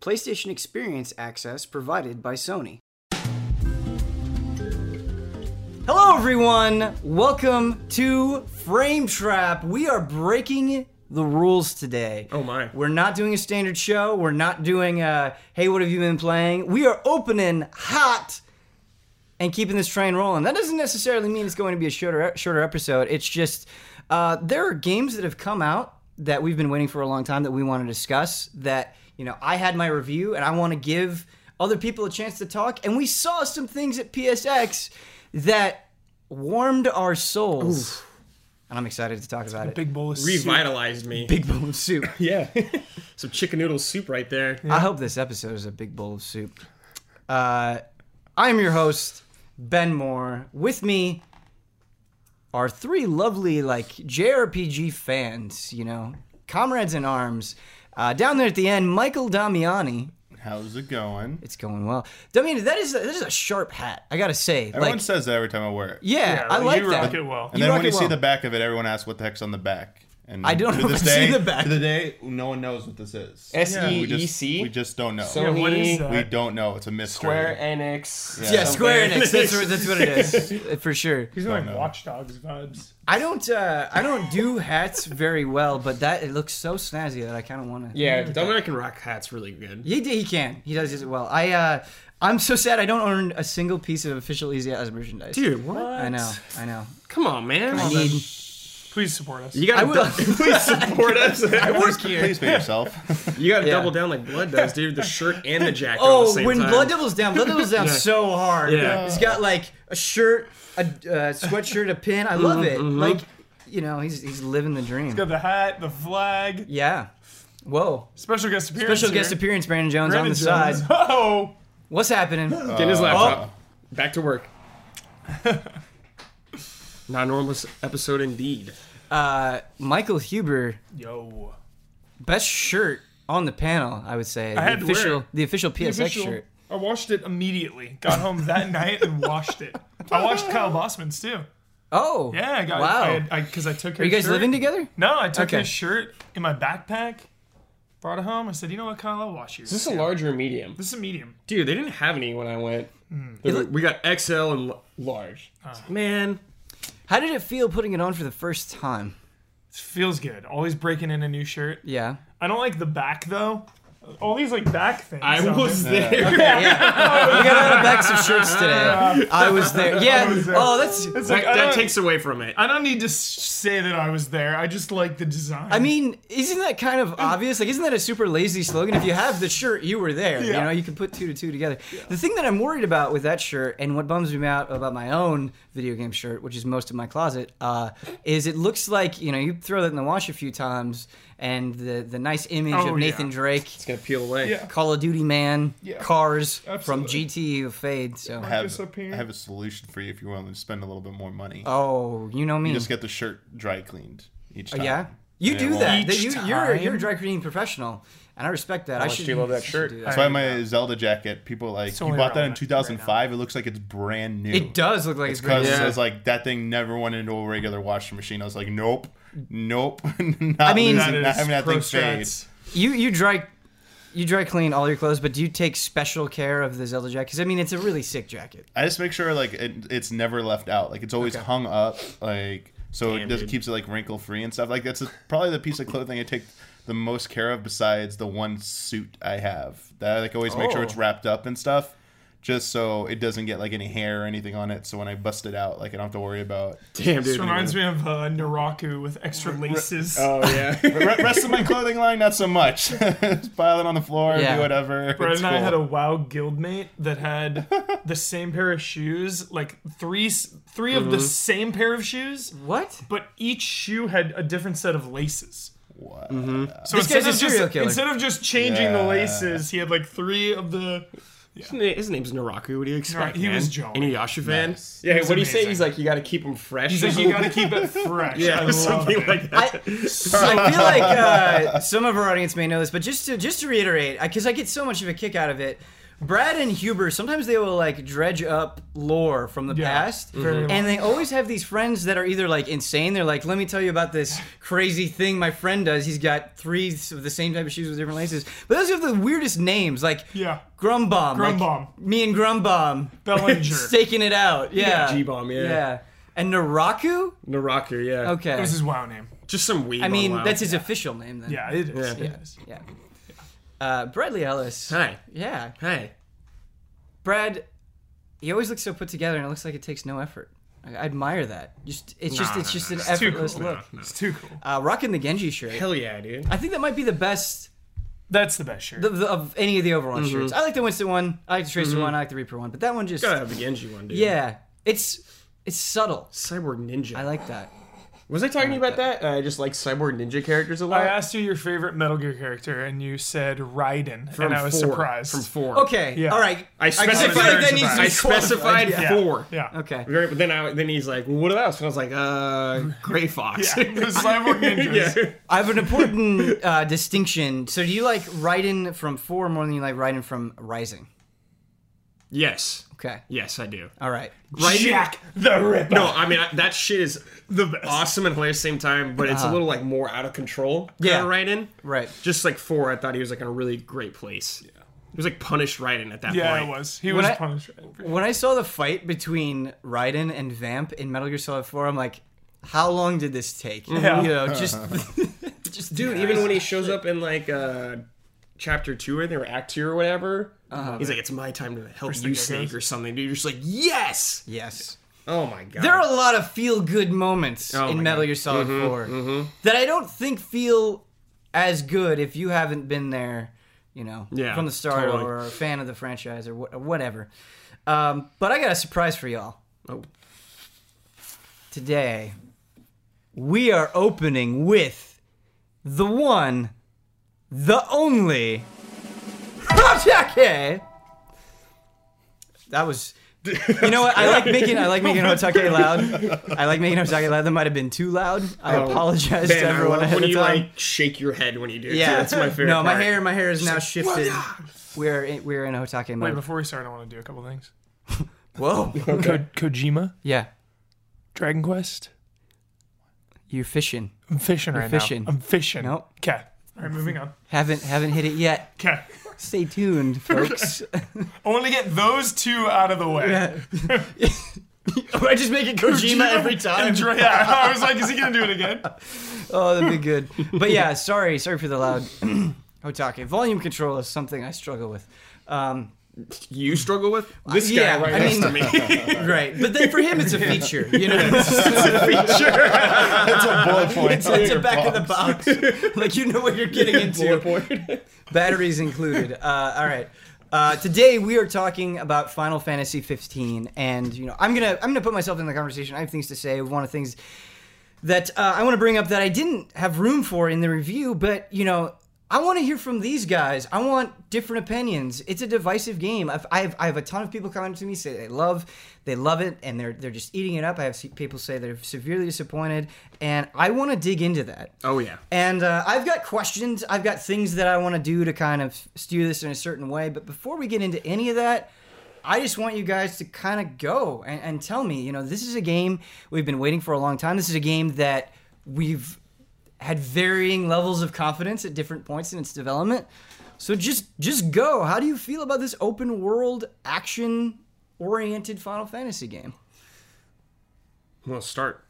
PlayStation Experience access provided by Sony. Hello, everyone. Welcome to Frame Trap. We are breaking the rules today. Oh my. We're not doing a standard show. We're not doing a hey, what have you been playing? We are opening hot and keeping this train rolling. That doesn't necessarily mean it's going to be a shorter shorter episode. It's just uh, there are games that have come out that we've been waiting for a long time that we want to discuss. That you know, I had my review and I want to give other people a chance to talk. And we saw some things at PSX that warmed our souls. And I'm excited to talk about it. Big bowl of soup. Revitalized me. Big bowl of soup. Yeah. Some chicken noodle soup right there. I hope this episode is a big bowl of soup. Uh, I'm your host, Ben Moore. With me are three lovely, like, JRPG fans, you know, comrades in arms. Uh, down there at the end, Michael Damiani. How's it going? It's going well. Damiani, that is a, that is a sharp hat. I gotta say, Everyone like, says that every time I wear it. yeah, Yeah, I like you that. rock it well. And You then rock when you it see well. the back of it, everyone asks what the heck's on the back. And I don't to know this if I've day, seen the back. To the day, no one knows what this is. S E we E just, C. we just don't know. So- Yeah, what is that? we don't know. It's a mystery. Square Enix. Yeah. yeah, Square something. Enix. That's what, that's what it is, uh, for sure. He's like know. Watch Dogs vibes. I don't uh, I don't do hats very well, but that it looks so snazzy that I kind of want to. Yeah, Dominic can rock hats really good. he he can. He does it well. I uh, I'm so sad I don't own a single piece of official Easy as merchandise. Dude, what? I know, I know. Come on, man. I need. Please support us. You gotta I will. dou- please support us. I work here. Please pay yourself. you gotta Yeah. double down like Blood does, dude. The shirt and the jacket. all at the Oh, same when time. Blood Devil's down, Blood Devil's down Yeah. so hard. Yeah. he's got like a shirt, a uh, sweatshirt, a pin. I love it. Mm-hmm, Like, you know, he's he's living the dream. He's got the hat, the flag, Yeah. Whoa. special guest appearance. Special guest here. appearance, Brandon Jones on Brandon the side. Oh, What's happening? Get in his laptop. Back to work. Not normal episode indeed. Uh, Michael Huber, yo. best shirt on the panel, I would say. The had to wear it. the official PSX Official- shirt. I washed it immediately. Got home that night and washed it. I washed Kyle Bosman's too. Oh, Yeah, I got. Wow. I had, I because I took. Are you guys living together? No, I took Okay. his shirt in my backpack, brought it home. I said, you know what, Kyle, I'll wash yours. Is this a large or a medium? This is a medium. Dude, they didn't have any when I went. They were- look- we got XL and large. Ah. Man, How did it feel putting it on for the first time? It feels good. Always breaking in a new shirt. Yeah. I don't like the back though. All these like back things. I on was it. there. We got a lot of backs of shirts today. I was there. Yeah. was there. Oh, that's. It's That, like that takes away from it. I don't need to say that I was there. I just like the design. I mean, isn't that kind of obvious? Like, isn't that a super lazy slogan? If you have the shirt, you were there. You know, you can put two to two together. The thing that I'm worried about with that shirt, and what bums me out about my own video game shirt, which is most of my closet, uh, is it looks like you know you throw that in the wash a few times, and the the nice image Oh, of Nathan yeah. Drake, It's gonna peel away. yeah. Call of Duty man, Yeah. cars from Absolutely. GT fade. So, I have, this up here. I have a solution for you if you want to spend a little bit more money. oh, you know me. You just get the shirt dry cleaned each oh, time. yeah, you And do won't- that. Each you, you're you're a dry cleaning professional, and I respect that. I should you love that shirt? that. That's why my Zelda jacket, people like, It's you bought that in relevant 2005. it looks like it's brand new. It does look like it's, Because pretty Yeah. it was like that thing never went into a regular washing machine. I was like, nope, nope. not I mean- losing, That not is having that pro thing fade. You you dry you dry clean all your clothes, but do you take special care of the Zelda jacket? Because I mean, it's a really sick jacket. I just make sure like it, it's never left out. Like it's always Okay. hung up. Like so Damn, it just dude. keeps it like wrinkle free and stuff. Like that's probably the piece of clothing I take the most care of besides the one suit I have. That I like always make sure it's Oh. wrapped up and stuff. Just so it doesn't get like any hair or anything on it. So when I bust it out, like I don't have to worry about. Damn, This dude. reminds me of uh, Naraku with extra laces. Oh yeah. Re- rest of my clothing line, not so much. Just pile it on the floor, Yeah. do whatever. Brett It's and I cool. had a WoW guildmate that had the same pair of shoes, like three s- 3 of the same pair of shoes, What? but each shoe had a different set of laces. Wow. So This instead guy's a of serial just killer. instead of just changing the Yeah. laces, he had like three of the. His na- His name's Naraku. What do you expect? he man? was Joey. Inuyasha fan. Nice. Yeah. was What do you say? He's like, you got to keep him fresh. He's like, you gotta keep it fresh. yeah, I something it. like I, that. I feel like uh, some of our audience may know this, but just to just to reiterate, because I get so much of a kick out of it. Brad and Huber sometimes they will like dredge up lore from the Yeah, past, very and they always have these friends that are either like insane. They're like, "Let me tell you about this crazy thing my friend does. He's got three of the same type of shoes with different laces." But those have the weirdest names, like Yeah. Grumbomb, like Grumbomb. me and Grumbomb, Bellinger. staking it out. Yeah, G-bomb, yeah. yeah. And Naraku? Naraku, yeah. Okay. That was his WoW name. Just some weed. I mean, on WoW. that's his official name then. Yeah, it is. Yeah. It is. Yeah. Uh, Bradley Ellis. Hi. Yeah. Hey. Brad, he always looks so put together, and it looks like it takes no effort. I, I admire that. Just it's just No, it's no, just no, an it's Too effortless cool. look. It's too cool. Uh, rocking the Genji shirt. Hell yeah, dude. I think that might be the best That's the best shirt. the, the, of any of the Overwatch Mm-hmm. shirts. I like the Winston one. I like the Tracer one. I like the Reaper one. But that one just Gotta have the Genji one, dude. yeah, it's it's subtle. Cyborg Ninja. I like that. Was I talking about that? I just like Cyborg Ninja characters a lot. I asked you your favorite Metal Gear character, and you said Raiden, From and I was four. surprised. From four. Okay. Yeah. All right. I feel like specified. that needs to be I specified. Yeah. four. Yeah. Okay. Very- But then I then he's like, well, what else? And I was like, uh, Gray Fox. Yeah, the Cyborg Ninjas. yeah. I have an important uh, distinction. So, do you like Raiden from four more than you like Raiden from Rising? Yes. Okay. Yes, I do. All right. Right? Jack the Ripper. No, I mean I, that shit is the best. awesome and hilarious at the same time, but it's a little like more out of control. Yeah. Yeah, right in. Right. Just like four, I thought he was like in a really great place. Yeah. He was like punished right in at that Yeah, point. it was. He When was I- punished. When I saw the fight between Raiden and Vamp in Metal Gear Solid 4, I'm like, how long did this take? Yeah. You know, just, just Dude, even when he shows up in like uh chapter two or there act two or whatever, uh-huh. he's like, It's my time to help the you. Snake, or something, dude. You're just like, Yes! Yes. Oh my god. There are a lot of feel good moments Oh in Metal God. Gear Solid mm-hmm, 4 mm-hmm. that I don't think feel as good if you haven't been there, you know, Yeah, from the start totally. or a fan of the franchise or, wh- whatever. Um, but I got a surprise for y'all. Oh. Today, we are opening with the one, the only, Hot Take. That was. You know what? I like making I like making Hot Take loud. I like making Hot Take loud. That might have been too loud. I oh, apologize to Oh, Man, I everyone love ahead when of you time. like shake your head when you do it. yeah, too. that's my favorite. No, my part. hair my hair is now shifted. We're in, we're in Hot Take Wait, mode. before we start, I want to do a couple things. Whoa. Ko- Kojima, Yeah, Dragon Quest. you fishing. I'm fishing right fishing. now. I'm fishing. Nope. Okay. All right, moving on. Haven't haven't hit it yet. Okay. Stay tuned, folks. I want to get those two out of the way. I just make it Kojima every time. And Dra- yeah, I was like, is he gonna do it again? Oh, that'd be good. But yeah, sorry, sorry for the loud Hot Take. Volume control is something I struggle with. Um, You struggle with this yeah, guy right I next mean- to me. right, but then for him it's a feature. You know, it's a feature. it's a bullet point. it's, it's a back of the box. Like you know what you're getting into. Batteries included. Uh, all right. Uh, today we are talking about Final Fantasy 15, and you know I'm gonna I'm gonna put myself in the conversation. I have things to say. One of the things that uh, I want to bring up that I didn't have room for in the review, but you know I want to hear from these guys. I want different opinions. It's a divisive game. I've, I have I have a ton of people coming to me say they love they love it and they're they're just eating it up. I have people say they're severely disappointed, and I want to dig into that. Oh yeah. And uh, I've got questions. I've got things that I want to do to kind of steer this in a certain way. But before we get into any of that, I just want you guys to kind of go and, and tell me, you know, this is a game we've been waiting for a long time. This is a game that we've had varying levels of confidence at different points in its development. So just just go. How do you feel about this open world action oriented Final Fantasy game? Well, start.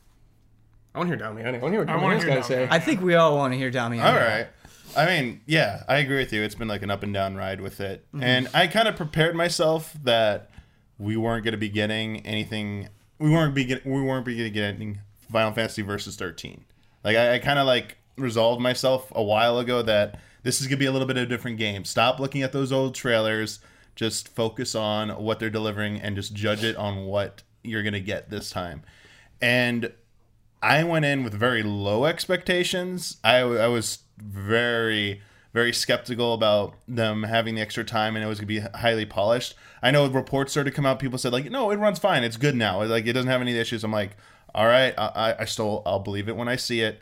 I want to hear Damiani. I want to hear what I wanna got to say. I think we all want to hear Damian. All right. I mean, yeah, I agree with you. It's been like an up and down ride with it. Mm-hmm. And I kind of prepared myself that we weren't going to be getting anything. We weren't be get, we weren't be getting Final Fantasy versus 13. Like I, I kind of like resolved myself a while ago that this is to be a little bit of a different game. Stop looking at those old trailers. Just focus on what they're delivering and just judge it on what you're to get this time. And I went in with very low expectations. I, I was very, very skeptical about them having the extra time and it was going to be highly polished. I know reports started to come out. People said, like, no, it runs fine. It's good now. Like, it doesn't have any issues. I'm like, all right, I, I- I still, I'll believe it when I see it.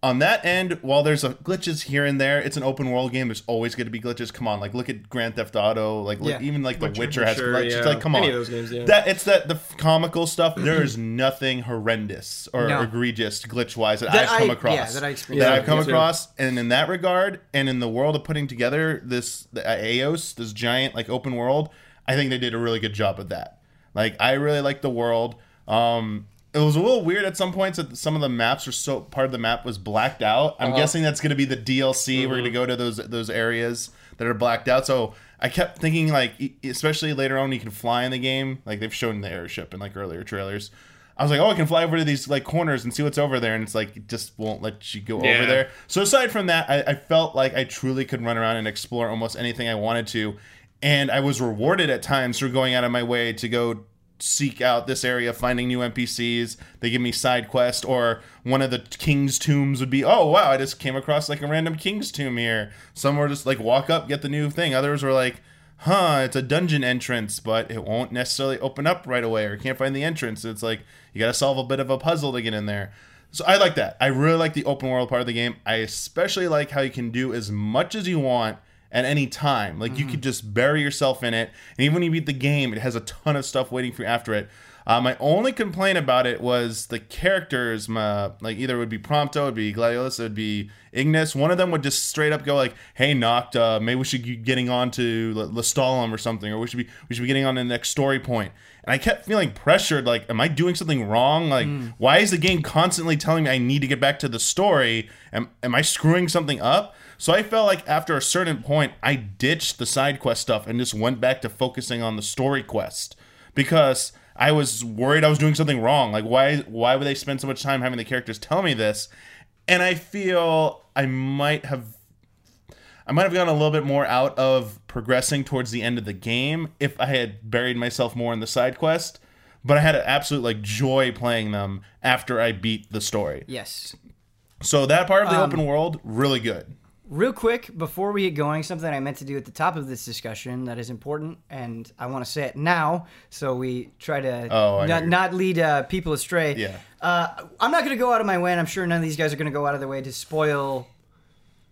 on that end, while there's a glitches here and there, it's an open world game. There's always going to be glitches. Come on, like look at Grand Theft Auto, like look, Yeah. even like The Witcher. Witcher has Sure, glitches. yeah. Like come on, Any of those games, yeah. that it's that the f- comical stuff. There is nothing horrendous or No. egregious glitch wise that, That I've come I- across. yeah, that I experienced. That Yeah, I've come me too. across, and in that regard, and in the world of putting together this the Eos, this giant like open world, I think they did a really good job of that. Like I really like the world. Um, it was a little weird at some points that some of the maps were so part of the map was blacked out. I'm uh-huh. guessing that's going to be the DLC. We're going to mm-hmm. go to those those areas that are blacked out. So I kept thinking like, especially later on, you can fly in the game. Like they've shown the airship in like earlier trailers. I was like, oh, I can fly over to these like corners and see what's over there, and it's like it just won't let you go Yeah. over there. So aside from that, I, I felt like I truly could run around and explore almost anything I wanted to, and I was rewarded at times for going out of my way to go seek out this area, finding new NPCs. They give me side quest, or one of the king's tombs would be, oh wow, I just came across like a random king's tomb here. Some were just like walk up, get the new thing. Others were like, huh, it's a dungeon entrance, but it won't necessarily open up right away, or can't find the entrance. It's like you got to solve a bit of a puzzle to get in there. So I like that. I really like the open world part of the game. I especially like how you can do as much as you want at any time. Like you could just bury yourself in it, and even when you beat the game, it has a ton of stuff waiting for you after it. Uh, my only complaint about it was the characters. My, like either it would be Prompto, it would be Gladiolus, it would be Ignis. One of them would just straight up go like, "Hey, Noct, uh, maybe we should be getting on to L- Lestallum or something, or we should be we should be getting on to the next story point." And I kept feeling pressured. Like, am I doing something wrong? Like, why is the game constantly telling me I need to get back to the story? Am am I screwing something up? So I felt like after a certain point, I ditched the side quest stuff and just went back to focusing on the story quest because I was worried I was doing something wrong. Like why why would they spend so much time having the characters tell me this? And I feel I might have I might have gone a little bit more out of progressing towards the end of the game if I had buried myself more in the side quest. But I had an absolute like joy playing them after I beat the story. Yes. So that part of the Um, open world, really good. Real quick, before we get going, something I meant to do at the top of this discussion that is important, and I want to say it now, so we try to Oh, not, not lead uh, people astray. Yeah. Uh, I'm not going to go out of my way, and I'm sure none of these guys are going to go out of their way to spoil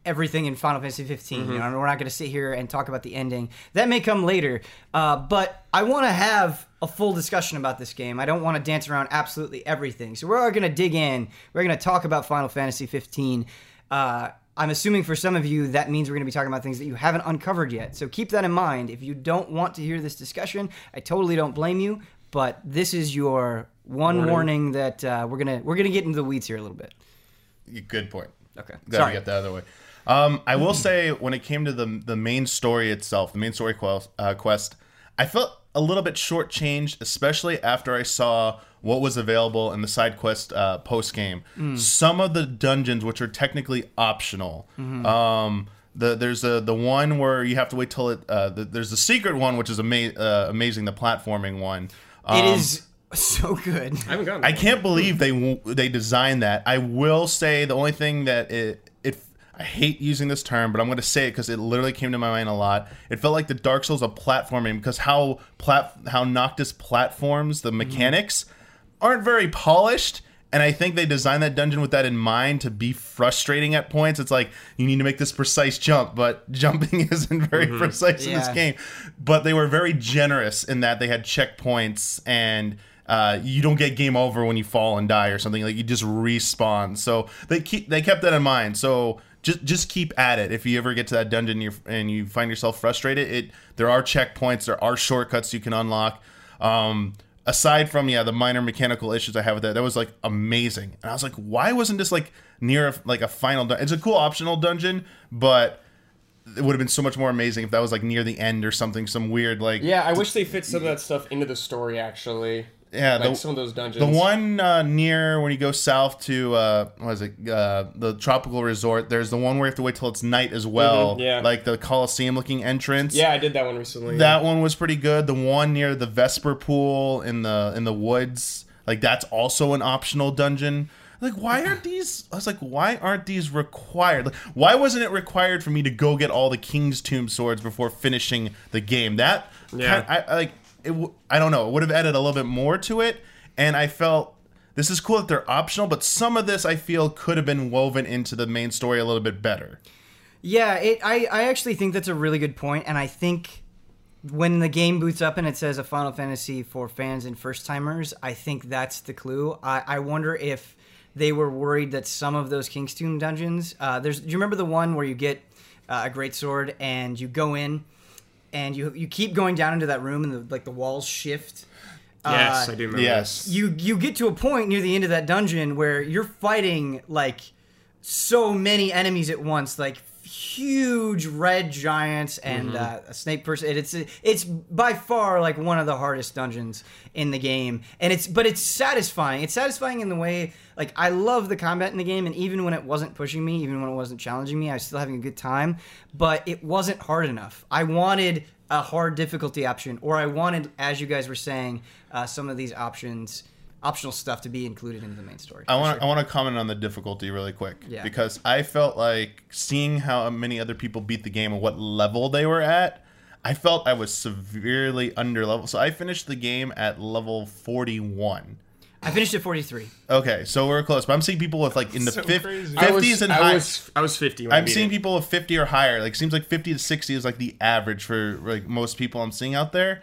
everything in Final Fantasy 15. Mm-hmm. You know, we're not going to sit here and talk about the ending. That may come later, uh, but I want to have a full discussion about this game. I don't want to dance around absolutely everything. So we're going to dig in. We're going to talk about Final Fantasy 15. Uh, I'm assuming for some of you that means we're going to be talking about things that you haven't uncovered yet. So keep that in mind. If you don't want to hear this discussion, I totally don't blame you. But this is your one warning, that uh, we're gonna we're gonna get into the weeds here a little bit. Good point. Okay. Glad Sorry. to get that out of the way. Um, I will say when it came to the the main story itself, the main story quest, uh, quest, I felt a little bit shortchanged, especially after I saw what was available in the side quest uh, post game. Some of the dungeons, which are technically optional, um, the there's a the one where you have to wait till it. Uh, the, there's the secret one, which is ama- uh, amazing, the platforming one. It Um, is so good. I haven't gotten. I can't believe they they designed that. I will say the only thing that it it I hate using this term, but I'm going to say it because it literally came to my mind a lot. It felt like the Dark Souls of platforming because how plat how Noctis platforms the mechanics aren't very polished. And I think they designed that dungeon with that in mind to be frustrating at points. It's like you need to make this precise jump, but jumping isn't very precise in this game. But they were very generous in that they had checkpoints and uh, you don't get game over when you fall and die or something. Like you just respawn. So they keep they kept that in mind. So just just keep at it. If you ever get to that dungeon and, you're, and you find yourself frustrated, it there are checkpoints, there are shortcuts you can unlock. Um, aside from yeah the minor mechanical issues I have with that, that was like amazing. And I was like, why wasn't this like near a, like a final? Dun- it's a cool optional dungeon, but it would have been so much more amazing if that was like near the end or something, some weird like Yeah, I wish they fit some of that stuff into the story. Actually, yeah like the, some of those dungeons. the one uh, near when you go south to uh, what is it uh, the tropical resort. There's the one where you have to wait till it's night as well. Mhm, yeah. like the Coliseum looking entrance. Yeah, I did that one recently. that one was pretty good. The one near the Vesper pool in the in the woods, like that's also an optional dungeon. Like, why aren't these? I was like, why aren't these required? Like, why wasn't it required for me to go get all the King's Tomb swords before finishing the game? That, Yeah. kind- I, I like it. w- I don't know. It would have added a little bit more to it, and I felt this is cool that they're optional, but some of this I feel could have been woven into the main story a little bit better. Yeah, it, I, I actually think that's a really good point, and I think when the game boots up and it says a Final Fantasy for fans and first timers, I think that's the clue. I, I wonder if they were worried that some of those King's Tomb dungeons. Uh, there's, do you remember the one where you get uh, a great sword and you go in and you you keep going down into that room and the, like the walls shift. Yes, Uh, I do remember. Yes. you you get to a point near the end of that dungeon where you're fighting like so many enemies at once like huge red giants and uh, a snake person it's it's by far like one of the hardest dungeons in the game. And it's but it's satisfying. It's satisfying in the way like i love the combat in the game and even when it wasn't pushing me even when it wasn't challenging me i was still having a good time but it wasn't hard enough. I wanted a hard difficulty option or i wanted as you guys were saying uh, some of these options optional stuff to be included into the main story I want I want to comment on the difficulty really quick Yeah. because I felt like seeing how many other people beat the game and what level they were at, I felt I was severely under level. So I finished the game at level 41. i finished at 43 Okay, so we're close, but I'm seeing people with like in the So fif- crazy. 50s I was, and I high. was I was 50 when I I'm seeing it. people with 50 or higher. Like seems like 50 to 60 is like the average for like most people I'm seeing out there.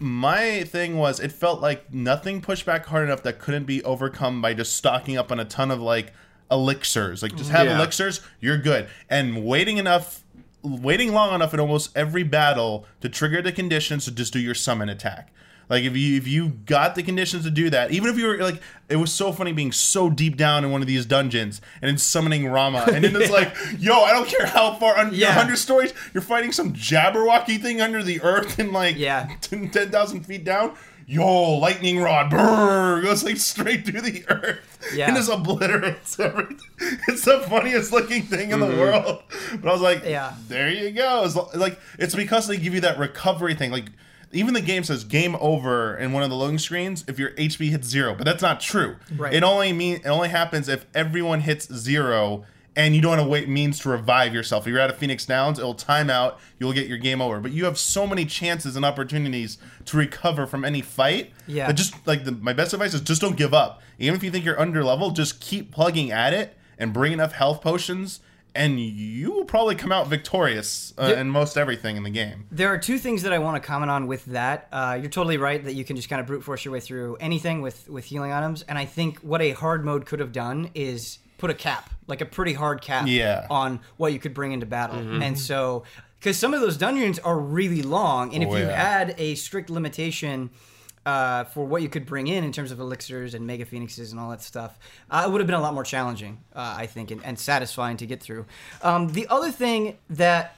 My thing was it felt like nothing pushed back hard enough that couldn't be overcome by just stocking up on a ton of like elixirs. Like just have Yeah. elixirs, you're good. And waiting enough waiting long enough in almost every battle to trigger the conditions to just do your summon attack. Like if you if you got the conditions to do that, even if you were like, it was so funny being so deep down in one of these dungeons and then summoning Ramuh, and then it's like, yo, I don't care how far under Yeah. hundred stories you're fighting some Jabberwocky thing under the earth and like Yeah. 10,000 feet down. Yo, lightning rod, brrr, goes like straight through the earth Yeah. and just obliterates everything. It's the funniest looking thing in the mm-hmm. world. But I was like, Yeah. there you go. It's like it's because they give you that recovery thing. Like even the game says game over in one of the loading screens if your HP hits zero, but that's not true. Right. It only mean it only happens if everyone hits zero and you don't have wait means to revive yourself. If you're out of Phoenix Downs, it'll time out. You'll get your game over. But you have so many chances and opportunities to recover from any fight. Yeah. That just like the, my best advice is just don't give up. Even if you think you're under level, just keep plugging at it and bring enough health potions, and you will probably come out victorious uh, Yep. in most everything in the game. There are two things that I want to comment on with that. Uh, you're totally right that you can just kind of brute force your way through anything with with healing items, and I think what a hard mode could have done is put a cap, like a pretty hard cap, Yeah. on what you could bring into battle. And so, because some of those dungeons are really long, and if Oh, you yeah. had a strict limitation. Uh, for what you could bring in in terms of elixirs and mega phoenixes and all that stuff, uh, it would have been a lot more challenging, uh, I think, and, and satisfying to get through. Um, the other thing that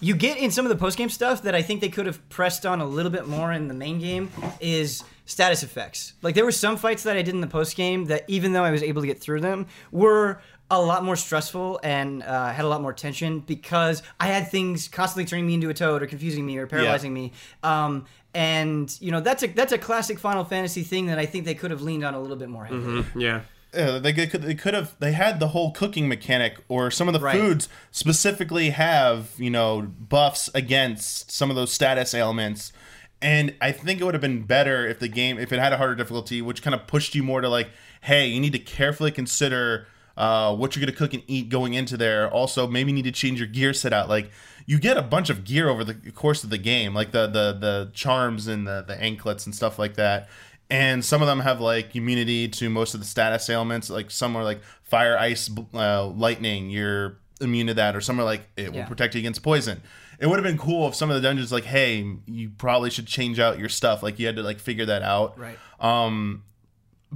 you get in some of the post game stuff that I think they could have pressed on a little bit more in the main game is status effects. Like there were some fights that I did in the post game that even though I was able to get through them were a lot more stressful and uh, had a lot more tension because I had things constantly turning me into a toad or confusing me or paralyzing me. Um, and you know that's a that's a classic Final Fantasy thing that I think they could have leaned on a little bit more. heavily. Yeah. Yeah, they could they could have they had the whole cooking mechanic or some of the Right. foods specifically have you know buffs against some of those status ailments and i think it would have been better if the game if it had a harder difficulty which kind of pushed you more to like hey you need to carefully consider uh, what you're gonna cook and eat going into there. Also maybe need to change your gear set out like you get a bunch of gear over the course of the game like the the the charms and the the anklets and stuff like that. And some of them have like immunity to most of the status ailments. Like some are like fire ice uh, lightning you're immune to that. Or some are like it will Yeah. protect you against poison. It would have been cool if some of the dungeons like hey you probably should change out your stuff. Like you had to like figure that out. Right. um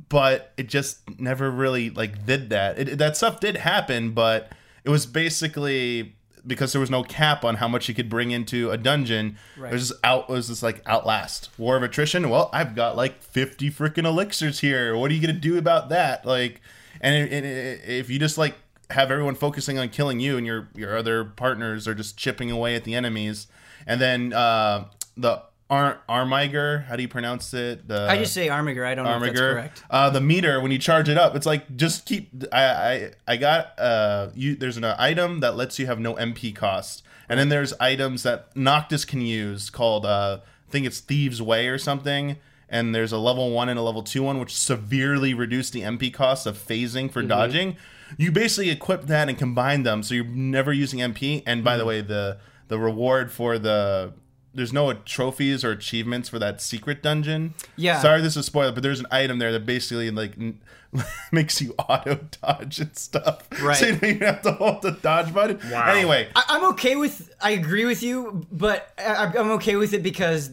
but it just never really like did that. It, that stuff did happen but it was basically because there was no cap on how much you could bring into a dungeon Right. it was just out it was just like outlast. War of attrition well i've got like 50 freaking elixirs here. What are you gonna do about that? Like and, it, it- if you just like have everyone focusing on killing you and your your other partners are just chipping away at the enemies and then uh the Ar- Armiger, how do you pronounce it? The I just say Armiger. I don't know if that's Armiger. correct. Uh, the meter when you charge it up, it's like just keep. I I, I got uh you. There's an item that lets you have no MP cost, and then there's items that Noctis can use called uh I think it's Thieves Way or something. and there's a level one and a level two one, which severely reduce the MP costs of phasing for dodging. You basically equip that and combine them, so you're never using MP. And by the way, the the reward for the there's no trophies or achievements for that secret dungeon. Yeah. Sorry, this is a spoiler, but there's an item there that basically like n- makes you auto dodge and stuff. Right. So you don't even have to hold the dodge button. Wow. Anyway, I, I'm okay with. I agree with you, but I, I'm okay with it because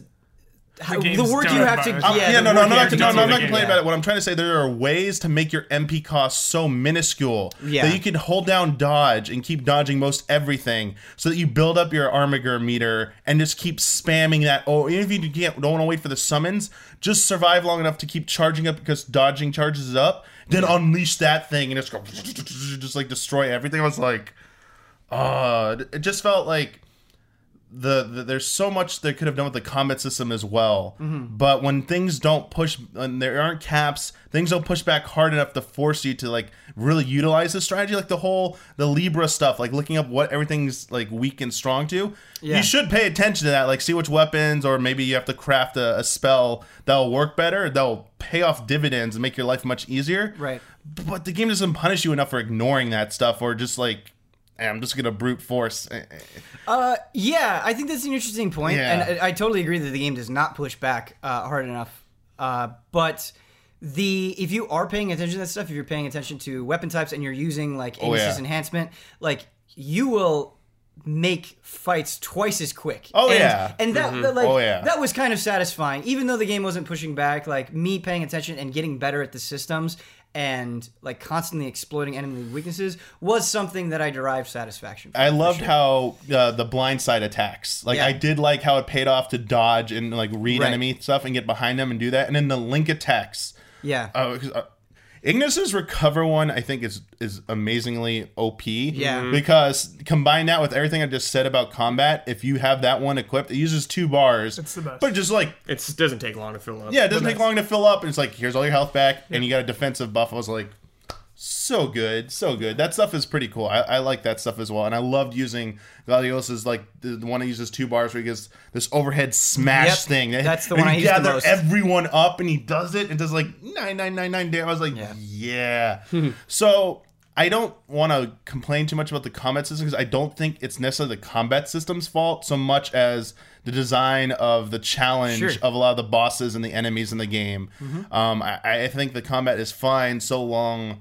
how, the, game's work you have to. by- Yeah, yeah, no, no, work no, you to no, do no, I'm not complaining Yeah. about it. What I'm trying to say, there are ways to make your MP cost so minuscule Yeah. that you can hold down dodge and keep dodging most everything, so that you build up your armiger meter and just keep spamming that. Oh, even if you can't, don't want to wait for the summons, just survive long enough to keep charging up because dodging charges up. Then unleash that thing and just go, just like destroy everything. I was like, uh, it just felt like the, the there's so much they could have done with the combat system as well. Mm-hmm. But when things don't push, and there aren't caps, things don't push back hard enough to force you to like really utilize the strategy. Like the whole the Libra stuff, like looking up what everything's like weak and strong to. Yeah. You should pay attention to that. Like see which weapons, or maybe you have to craft a, a spell that'll work better. That'll pay off dividends and make your life much easier. Right. But the game doesn't punish you enough for ignoring that stuff, or just like. "Eh, I'm just gonna brute force. Eh, eh, Uh, yeah, I think that's an interesting point, Yeah. and I, I totally agree that the game does not push back uh, hard enough. Uh, but the if you are paying attention to that stuff, if you're paying attention to weapon types and you're using like Oh, yeah. enhancement, like you will make fights twice as quick. Oh, and, yeah. and that, that, like Oh, yeah. that was kind of satisfying, even though the game wasn't pushing back. Like me paying attention and getting better at the systems and like constantly exploiting enemy weaknesses was something that I derived satisfaction. from. I loved how uh, the blindside attacks. Like Yeah. I did like how it paid off to dodge and like read Right. enemy stuff and get behind them and do that. And then the link attacks. Yeah. Uh, uh, Ignis's recover one, I think is is amazingly OP. Yeah. Mhm. Because combine that with everything I just said about combat, if you have that one equipped, it uses two bars. It's the best. But just like It doesn't take long to fill up. yeah, it doesn't take long to fill up. And it's like, here's all your health back, and you got a defensive buff. I was like, so good, so good. That stuff is pretty cool. I, I like that stuff as well. And I loved using Gladiolus like the, the one that uses two bars where he gets this overhead smash Yep, thing. that's the And one I he the gather most. everyone up, and he does it. and does like nine nine nine nine damage. I was like, Yeah. yeah. so. I don't want to complain too much about the combat system because I don't think it's necessarily the combat system's fault so much as the design of the challenge Sure. of a lot of the bosses and the enemies in the game. Um, I, I think the combat is fine so long.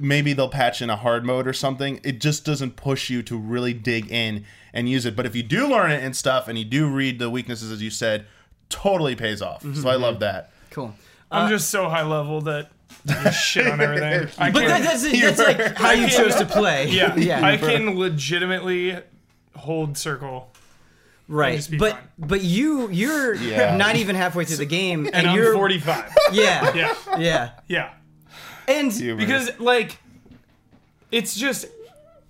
Maybe they'll patch in a hard mode or something. It just doesn't push you to really dig in and use it. But if you do learn it and stuff, and you do read the weaknesses as you said, totally pays off. So I love that. Cool. I'm uh, just so high level that you shit on everything. I But that, that's that's like how you chose to play. yeah, yeah, I can legitimately hold circle, right. But fine. but you you're Yeah. not even halfway through the game, and, and I'm you're 45. Yeah, Yeah, yeah, yeah. And Because like, it's just.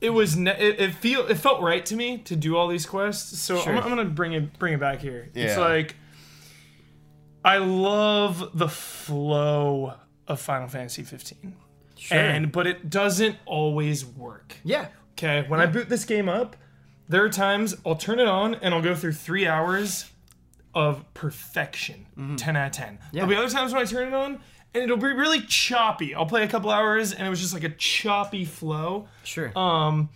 It was ne- it, it feel it felt right to me to do all these quests, so Sure. I'm, I'm gonna bring it bring it back here. It's like I love the flow of Final Fantasy 15, sure. and but it doesn't always work. yeah, Okay, when I boot this game up, there are times I'll turn it on and I'll go through three hours of perfection, mm-hmm. 10 out of 10. yeah. There'll be other times when I turn it on and it'll be really choppy. I'll play a couple hours and it was just like a choppy flow. sure. Um,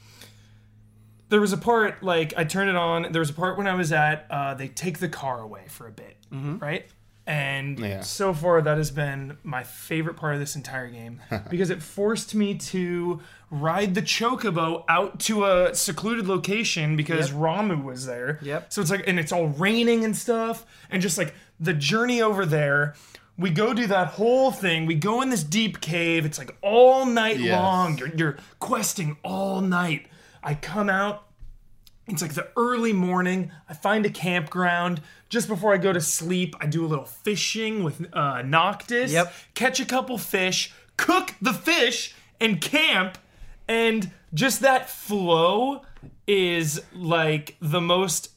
there was a part like I turned it on. There was a part when I was at uh, they take the car away for a bit, right? And Yeah. so far that has been my favorite part of this entire game because it forced me to ride the chocobo out to a secluded location because Ramuh was there. Yep. So it's like and it's all raining and stuff and just like the journey over there. We go do that whole thing. We go in this deep cave. It's like all night Yes. long. You're, you're questing all night. I come out. It's like the early morning. I find a campground. Just before I go to sleep, I do a little fishing with uh, Noctis. Yep. Catch a couple fish, cook the fish, and camp. And just that flow is like the most.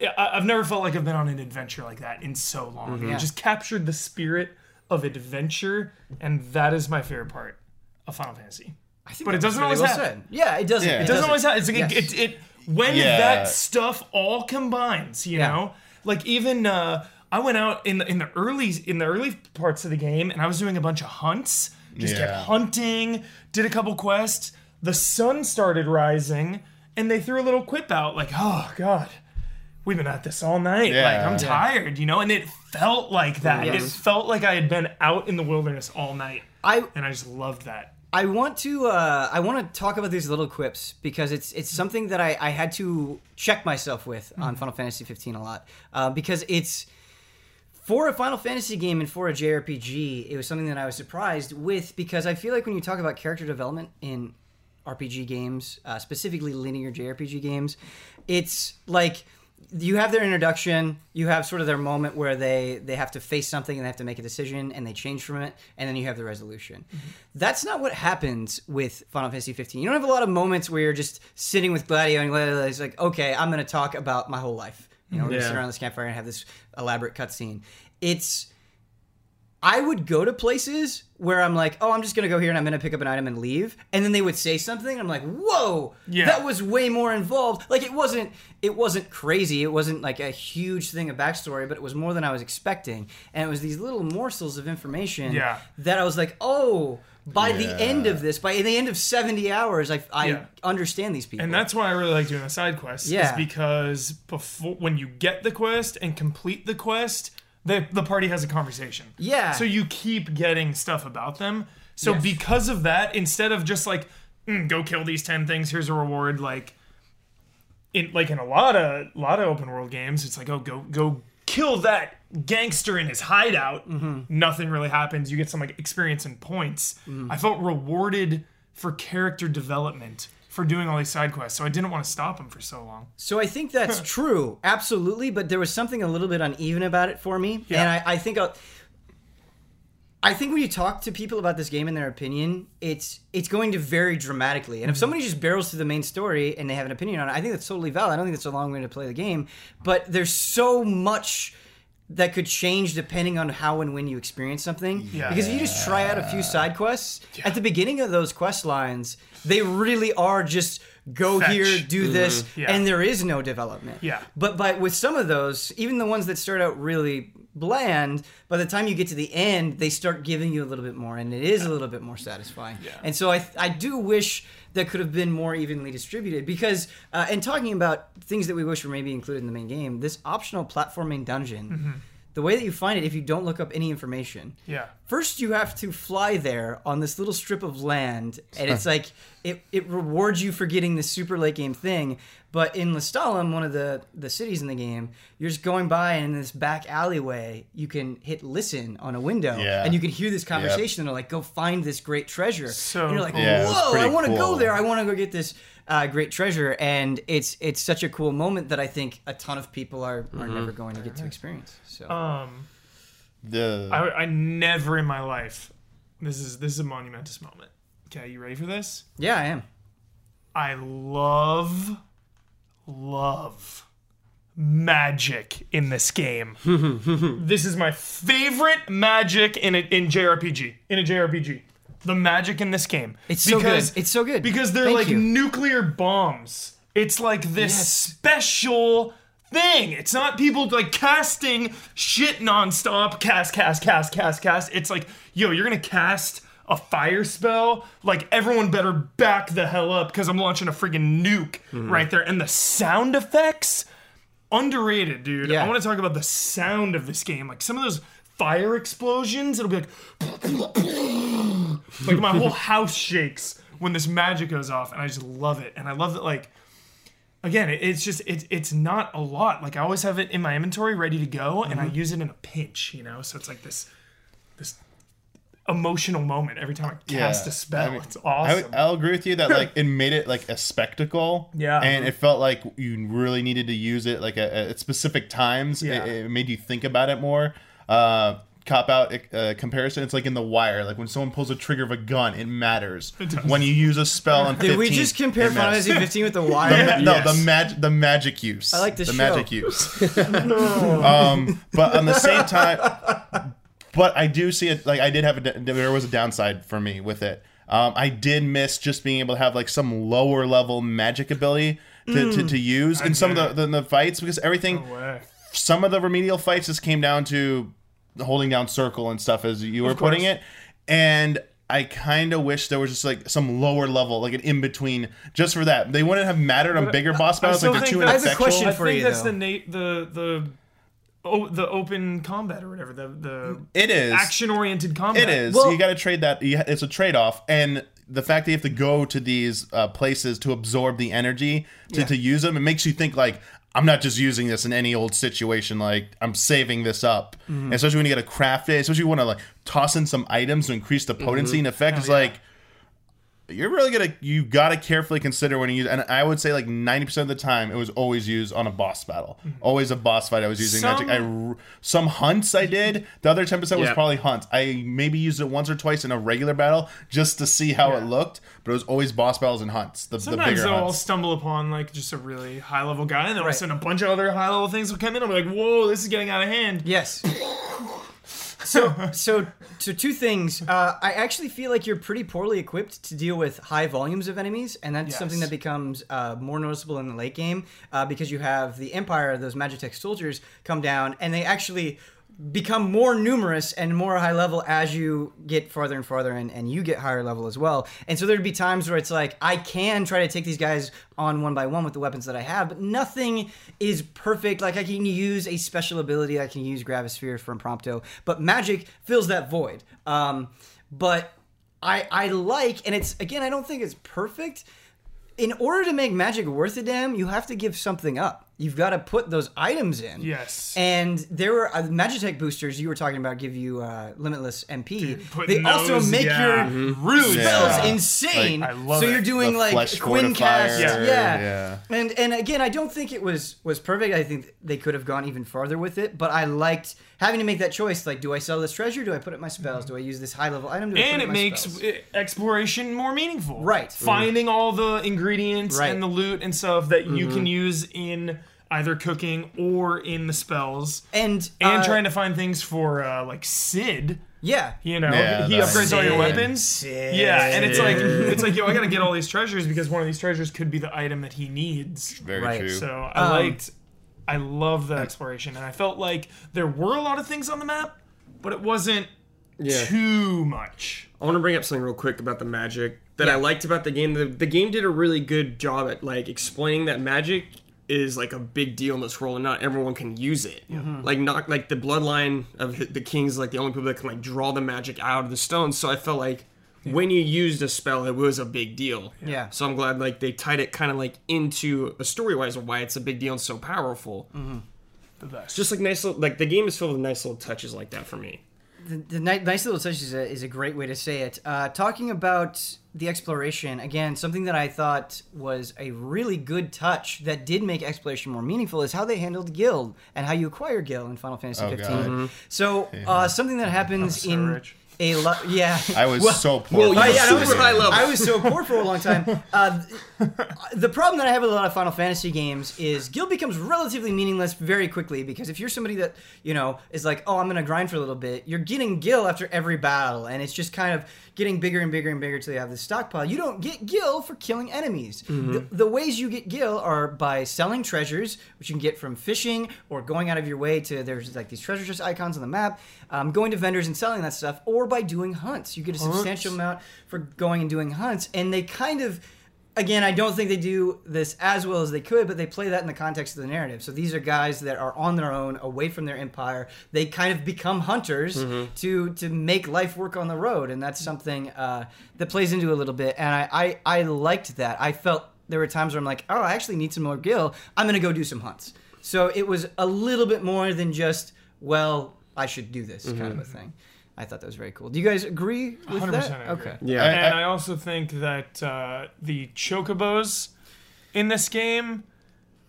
I- I've never felt like I've been on an adventure like that in so long. Mm-hmm. It just captured the spirit of adventure, and that is my favorite part of Final Fantasy. I think but it doesn't really always well happen. said. Yeah, it doesn't. Yeah. It It doesn't always happen. It's like Yes. it, it, it when Yeah. that stuff all combines, you Yeah. know, like even uh, I went out in the in the early in the early parts of the game, and I was doing a bunch of hunts. Just Yeah. kept hunting, did a couple quests. The sun started rising, and they threw a little quip out like, "Oh God, we've been at this all night. Yeah. Like I'm tired, you know." And it felt like that. It Yes. felt like I had been out in the wilderness all night, I and I just loved that. I want to uh, I want to talk about these little quips because it's it's something that I, I had to check myself with on Final Fantasy 15 a lot uh, because it's for a Final Fantasy game and for a JRPG it was something that I was surprised with because I feel like when you talk about character development in RPG games uh, specifically linear JRPG games it's like you have their introduction you have sort of their moment where they they have to face something and they have to make a decision and they change from it and then you have the resolution. Mm-hmm. That's not what happens with final fantasy 15 you don't have a lot of moments where you're just sitting with gladio and gladio is like okay i'm going to talk about my whole life. You know we're going to sit around this campfire and have this elaborate cutscene. It's I would go to places where I'm like, oh, I'm just gonna go here and I'm gonna pick up an item and leave, and then they would say something, and I'm like, whoa, Yeah. that was way more involved. Like it wasn't, it wasn't crazy. It wasn't like a huge thing of backstory, but it was more than I was expecting, and it was these little morsels of information Yeah. that I was like, oh. By the end of this, by the end of 70 hours, I, I Yeah. understand these people. And that's why I really like doing the side quests. Yeah. Is because before when you get the quest and complete the quest, the the party has a conversation. Yeah. So you keep getting stuff about them. So Yes. because of that, instead of just like "Mm, go kill these ten things, here's a reward, like in like in a lot of lot of open world games, it's like oh go go kill that gangster in his hideout. Mm-hmm. Nothing really happens. You get some like experience and points. Mm-hmm. I felt rewarded for character development for doing all these side quests, so I didn't want to stop him for so long. So I think that's true, absolutely. But there was something a little bit uneven about it for me, Yeah. and I, I think I'll, I think when you talk to people about this game and their opinion, it's it's going to vary dramatically. And if mm-hmm. somebody just barrels through the main story and they have an opinion on it, I think that's totally valid. I don't think that's a long way to play the game. But there's so much that could change depending on how and when you experience something. Yeah. Because if you just try out a few side quests, at the beginning of those quest lines, they really are just go Fetch. here, do this, Yeah. and there is no development. Yeah. But but with some of those, even the ones that start out really bland, by the time you get to the end, they start giving you a little bit more, and it is a little bit more satisfying. Yeah. And so I I do wish that could have been more evenly distributed because uh, and talking about things that we wish were maybe included in the main game, this optional platforming dungeon. Mm-hmm. The way that you find it, if you don't look up any information, Yeah. First, you have to fly there on this little strip of land, and it's like it, it rewards you for getting this super late game thing. But in Lestallum, one of the the cities in the game, you're just going by, and in this back alleyway, you can hit listen on a window, Yeah. and you can hear this conversation. And they're like, "Go find this great treasure." So and you're like, cool. Yeah, "Whoa! I want to go there. I want to go get this." Uh, great treasure, and it's it's such a cool moment that I think a ton of people are, are never going to get to experience. So Um, The I, I never in my life. This is this is a monumentous moment. Okay, you ready for this? yeah, I am. I love, love magic in this game. this is my favorite magic in a, in JRPG. In a JRPG, the magic in this game. It's so good. It's so good. because they're Thank like you. nuclear bombs. It's like this Yes. special thing. It's not people like casting shit nonstop. Cast, cast, cast, cast, cast. It's like, yo, you're gonna cast a fire spell. Like everyone better back the hell up because I'm launching a freaking nuke Mm-hmm. right there. And the sound effects, underrated, dude. Yeah. I want to talk about the sound of this game. Like some of those fire explosions, it'll be like like my whole house shakes when this magic goes off and i just love it and i love that like again it, it's just it's it's not a lot like i always have it in my inventory ready to go and i mm-hmm. use it in a pinch you know so it's like this this emotional moment every time i cast Yeah, a spell I mean, it's awesome would, I'll agree with you that like it made it like a spectacle. Yeah. And it felt like you really needed to use it like at, at specific times. Yeah. It, it made you think about it more. Uh, cop out uh, comparison. It's like in the wire. Like when someone pulls a trigger of a gun, it matters. does. when you use a spell on Did we 15, just compare Final. Fantasy 15 with the Wire? The ma- No, the mag the magic use. I like this the show. magic use. um, but on the same time, but I do see it. Like I did have a there was a downside for me with it. Um, I did miss just being able to have like some lower level magic ability to, to, to use in some of the, the the fights because everything No way. Some of the remedial fights just came down to holding down circle and stuff as you were putting it, and. I kind of wish there was just like some lower level, like an in between, just for that. They wouldn't have mattered on bigger boss battles, like the think two that- I have a ineffectual. question I for think you, that's though. the na- the the oh, the open combat or whatever the the It is action oriented combat. It is. Well- you got to trade that. It's a trade off, and the fact that you have to go to these uh, places to absorb the energy to, Yeah. to use them, it makes you think like I'm not just using this in any old situation. Like I'm saving this up, Mm-hmm. Especially when you get a craft day, Especially when you want to like toss in some items to increase the Mm-hmm. potency and effect. It's like you're really gonna you gotta carefully consider when you use and I would say like 90% of the time it was always used on a boss battle. Mm-hmm. Always a boss fight I was using Some- magic. i some hunts I did. The other 10% was Yeah. probably hunts. I maybe used it once or twice in a regular battle just to see how it looked, but it was always boss battles and hunts. The, the Sometimes bigger I'll hunts. stumble upon like just a really high level guy, and then all of Right. a sudden a bunch of other high level things will come in. I'm like, whoa, this is getting out of hand. Yes. So, so, so two things. Uh, I actually feel like you're pretty poorly equipped to deal with high volumes of enemies, and that's Yes. something that becomes uh, more noticeable in the late game uh, because you have the Empire, those Magitech soldiers, come down, and they actually become more numerous and more high level as you get farther and farther and, and you get higher level as well. And so there'd be times where it's like i can try to take these guys on one by one with the weapons that i have but nothing is perfect. Like i can use a special ability. I can use gravisphere for prompto but magic fills that void. Um, but i i like and it's again i don't think it's perfect. In order to make magic worth a damn you have to give something up you've got to put those items in Yes. and there were uh, Magitech boosters you were talking about give you uh, limitless MP. putting they also make yeah. your Really spells Yeah. insane. Like, I love so it. you're doing The like flesh Quintcast, yeah. yeah. And and again, I don't think it was was perfect. I think they could have gone even farther with it. But I liked having to make that choice. Like, do I sell this treasure? Do I put it in my spells? Do I use this high level item? Do I and it, it makes spells? exploration more meaningful. Right. Finding all the ingredients Right. and the loot and stuff that you can use in either cooking or in the spells. and And uh, trying to find things for uh, like Cid. yeah. You know, Yeah, he that's- upgrades all your weapons. Cid. Yeah, and it's like it's like yo, I gotta get all these treasures because one of these treasures could be the item that he needs. Very Right. true. So I Um, liked, I love the exploration, and I felt like there were a lot of things on the map, but it wasn't Yeah. too much. I want to bring up something real quick about the magic that I liked about the game. The, the game did a really good job at like explaining that magic is like a big deal in this world, and not everyone can use it. Mm-hmm. Like not like the bloodline of the kings, like the only people that can like draw the magic out of the stones. So I felt like when you used a spell, it was a big deal. Yeah. So I'm glad like they tied it kind of like into a story wise of why it's a big deal and so powerful. Mm-hmm. The best. Just like nice little like the game is filled with nice little touches like that for me. The, the nice little touch is a, is a great way to say it. Uh, talking about the exploration again, something that I thought was a really good touch that did make exploration more meaningful is how they handled gil and how you acquire gil in Final Fantasy Oh, 15. God. So uh, something that happens so in rich. A lot, yeah. I was Well, so poor. well, for you Oh, yeah, I was, super high level. I was so poor for a long time. Uh, the problem that I have with a lot of Final Fantasy games is gil becomes relatively meaningless very quickly because if you're somebody that you know is like, oh, I'm gonna grind for a little bit, you're getting gil after every battle, and it's just kind of getting bigger and bigger and bigger till you have this stockpile. You don't get gil for killing enemies. The, the ways you get gil are by selling treasures, which you can get from fishing or going out of your way to there's like these treasure chest icons on the map, um, going to vendors and selling that stuff, or by doing hunts. You get a substantial amount for going and doing hunts, and they kind of again, I don't think they do this as well as they could, but they play that in the context of the narrative. So these are guys that are on their own, away from their empire. They kind of become hunters to to make life work on the road, and that's something uh, that plays into a little bit. And I, I I liked that. I felt there were times where I'm like, oh, I actually need some more gil. I'm gonna go do some hunts. So it was a little bit more than just well, I should do this kind of a thing. I thought that was very cool. Do you guys agree with 100% that? Agree. Okay. Yeah. I- and I also think that uh, the chocobos in this game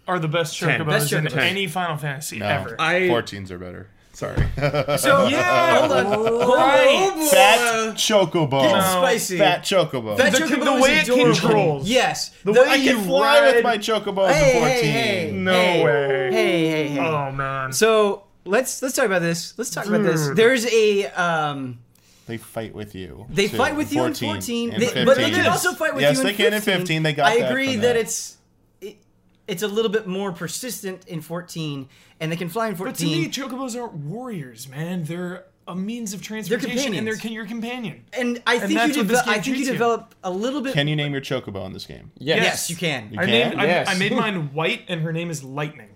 are the best Ten. chocobos Best in chocobos. any Final Fantasy No. ever. I 14s are better. Sorry. So yeah, hold on. Hold right. on. Fat chocobo. Getting No. spicy. Fat chocobo. That The- chocobo the is way it adorable. controls. Yes. The The- way I you can fly ride- with my chocobos hey, in 14. hey, hey, No hey, way. Hey, hey, hey. Oh man. So let's let's talk about this. Let's talk about this. There's a um. They fight with you. They too. fight with you in 14, and They- but they can also fight with yes, you in they 15. can in 15. They got I agree that that. it's. It, it's a little bit more persistent in 14, and they can fly in 14. But to me, chocobos aren't warriors, man. They're a means of transportation, and they're companions. con- your companion. and I think that's you, what this deve- game I think you treats you. develop a little bit. Can you name your chocobo in this game? Yes. yes, you can. You I can? named, I, I made mine white, and her name is Lightning.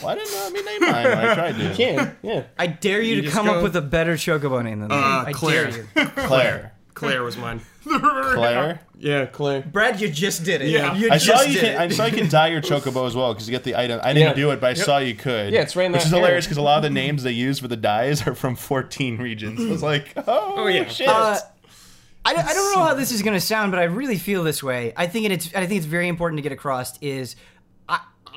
Why didn't let me name mine when I tried to? You Can yeah. I dare you, to just come go- up with a better chocobo name than that. Uh, I Claire. dare you. Claire. Claire was mine. Claire. Yeah, Claire. Brad, you just did it. Yeah. you I just saw you did can. I it. saw you can dye your chocobo as well because you get the item. I didn't Yeah. do it, but I saw you could. Yeah, it's right in Which that is hilarious because a lot of the names they use for the dyes are from 14 regions. I was like, oh, Oh, yeah. shit. Uh, I, don't- I don't know how this is going to sound, but I really feel this way. I think it's I think it's very important to get across is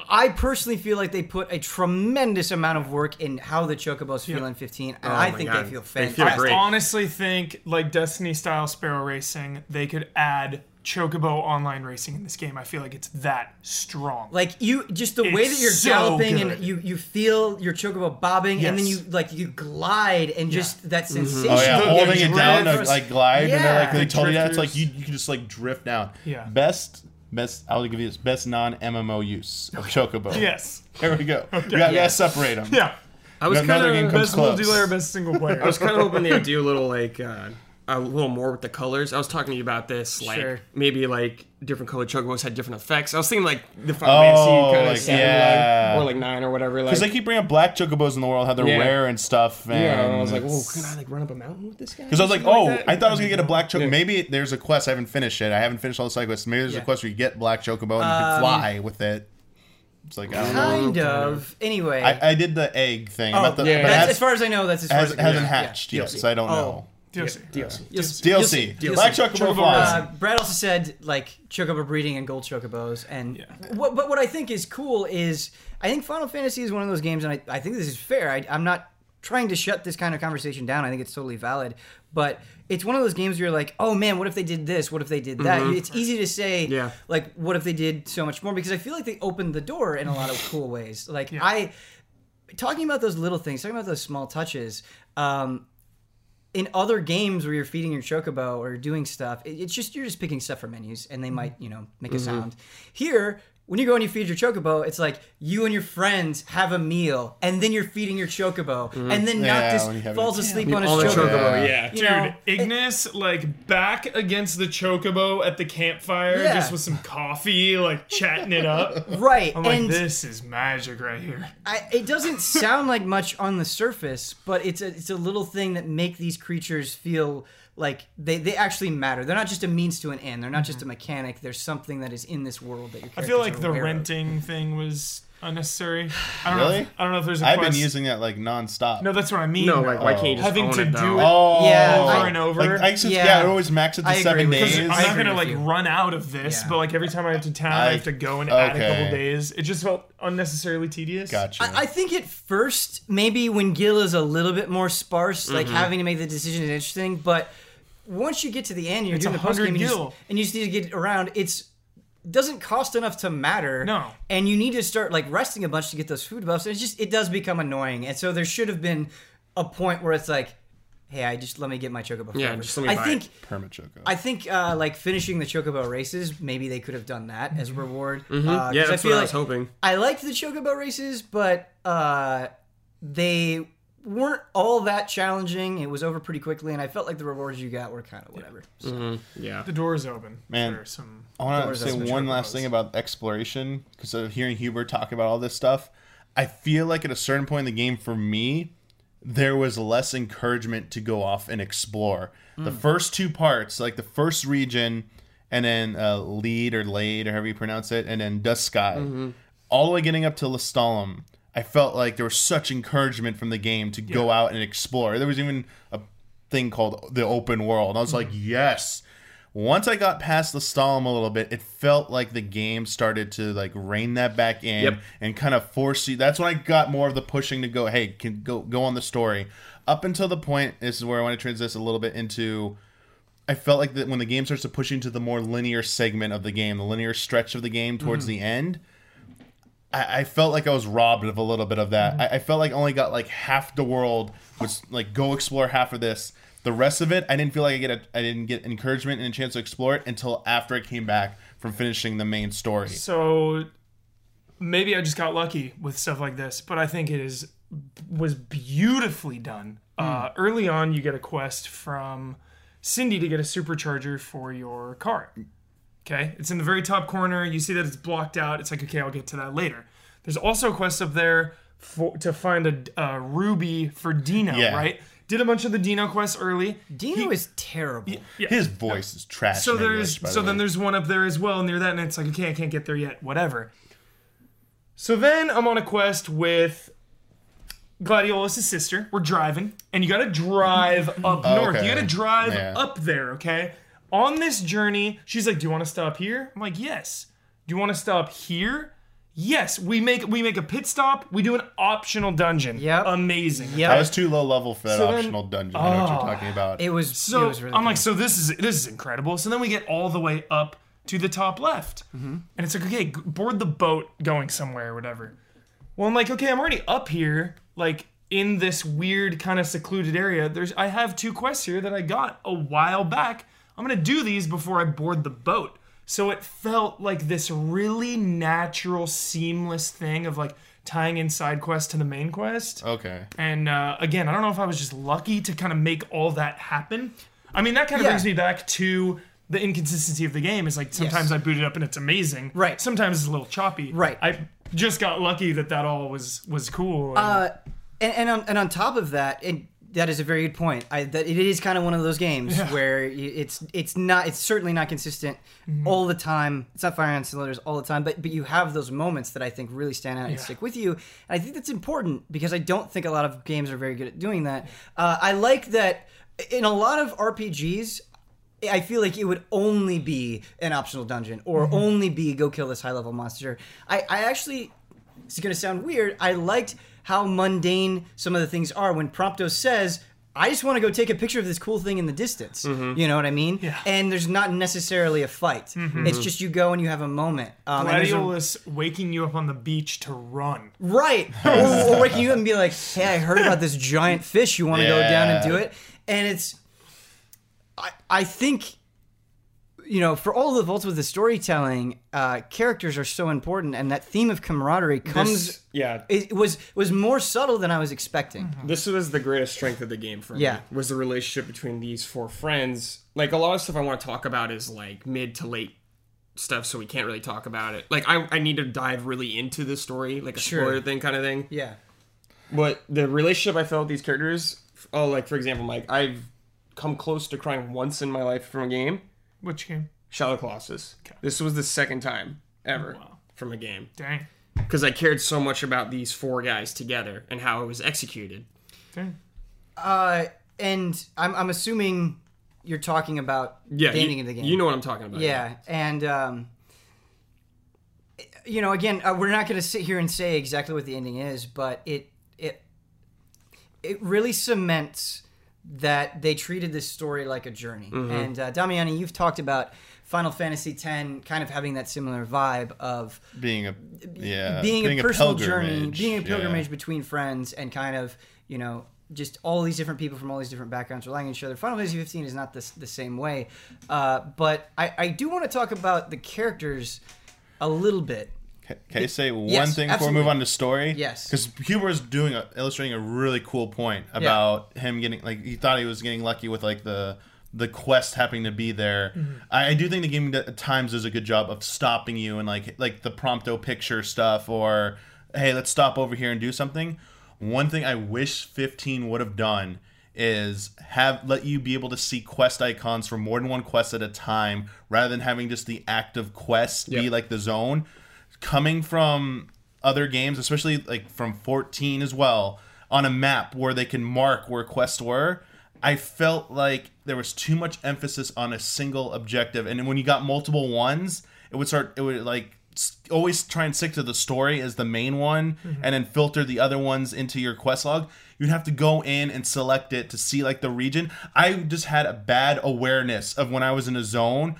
I I personally feel like they put a tremendous amount of work in how the chocobos feel Yeah. in 15, and Oh I think God. they feel They feel fantastic. great. I honestly think, like Destiny style Sparrow Racing, they could add Chocobo online racing in this game. I feel like it's that strong. Like you, just the way that you're so galloping good. and you you feel your chocobo bobbing, and then you like you glide and just that mm-hmm. sensation. Oh yeah, the- holding it down to like glide, and they're like Yeah. they told you that it's like you, you can just like drift down. Yeah. Best best I'll give you this best non MMO use of chocobo. yes. There we go. We got, we gotta separate them. Yeah. I was Another kind game of comes Best close. multiplayer, best single player. I was kind of hoping they would do a little like uh, a little more with the colors. I was talking to you about this, like Sure. maybe like different colored chocobos had different effects. I was thinking like the Final Oh, Fantasy kind like, of seven, yeah. like, or like nine or whatever. Like, Because they keep bringing up black chocobos in the world, how they're Yeah. rare and stuff. And yeah, and I was like, it's- "Whoa, can I like run up a mountain with this guy?" Because I was like, oh, that? I thought I was gonna get a black chocobo. Yeah. Maybe there's a quest I haven't finished it. I haven't finished all the side quests. Maybe there's Yeah. a quest where you get black chocobo and you Um, can fly with it. It's like I don't know. kind of. Anyway, I, I did the egg thing. oh, the, yeah. but that's, has, as far as I know, that's as far as has, it hasn't hatched Yeah. yet, so I don't Oh. know. DLC. DLC. You'll, DLC. you'll see. You'll see. Black chocobo Chocobo flies. Uh, Brad also said like chocobo breeding and gold chocobos, and Yeah. what, but what I think is cool is I think Final Fantasy is one of those games, and I, I think this is fair. I, I'm not trying to shut this kind of conversation down. I think it's totally valid, but it's one of those games where you're like, oh man, what if they did this? What if they did that? It's easy to say, Yeah. like, what if they did so much more? Because I feel like they opened the door in a lot of cool ways. Like I talking about those little things, talking about those small touches. Um, in other games where you're feeding your chocobo or doing stuff, it- it's just you're just picking stuff from menus, and they Mm-hmm. might you know make a sound. Here, when you go and you feed your chocobo, it's like you and your friends have a meal, and then you're feeding your chocobo, and then Mm-hmm. Yeah, Noctis when you have falls your- asleep on his on chocobo. chocobo, Yeah. yeah. You Dude, know, Ignis like back against the chocobo at the campfire, Yeah. just with some coffee, like chatting it up. right? I'm like, and this is magic right here. I, it doesn't sound like much on the surface, but it's a it's a little thing that make these creatures feel like they, they actually matter. They're not just a means to an end. They're not just a mechanic. There's something that is in this world that you're. I feel like the renting thing was unnecessary. I don't know. Really? If, I don't know if there's a I've been quest- using that like nonstop. No, that's what I mean. No, like why can't you just having own to it, do though? it Oh, Yeah, over I- and over. Like I just, Yeah. yeah, it always max it to I agree seven with you. days. I'm not agree gonna with like you. run out of this, Yeah. but like every time I have to town, I, I- have to go and add a couple okay. days. It just felt unnecessarily tedious. Gotcha. I, I think at first, maybe when Gil is a little bit more sparse, like Mm-hmm. having to make the decision is interesting. But once you get to the end, you're It's doing the post game, and, you just- and you just need to get around. It's doesn't cost enough to matter. No. and you need to start like resting a bunch to get those food buffs. And it's just it does become annoying, and so there should have been a point where it's like, hey, I just let me get my chocobo. Yeah, forever. just let me I buy think. it. Permit choco. I think uh, like finishing the chocobo races, maybe they could have done that as a reward. Uh, 'cause Yeah, I that's feel what I like was hoping. I liked the chocobo races, but uh, they weren't all that challenging. It was over pretty quickly, and I felt like the rewards you got were kind of whatever. So, mm-hmm. Yeah. The door is open. Man. For some I want to say one last thing about exploration because of hearing Huber talk about all this stuff. I feel like at a certain point in the game, for me, there was less encouragement to go off and explore. The mm. first two parts, like the first region, and then uh, lead or laid or however you pronounce it, and then Duscae, mm-hmm. all the way getting up to Lestallum. I felt like there was such encouragement from the game to go out and explore. There was even a thing called the open world. I was like, mm-hmm. yes. Once I got past Lestallum a little bit, it felt like the game started to like rein that back in Yep. and kind of force you. That's when I got more of the pushing to go, hey, can go go on the story. Up until the point, this is where I want to transition a little bit into. I felt like that when the game starts to push into the more linear segment of the game, the linear stretch of the game towards mm-hmm. the end, I, I felt like I was robbed of a little bit of that. I, I felt like I only got like half the world was like go explore half of this. The rest of it, I didn't feel like I get a, I didn't get encouragement and a chance to explore it until after I came back from finishing the main story. So maybe I just got lucky with stuff like this, but I think it is was beautifully done. Uh, early on, you get a quest from Cindy to get a supercharger for your car. Okay, it's in the very top corner. You see that it's blocked out. It's like, okay, I'll get to that later. There's also a quest up there for to find a, a ruby for Dino. Yeah. Right? Did a bunch of the Dino quests early. Dino is terrible. Yeah. His voice is trash. So there's English, so the then there's one up there as well near that, and it's like okay, I can't get there yet. Whatever. So then I'm on a quest with Gladiolus' sister. We're driving, and you got to drive up oh, north. You got to drive Yeah. up there. Okay. On this journey, she's like, "Do you want to stop here?" I'm like, "Yes." Do you want to stop here? Yes. We make we make a pit stop. We do an optional dungeon. Yeah, Amazing. Yeah, I was too low level for that So then- optional dungeon. I know what you're talking about. It was. So it was really I'm cool. like, so this is this is incredible. So then we get all the way up to the top left, Mm-hmm. and it's like, okay, board the boat going somewhere or whatever. Well, I'm like, okay, I'm already up here, like in this weird kind of secluded area. There's, I have two quests here that I got a while back. I'm gonna do these before I board the boat. So it felt like this really natural, seamless thing of like tying in side quest to the main quest. okay. And uh, again, I don't know if I was just lucky to kind of make all that happen. I mean, that kind of Yeah. brings me back to the inconsistency of the game. Is like sometimes Yes. I boot it up and it's amazing. Right. Sometimes it's a little choppy. Right. I just got lucky that that all was was cool. and- Uh, and and on, and on top of that, it, that is a very good point. I, that it is kind of one of those games Yeah. where it's it's not it's certainly not consistent Mm-hmm. all the time. It's not firing on cylinders all the time, but but you have those moments that I think really stand out and stick with you. And I think that's important because I don't think a lot of games are very good at doing that. Uh, I like that in a lot of RPGs. I feel like it would only be an optional dungeon or Mm-hmm. only be go kill this high level monster. I, I actually it's going to sound weird. I liked how mundane some of the things are when Prompto says, I just want to go take a picture of this cool thing in the distance. You know what I mean? Yeah. And there's not necessarily a fight. It's just you go and you have a moment. Um, a- waking you up on the beach to run. Right. or, or waking you up and be like, hey, I heard about this giant fish. You want to go down and do it? And it's, I, I think, you know, for all the faults with the storytelling, uh, characters are so important, and that theme of camaraderie comes. This- yeah, It was was more subtle than I was expecting. this was the greatest strength of the game for Yeah. me. Was the relationship between these four friends. Like a lot of stuff I want to talk about is like mid to late stuff, so we can't really talk about it. Like I, I need to dive really into the story, like a Sure. spoiler thing kind of thing. Yeah. But the relationship I felt with these characters, oh, like for example, Mike, I've come close to crying once in my life from a game. Which game? Shadow Colossus. This was the second time ever Wow. from a game Dang. because I cared so much about these four guys together and how it was executed. Dang. Uh, and I'm, I'm assuming you're talking about Yeah, the you, ending of the game. you know what I'm talking about. Yeah, and um, you know, again, uh, we're not going to sit here and say exactly what the ending is, but it it it really cements that they treated this story like a journey. Mm-hmm. And uh, Damiani, you've talked about Final Fantasy X kind of having that similar vibe of being a yeah, being, a personal journey, being a yeah. pilgrimage between friends, and kind of you know just all these different people from all these different backgrounds relying on each other. Final Fantasy 15 is not this the same way, uh, but I, I do want to talk about the characters a little bit. Can, can I say one Yes, thing before we move on to story? Yes. Because Huber is doing a, illustrating a really cool point about him getting like he thought he was getting lucky with like the the quest happening to be there. Mm-hmm. I, I do think the game at times does a good job of stopping you and like like the prompto picture stuff or hey let's stop over here and do something. One thing I wish 15 would have done is have let you be able to see quest icons for more than one quest at a time rather than having just the active quest be like the zone coming from other games, especially like from 14 as well, on a map where they can mark where quests were, I felt like there was too much emphasis on a single objective. And when you got multiple ones, it would start, it would like always try and stick to the story as the main one mm-hmm. and then filter the other ones into your quest log. You'd have to go in and select it to see like the region. I just had a bad awareness of when I was in a zone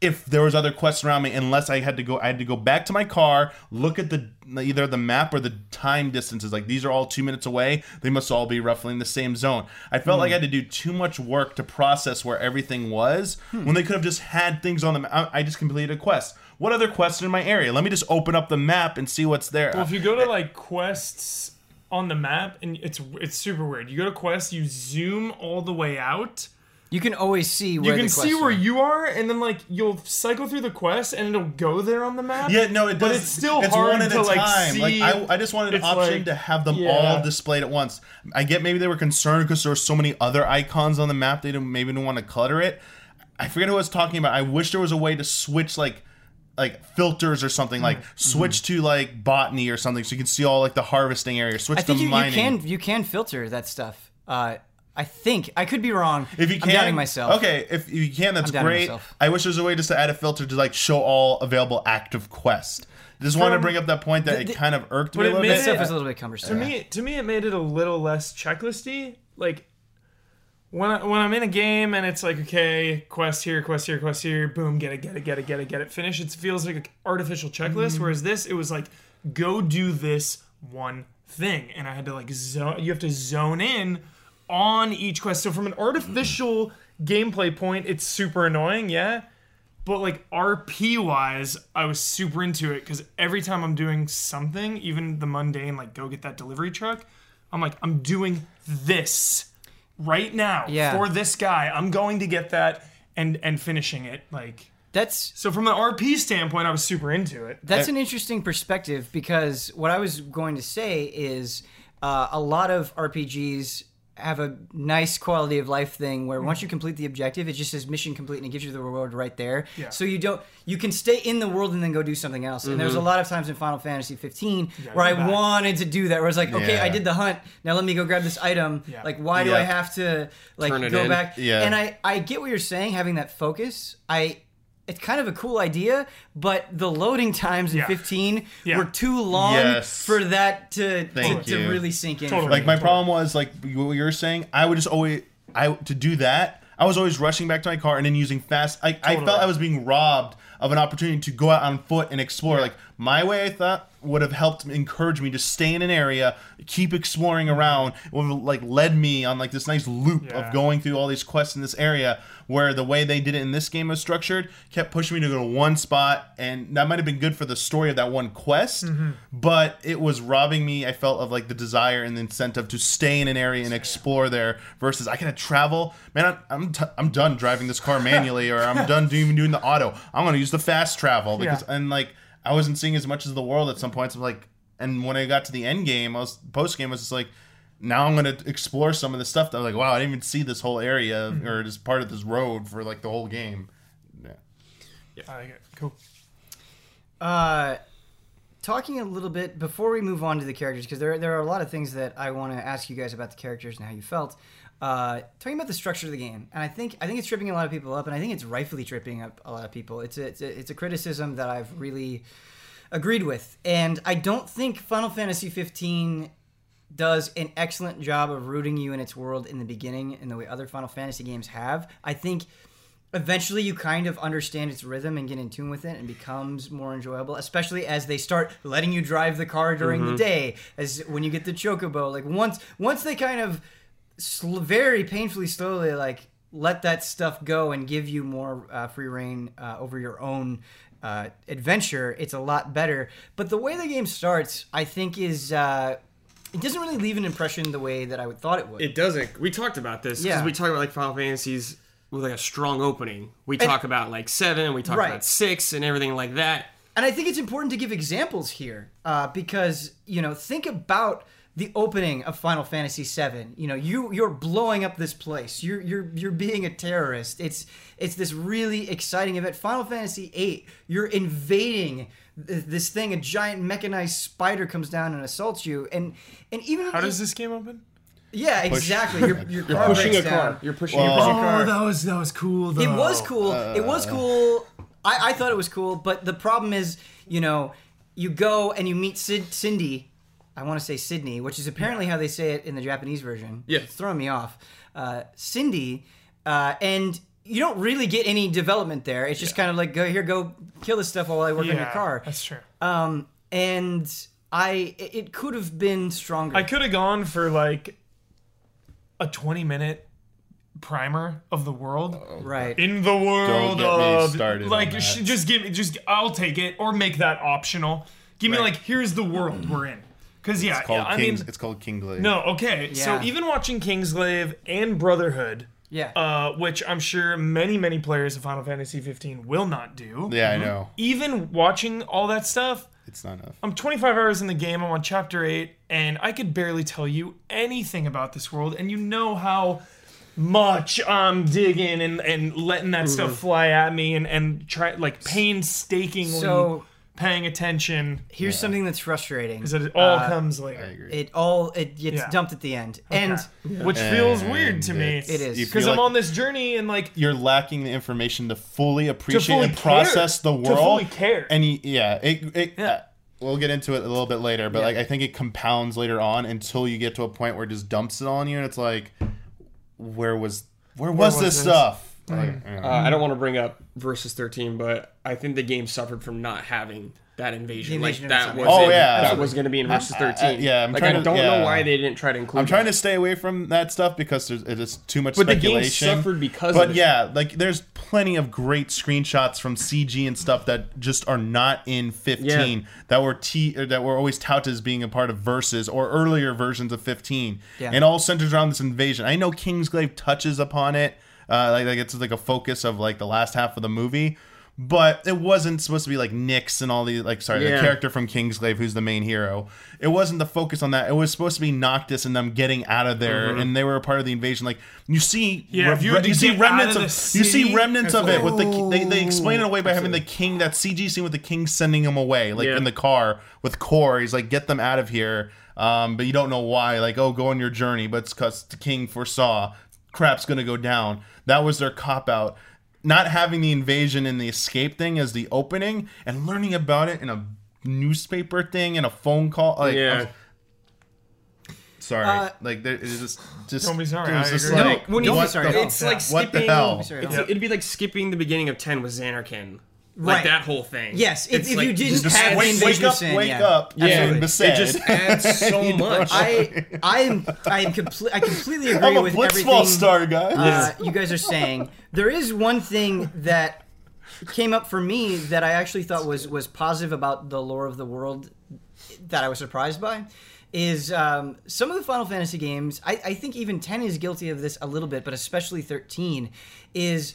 if there was other quests around me unless i had to go i had to go back to my car look at the either the map or the time distances like these are all two minutes away they must all be roughly in the same zone i felt like i hmm. had to do too much work to process where everything was hmm. when they could have just had things on the map I, I just completed a quest what other quests in my area? Let me just open up the map and see what's there. Well, if you go to eh, like quests on the map, and it's it's super weird. You go to quests, you zoom all the way out. You can always see where You can the see where are. you are, and then like you'll cycle through the quest, and it'll go there on the map. yeah, no, it does. But it's still it's hard one at to, a like, time. like see- I, I just wanted an option like- to have them yeah. all displayed at once. I get maybe they were concerned because there were so many other icons on the map. They didn't maybe didn't want to clutter it. I forget who I was talking about. I wish there was a way to switch like like filters or something like Mm-hmm. switch to like botany or something so you can see all like the harvesting area switch I think to you, you can you can filter that stuff. Uh, I think I could be wrong. If you can, I'm doubting myself. Okay, if you can, that's I'm great. myself. I wish there was a way just to add a filter to like show all available active quests. Just wanted to bring up that point that The- it kind of irked but me a it little made That bit. stuff Yeah. is a little bit cumbersome. To cumbersome. me, to me, it made it a little less checklisty. Like when I, when I'm in a game and it's like, okay, quest here, quest here, quest here, boom, get it, get it, get it, get it, get it, finish. It feels like an artificial checklist. Mm-hmm. Whereas this, it was like, go do this one thing, and I had to like zone. You have to zone in on each quest. So from an artificial gameplay point, it's super annoying. Yeah. But like RP wise, I was super into it because every time I'm doing something, even the mundane, like go get that delivery truck, I'm like, I'm doing this right now Yeah. for this guy. I'm going to get that and and finishing it. Like That's so from an RP standpoint, I was super into it. That's an interesting perspective because what I was going to say is uh, a lot of RPGs have a nice quality of life thing where once you mm-hmm. complete the objective, it just says mission complete and it gives you the reward right there. Yeah. So you don't you can stay in the world and then go do something else. And there's a mm-hmm. lot of times in Final Fantasy 15 where I back. wanted to do that. Where I was like, okay, Yeah. I did the hunt. Now let me go grab this item. Yeah. Like, why do I have to like go in. back? Yeah. And I I get what you're saying, having that focus. I it's kind of a cool idea, but the loading times in Yeah. 15 Yeah. were too long Yes. for that to to, Thank to you. really sink in. Totally. Like my problem was like what you're saying. I would just always I to do that. I was always rushing back to my car and then using fast. I, I felt I was being robbed of an opportunity to go out on foot and explore. Like my way, I thought would have helped encourage me to stay in an area, keep exploring around. It would have like led me on like this nice loop Yeah. of going through all these quests in this area. Where the way they did it in this game was structured kept pushing me to go to one spot, and that might have been good for the story of that one quest, Mm-hmm. but it was robbing me. I felt of like the desire and the incentive to stay in an area and explore there. Versus I gotta travel, man. I'm I'm, t- I'm done driving this car manually, or I'm done doing, even doing the auto. I'm gonna use the fast travel because Yeah. and like I wasn't seeing as much as the world at some points. I'm like, and when I got to the end game, I was post game I was just like. Now I'm gonna explore some of the stuff that I was like, wow, I didn't even see this whole area Mm-hmm. or just part of this road for like the whole game. Yeah. I like it. Cool. Uh, talking a little bit before we move on to the characters, because there there are a lot of things that I want to ask you guys about the characters and how you felt. Uh, talking about the structure of the game, and I think I think it's tripping a lot of people up, and I think it's rightfully tripping up a lot of people. It's a, it's a, it's a criticism that I've really agreed with, and I don't think Final Fantasy 15 does an excellent job of rooting you in its world in the beginning in the way other Final Fantasy games have. I think eventually you kind of understand its rhythm and get in tune with it and becomes more enjoyable especially as they start letting you drive the car during the day as when you get the chocobo like once once they kind of sl- very painfully slowly like let that stuff go and give you more uh, free reign uh, over your own uh, adventure it's a lot better but the way the game starts i think is uh, it doesn't really leave an impression the way that i would thought it would It doesn't. We talked about this because Yeah. we talk about like Final Fantasies with like a strong opening. We talk about like seven. We talk Right. about six and everything like that. And I think it's important to give examples here uh, because you know think about the opening of Final Fantasy VII. You know, you you're blowing up this place. You're you're you're being a terrorist. It's it's this really exciting event. Final Fantasy VIII, you're invading th- this thing. A giant mechanized spider comes down and assaults you. And and even How does this game open? yeah exactly your your car Pushing breaks a car. down. You're pushing. Well- you're pushing a car. Oh, that was that was cool. Though. It was cool. it was uh. cool. I, I thought it was cool, but the problem is, you know, you go and you meet Cid, Cindy. I want to say Sydney, which is apparently how they say it in the Japanese version. Yeah. It's throwing me off. Uh, Cindy, uh, and you don't really get any development there. It's just kind of like, go here, go kill this stuff while I work on your car. That's true. Um, and I, it it could have been stronger. I could have gone for like a 20 minute primer of the world. Right. In the world of like, sh- just give me, just I'll take it or make that optional. Give me Right. like, here's the world we're in. Because yeah, It's called yeah, I Kings. mean, it's called Kingsglaive. no, okay. So even watching Kingsglaive and Brotherhood, Yeah. uh, which I'm sure many many players of Final Fantasy 15 will not do. Yeah, I know. Even watching all that stuff, It's not enough. I'm 25 hours in the game. I'm on chapter 8, and I could barely tell you anything about this world. And you know how much I'm digging and, and letting that stuff Mm-hmm. fly at me and, and try like painstakingly So- paying attention Here's something that's frustrating. is that it all Uh, comes I later. agree. It all it gets Yeah. dumped at the end, and Which feels weird to me. it's- It is. you Because feel I'm on this journey and like You're lacking the information to fully appreciate to fully and process care. the To world. fully care. And you, yeah, it, it, Yeah. uh, we'll get into it a little bit later, but Yeah. like I think it compounds later on until you get to a point where it just dumps it on you, and it's like, where was where was, was this this? stuff? Like, yeah. Uh, I don't want to bring up versus 13, but I think the game suffered from not having that invasion. The invasion like that was. Oh, in- yeah. that was going to be in versus 13. yeah, I'm like trying I to- don't yeah. know why they didn't try to include. I'm trying that. to stay away from that stuff because there's it is too much But the game speculation. suffered because But of it. yeah, like there's plenty of great screenshots from CG and stuff that just are not in 15 Yeah. that were t or that were always touted as being a part of Versus or earlier versions of 15, Yeah. and all centers around this invasion. I know Kingsglaive touches upon it, uh, like like it's like a focus of like the last half of the movie. But it wasn't supposed to be like Nyx and all the like sorry the character from Kingsglaive who's the main hero. It wasn't the focus on that. It was supposed to be Noctis and them getting out of there, and they were a part of the invasion. Like you see, Yeah, if you re- you see remnants of, of you see remnants of it with the they, they explain it away by having the king that CG scene with the king sending him away like Yeah. in the car with Cor. He's like, get them out of here. Um, but you don't know why. Like, oh, go on your journey. But it's because the king foresaw crap's gonna go down. That was their cop out. Not having the invasion and the escape thing as the opening and learning about it in a newspaper thing and a phone call. Like, Yeah. I'm- sorry, Uh, like there is just just Don't be sorry, there's I just agree. like, No, when you- what sorry, the- It's like what the skipping. hell? Sorry, It'd be like skipping the beginning of 10 with Zanarkand. Like Right. that whole thing. Yes, if- It's if like- you didn't just- just have the wake, wake up, sin, wake yeah. up. Yeah, and it just adds so much. I I am I am complete I completely agree I'm a with everything star, guys. uh, you guys are saying. There is one thing that came up for me that I actually thought was was positive about the lore of the world that I was surprised by. Is um, some of the Final Fantasy games? I, I think even ten is guilty of this a little bit, but especially thirteen is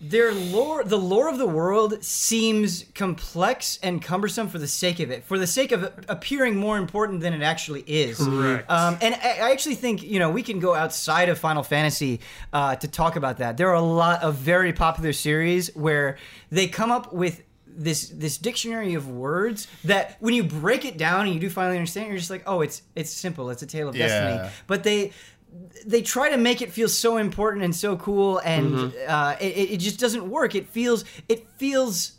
their lore the lore of the world seems complex and cumbersome for the sake of it for the sake of appearing more important than it actually is Correct. um, and I, I actually think you know we can go outside of final fantasy uh, to talk about that there are a lot of very popular series where they come up with this this dictionary of words that when you break it down and you do finally understand it, you're just like oh it's it's simple it's a tale of Yeah. destiny but they they try to make it feel so important and so cool and Mm-hmm. uh, it, it just doesn't work it feels it feels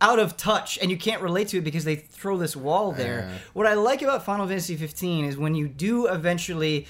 out of touch and you can't relate to it because they throw this wall there Yeah. what i like about final fantasy 15 is when you do eventually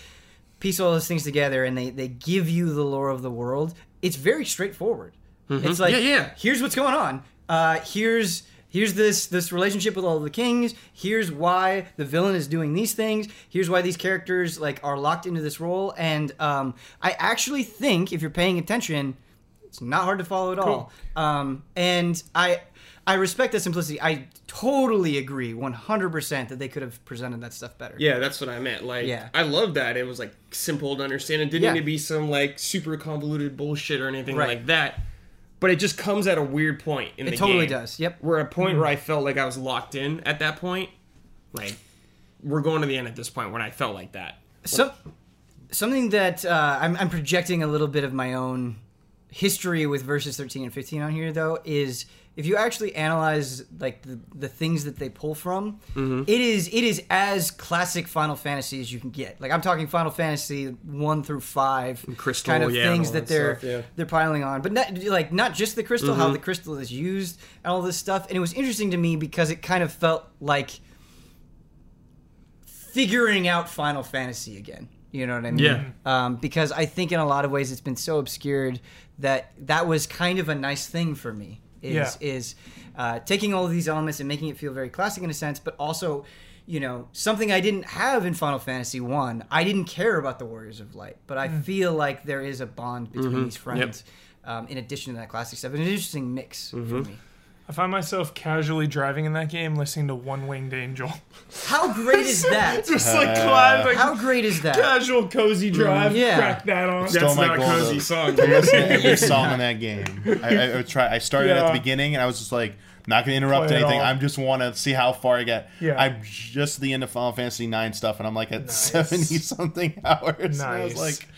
piece all those things together and they, they give you the lore of the world it's very straightforward it's like Yeah, yeah. here's what's going on uh, here's here's this this relationship with all the kings here's why the villain is doing these things here's why these characters like are locked into this role and um, i actually think if you're paying attention it's not hard to follow at all um, and i i respect that simplicity i totally agree 100% that they could have presented that stuff better Yeah, that's what I meant. Like, Yeah. I love that. It was like simple to understand. It didn't Yeah. need to be some like super convoluted bullshit or anything Right. like that. But it just comes at a weird point in the it totally game. does yep Where a point where I felt like I was locked in at that point, like we're going to the end at this point when I felt like that. So, something that uh, I'm, I'm projecting a little bit of my own history with versus 13 and 15 on here, though, is if you actually analyze like the, the things that they pull from, Mm-hmm. it is it is as classic Final Fantasy as you can get. Like I'm talking Final Fantasy one through five, Crystal, kind of yeah, things that that they're stuff, yeah. they're piling on, but not like not just the crystal, Mm-hmm. how the crystal is used and all this stuff. And it was interesting to me because it kind of felt like figuring out Final Fantasy again. You know what I mean? Yeah. Um, because I think in a lot of ways it's been so obscured that that was kind of a nice thing for me. Is Yeah. is uh, taking all of these elements and making it feel very classic in a sense, but also you know, something I didn't have in Final Fantasy One. I. I didn't care about the Warriors of Light, but I feel like there is a bond between these friends. Um, in addition to that classic stuff, an interesting mix for me. I find myself casually driving in that game, listening to One Winged Angel. How great is that? Just like classic, How great is that? casual, cozy drive. Yeah. Crack that on. Stole That's my not a gold. cozy song. I listened to every song in that game. I, I, I try. I started at Yeah. the beginning, and I was just like, not gonna interrupt Play it anything. all. I just want to see how far I get. Yeah. I'm just the end of Final Fantasy Nine stuff, and I'm like at seventy something hours. And I was Nice. like,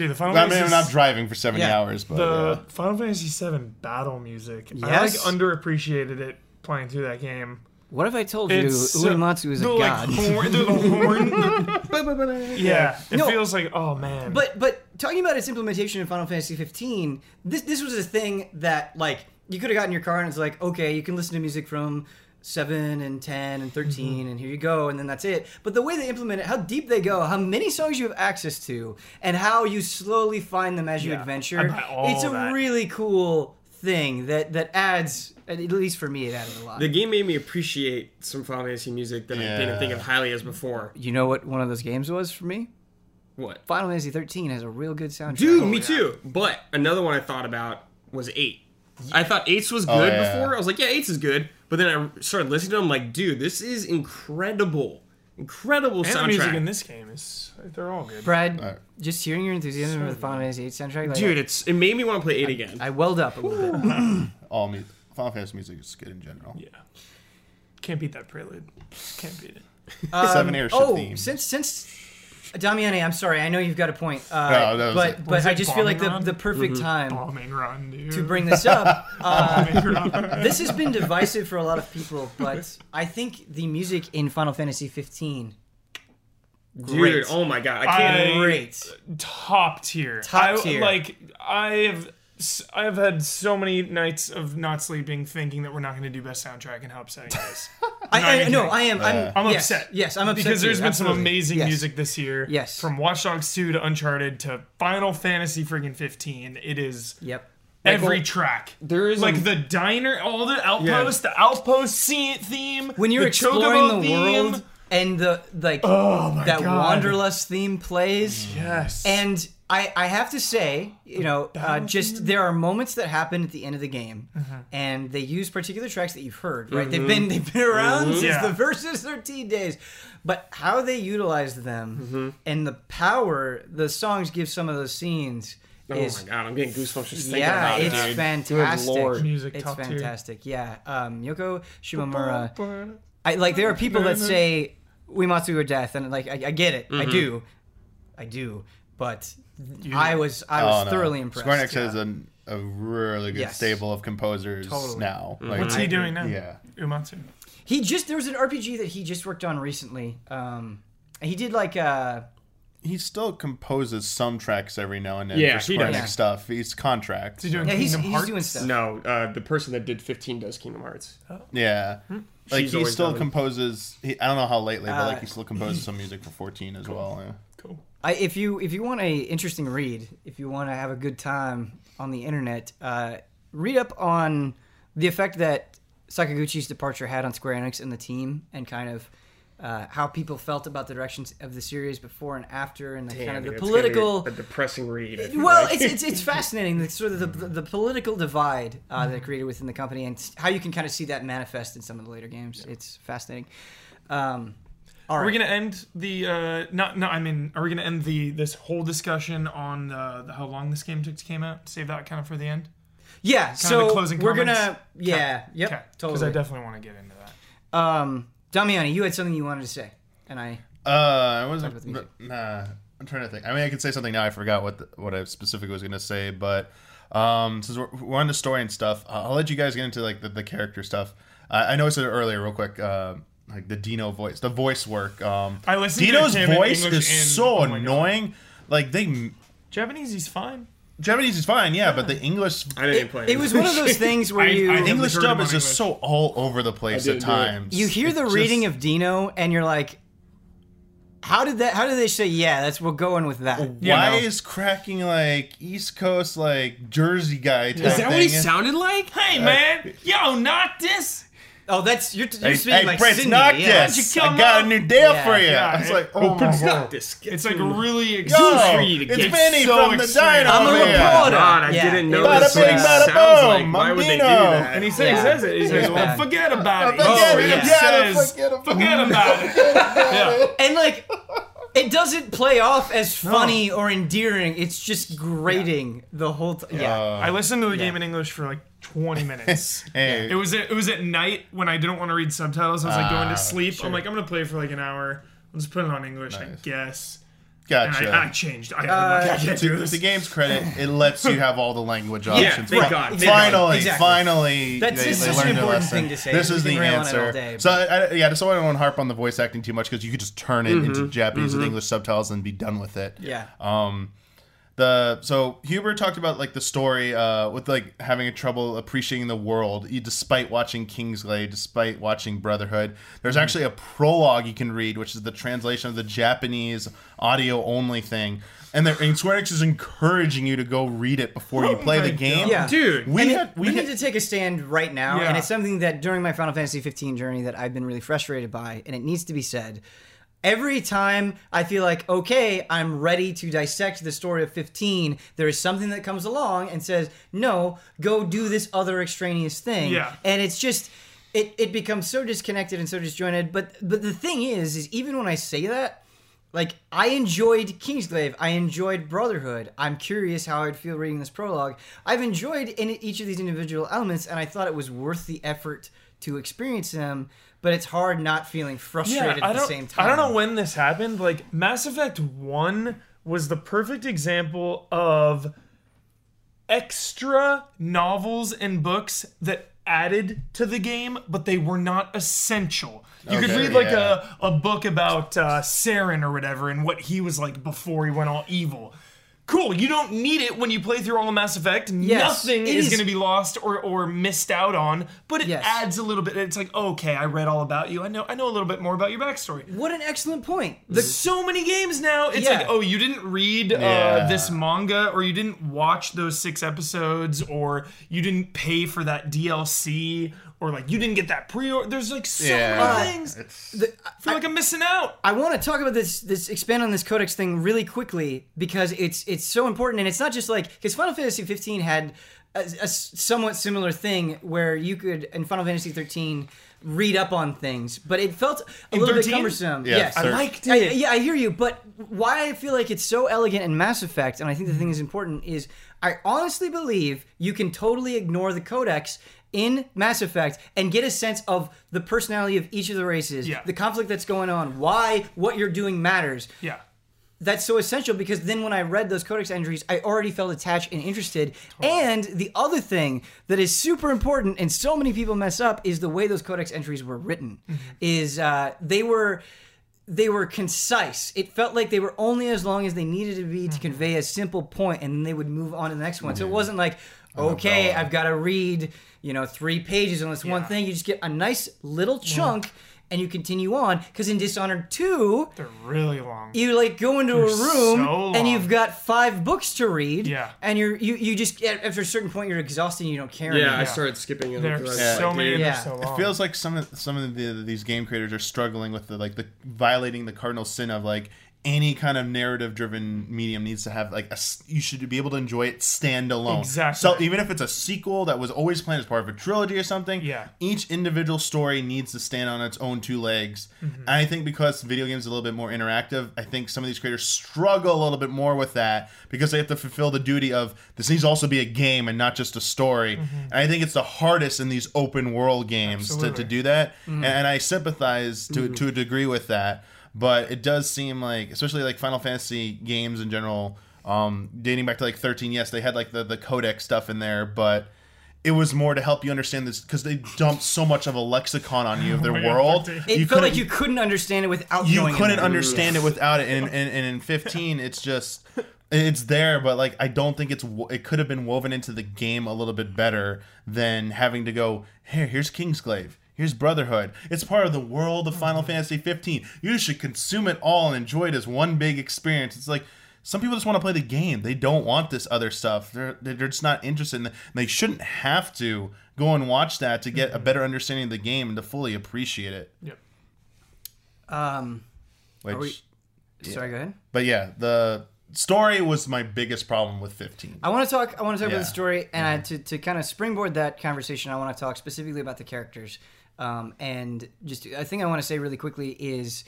Dude, the Final I mean, Fantasy I'm not driving for seventy Yeah. hours, but the yeah. Final Fantasy VII battle music. I Yes. like underappreciated it playing through that game. What if I told you It's Uematsu is a the, god? Like, horn, the horn. yeah, it No. feels like oh man. But but talking about its implementation in Final Fantasy 15, this this was a thing that like you could have gotten your car and it's like okay, you can listen to music from seven and ten and mm-hmm. 13 and here you go and then that's it. But the way they implement it, how deep they go, how many songs you have access to, and how you slowly find them as you Yeah, adventure it's a that. really cool thing that that adds at least for me it added a lot. The game made me appreciate some Final Fantasy music that I didn't think of highly as before. you know what one of those games was for me? What? Final Fantasy 13 has a real good soundtrack. Dude, oh, me too. But another one I thought about was eight. I thought eights was oh, good yeah. before. I was like, yeah, eights is good. But then I started listening to them. like, dude, this is incredible, incredible and the music in this game is they're all good. Brad, Alright. just hearing your enthusiasm for the Final Fantasy 8 soundtrack, like, dude, it's it made me want to play eight again. I welled up a little bit. all me- Final Fantasy music is good in general. Yeah, can't beat that prelude. Can't beat it. Um, Seven airship oh, theme. since since Damiani, I'm sorry, I know you've got a point, uh, No, that was but it. but Was I just feel like the, Bombing Run? the perfect time Bombing run, dude. to bring this up. Uh, this has been divisive for a lot of people, but I think the music in Final Fantasy 15 Dude, great. oh my god, I can't. I- great. top tier. Top I, tier. Like I have, I have had so many nights of not sleeping, thinking that we're not going to do best soundtrack and how upsetting it is. I, not I, no. I am. I'm, I'm yes, upset. Yes, I'm upset because too, there's been some amazing Yes. music this year. Yes. from Watch Dogs 2 to Uncharted to Final Fantasy friggin' 15. It is Yep. every well, track. there is like a- the diner, all the outposts, the outpost scene theme. When you're the exploring Chocobo the theme. world and the like Oh my that god! Wanderlust theme plays. Yes. And I, I have to say, you know, uh, just there are moments that happen at the end of the game, Mm-hmm. and they use particular tracks that you've heard, right? They've been they've been around since Mm-hmm. Yeah. the versus thirteen days, but how they utilize them Mm-hmm. and the power the songs give some of those scenes Oh is my god, I'm getting goosebumps just thinking yeah, about it's it, dude. fantastic. Lord. Music it's top tier. fantastic. Yeah, um, Yoko Shimomura. I like there are people that say we must Uematsu or death, and like I, I get it, I do, I do, but I was I was Oh, no. thoroughly impressed. Square Enix yeah. has a, a really good Yes. stable of composers Totally. now. Like, What's he doing now? Yeah. Uematsu. He just there was an RPG that he just worked on recently. Um, he did like uh he still composes some tracks every now and then Yeah, for he does. Enix stuff. He's contract. Is he doing yeah he's, Kingdom he's Hearts? doing stuff. No, uh, the person that did 15 does Kingdom Hearts. Yeah. Like She's he still composes. He, I don't know how lately, but Uh, like he still composes some music for 14 as well. Yeah. I, if you if you want a interesting read, if you want to have a good time on the internet, uh, read up on the effect that Sakaguchi's departure had on Square Enix and the team, and kind of uh, how people felt about the directions of the series before and after, and the kind of the political. a depressing read. Well, like. it's, it's it's fascinating the sort of the, the, the political divide uh, that it created within the company, and how you can kind of see that manifest in some of the later games. It's fascinating. Um, all Are we gonna end the uh not no I mean are we gonna end the this whole discussion on the, the how long this game took to came out? Save that kind of for the end. Yeah, of so the closing we're comments? gonna yeah, yep, Okay. Because. I definitely want to get into that. Um, Damiani, you had something you wanted to say, and I. Uh, I wasn't. about the music. Nah, I'm trying to think. I mean, I could say something now. I forgot what the, what I specifically was going to say, but um, since we're, we're on the story and stuff, I'll, I'll let you guys get into like the, the character stuff. I, I noticed it earlier, real quick. Uh, like the Dino voice, the voice work. Um, I listened to Dino's him in voice English is and- so oh my God. annoying. Like they, Japanese he's fine. Japanese is fine, yeah, but the English I didn't even play It it was one of those things where I- you I never English dub is on just so all over the place at didn't do it. times. you hear the It's reading just- of Dino, and you're like, how did that? How did they say? Yeah, that's we're going with that. Yeah, Why no. is cracking like East Coast like Jersey guy? Type Is that what he sounded like? Hey man, yo, not this. Oh, that's you're, you're Hey, speaking hey like Prince Cindy. Noctis, yeah. You I got a new deal Yeah. for you. Yeah, I was it- like, oh, oh my It's god. It's like really Yo, exciting. for you it's get Vinny so from the excited. dino I'm a reporter. God, I Yeah. didn't know Bada this bing, what bada sounds like. Why would they do that? And he says, Yeah. he says it. He says, Yeah. well, forget about it. Forget Oh, it, he yeah. Forget it. forget about it. And like it doesn't play off as funny or endearing. It's just grating the whole time. Yeah. Uh, I listened to the game in English for like 20 minutes. hey, It was it was at night when I didn't want to read subtitles. I was like going Ah, to sleep. sure. I'm like I'm gonna play for like an hour. I'll just put it on English, I Nice. guess. And gotcha. I, I changed. I, Uh, I can't to do the game's credit, it lets you have all the language Yeah, options. thank Fi- God. Thank finally, Exactly. finally, That's- they, it's they such an important lesson. thing to say. This is the rail all answer. day, so, I, yeah, just so I don't harp on the voice acting too much because you could just turn it Mm-hmm. into Japanese and English subtitles and be done with it. Yeah. Um, the so Huber talked about like the story uh, with like having a trouble appreciating the world despite watching Kingsglaive, despite watching Brotherhood. There's Mm-hmm. actually a prologue you can read, which is the translation of the Japanese audio only thing. And, and Square Enix is encouraging you to go read it before you Oh play the game. Yeah. Dude, we and had it- we, we had, need to take a stand right now, Yeah. and it's something that during my Final Fantasy 15 journey that I've been really frustrated by, and it needs to be said. Every time I feel like, okay, I'm ready to dissect the story of 15, there is something that comes along and says, no, go do this other extraneous thing. Yeah. And it's just, it, it becomes so disconnected and so disjointed. But but the thing is, is even when I say that, like I enjoyed Kingsglaive, I enjoyed Brotherhood. I'm curious how I'd feel reading this prologue. I've enjoyed in each of these individual elements, and I thought it was worth the effort to experience them. But it's hard not feeling frustrated I at the same time. I don't know when this happened. Like Mass Effect One was the perfect example of extra novels and books that added to the game, but they were not essential. You could read like yeah. a, a book about uh, Saren or whatever and what he was like before he went all evil. Cool, you don't need it when you play through all of Mass Effect. Yes, Nothing it is, is- going to be lost or, or missed out on, but it Yes. adds a little bit. It's like, okay, I read all about you. I know I know a little bit more about your backstory. What an excellent point. The, so many games now. It's Yeah. like, oh, you didn't read uh, this manga, or you didn't watch those six episodes, or you didn't pay for that DLC, or like you didn't get that pre-order. There's like so Yeah. many uh, things. It's- the, I feel like I'm missing out. I want to talk about this this expand on this codex thing really quickly because it's it's so important and it's not just like because Final Fantasy 15 had a, a s- somewhat similar thing where you could in Final Fantasy 13 read up on things, but it felt a little 13? bit cumbersome. Yeah, yes, I I liked I- it. yeah, I hear you, but why I feel like it's so elegant in Mass Effect, and I think the thing is important, is I honestly believe you can totally ignore the codex in Mass Effect and get a sense of the personality of each of the races, Yeah. the conflict that's going on, why what you're doing matters. Yeah. That's so essential because then when I read those codex entries, I already felt attached and interested. And the other thing that is super important, and so many people mess up, is the way those codex entries were written. Is uh, they were they were concise. It felt like they were only as long as they needed to be to convey a simple point, and then they would move on to the next one. So it wasn't like, okay, novella. I've got to read, you know, three pages on this one Yeah. thing. You just get a nice little chunk, and you continue on. Because in Dishonored Two, They're really long. you like go into a They're room so and you've got five books to read. Yeah. and you're you you just at- after a certain point you're exhausted and you don't care. Yeah, anymore. I started skipping it. There's because I was so like, many. dude, They're Yeah. so It feels like some of some of the, these game creators are struggling with the like the violating the cardinal sin of like any kind of narrative driven medium needs to have like a s- you should be able to enjoy it standalone. Exactly. So even if it's a sequel that was always planned as part of a trilogy or something, Yeah. each individual story needs to stand on its own two legs. Mm-hmm. And I think because video games are a little bit more interactive, I think some of these creators struggle a little bit more with that because they have to fulfill the duty of this needs to also be a game and not just a story. And I think it's the hardest in these open world games to, to Mm-hmm. Absolutely. Mm-hmm. do that. And, and I sympathize to to a degree with that. But it does seem like, especially like Final Fantasy games in general, um, dating back to like 13, yes, they had like the, the codex stuff in there, but it was more to help you understand this because they dumped so much of a lexicon on you of their Oh my God, world. It you felt like you couldn't understand it without. you couldn't understand it without it and, and, and in 15 it's just it's there but like i don't think it's it could have been woven into the game a little bit better than having to go here here's kingsglaive here's brotherhood it's part of the world of final fantasy 15 you should consume it all and enjoy it as one big experience it's like some people just want to play the game. They don't want this other stuff. They're they're just not interested in. The, they shouldn't have to go and watch that to get a better understanding of the game and to fully appreciate it. Yep. Um, Which, we- sorry, go ahead. but yeah, the story was my biggest problem with 15. I want to talk. I want to talk Yeah. about the story, and I, to to kind of springboard that conversation, I want to talk specifically about the characters. Um, and just a thing I want to say really quickly is,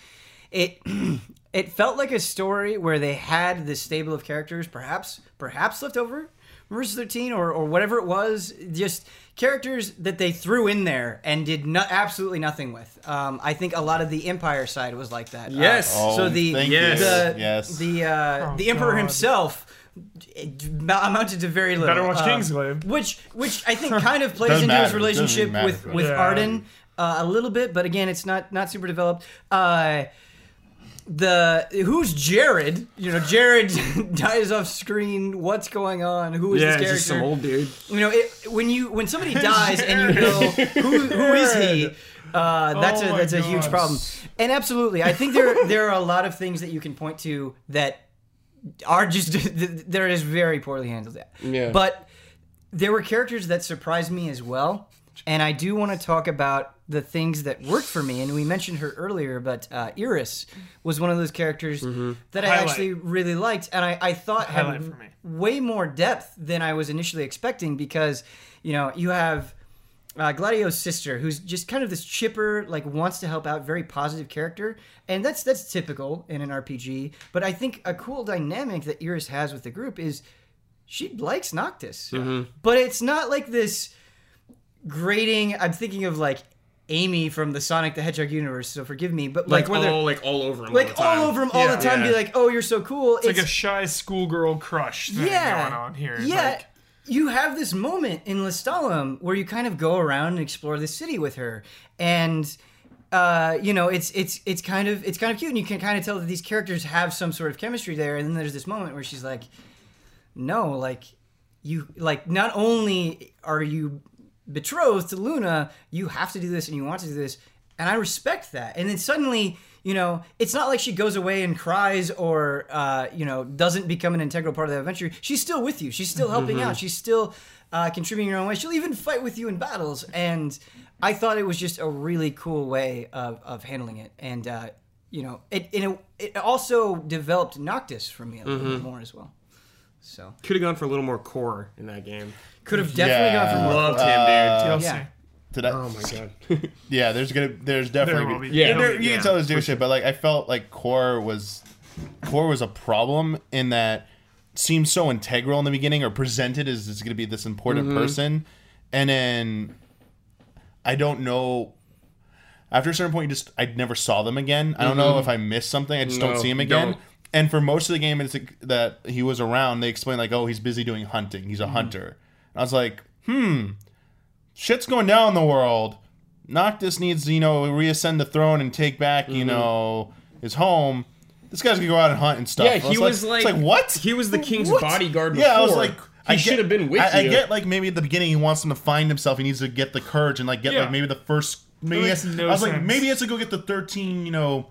it it felt like a story where they had this stable of characters, perhaps perhaps left over from versus 13 or or whatever it was, just characters that they threw in there and did no, absolutely nothing with. Um, I think a lot of the Empire side was like that. Uh, Yes. Oh, so the thank yes. the yes. the uh, Oh, the emperor God. himself it amounted to very little. Better watch Um, Kingsglaive. which which I think kind of plays Doesn't into his matter. Doesn't relationship with with Yeah. Ardyn uh, a little bit, but again, it's not not super developed. Uh, the who's Jared? You know, Jared dies off screen. What's going on? Who is Yeah, this it's character? just some old dude. You know, it, when you when somebody dies and you know who who is he, uh, that's Oh a my that's a huge problem. And absolutely, I think there there are a lot of things that you can point to that are just they're just very poorly handled. Yeah. But there were characters that surprised me as well, and I do want to talk about the things that worked for me. And we mentioned her earlier, but uh, Iris was one of those characters that I Highlight. actually really liked, and I, I thought had Highlight me. way more depth than I was initially expecting because you know you have uh, Gladio's sister who's just kind of this chipper like wants to help out very positive character and that's that's typical in an RPG but I think a cool dynamic that Iris has with the group is she likes Noctis but it's not like this grating I'm thinking of like Amy from the Sonic the Hedgehog universe so forgive me but like, Like, where all like all over him. like all, all over him all Yeah. the time be like oh you're so cool It's like a shy schoolgirl crush yeah, going on here. Yeah. like- you have this moment in Lestallum where you kind of go around and explore the city with her. And uh, you know, it's it's it's kind of it's kind of cute and you can kind of tell that these characters have some sort of chemistry there. And then there's this moment where she's like, No, like you like not only are you betrothed to Luna, you have to do this and you want to do this. And I respect that. And then suddenly, you know, it's not like she goes away and cries or, uh, you know, doesn't become an integral part of the adventure. She's still with you. She's still helping out. She's still uh, contributing in her own way. She'll even fight with you in battles. And I thought it was just a really cool way of, of handling it. And, uh, you know, it, it, it also developed Noctis for me a little bit more as well. So Could have gone for a little more Cor in that game. Could have definitely gone for Yeah. more. Loved him, dude. TLC. Yeah. Did I, Oh my god. Yeah, there's gonna there's definitely will be. Yeah. And there- you Yeah, can tell there's different shit, but like I felt like Cor was Cor was a problem in that seemed so integral in the beginning or presented as it's gonna be this important Mm-hmm. person, and then I don't know. After a certain point, you just I never saw them again. I don't know if I missed something. I just don't Mm-hmm. See him again. don't. And for most of the game, it's like that he was around. They explain like, oh, he's busy doing hunting. He's a Mm-hmm. hunter. And I was like, hmm, shit's going down in the world. Noctis needs to, you know, reascend the throne and take back, Mm-hmm. you know, his home. This guy's gonna go out and hunt and stuff. Yeah, he was like, it's like what? He was the king's What? bodyguard before. Yeah, I was like, he I should have been with I, you. I get like maybe at the beginning he wants him to find himself. He needs to get the courage and like get Yeah. like maybe the first. Maybe makes he has- no I was like maybe he has to go get the thirteen, you know,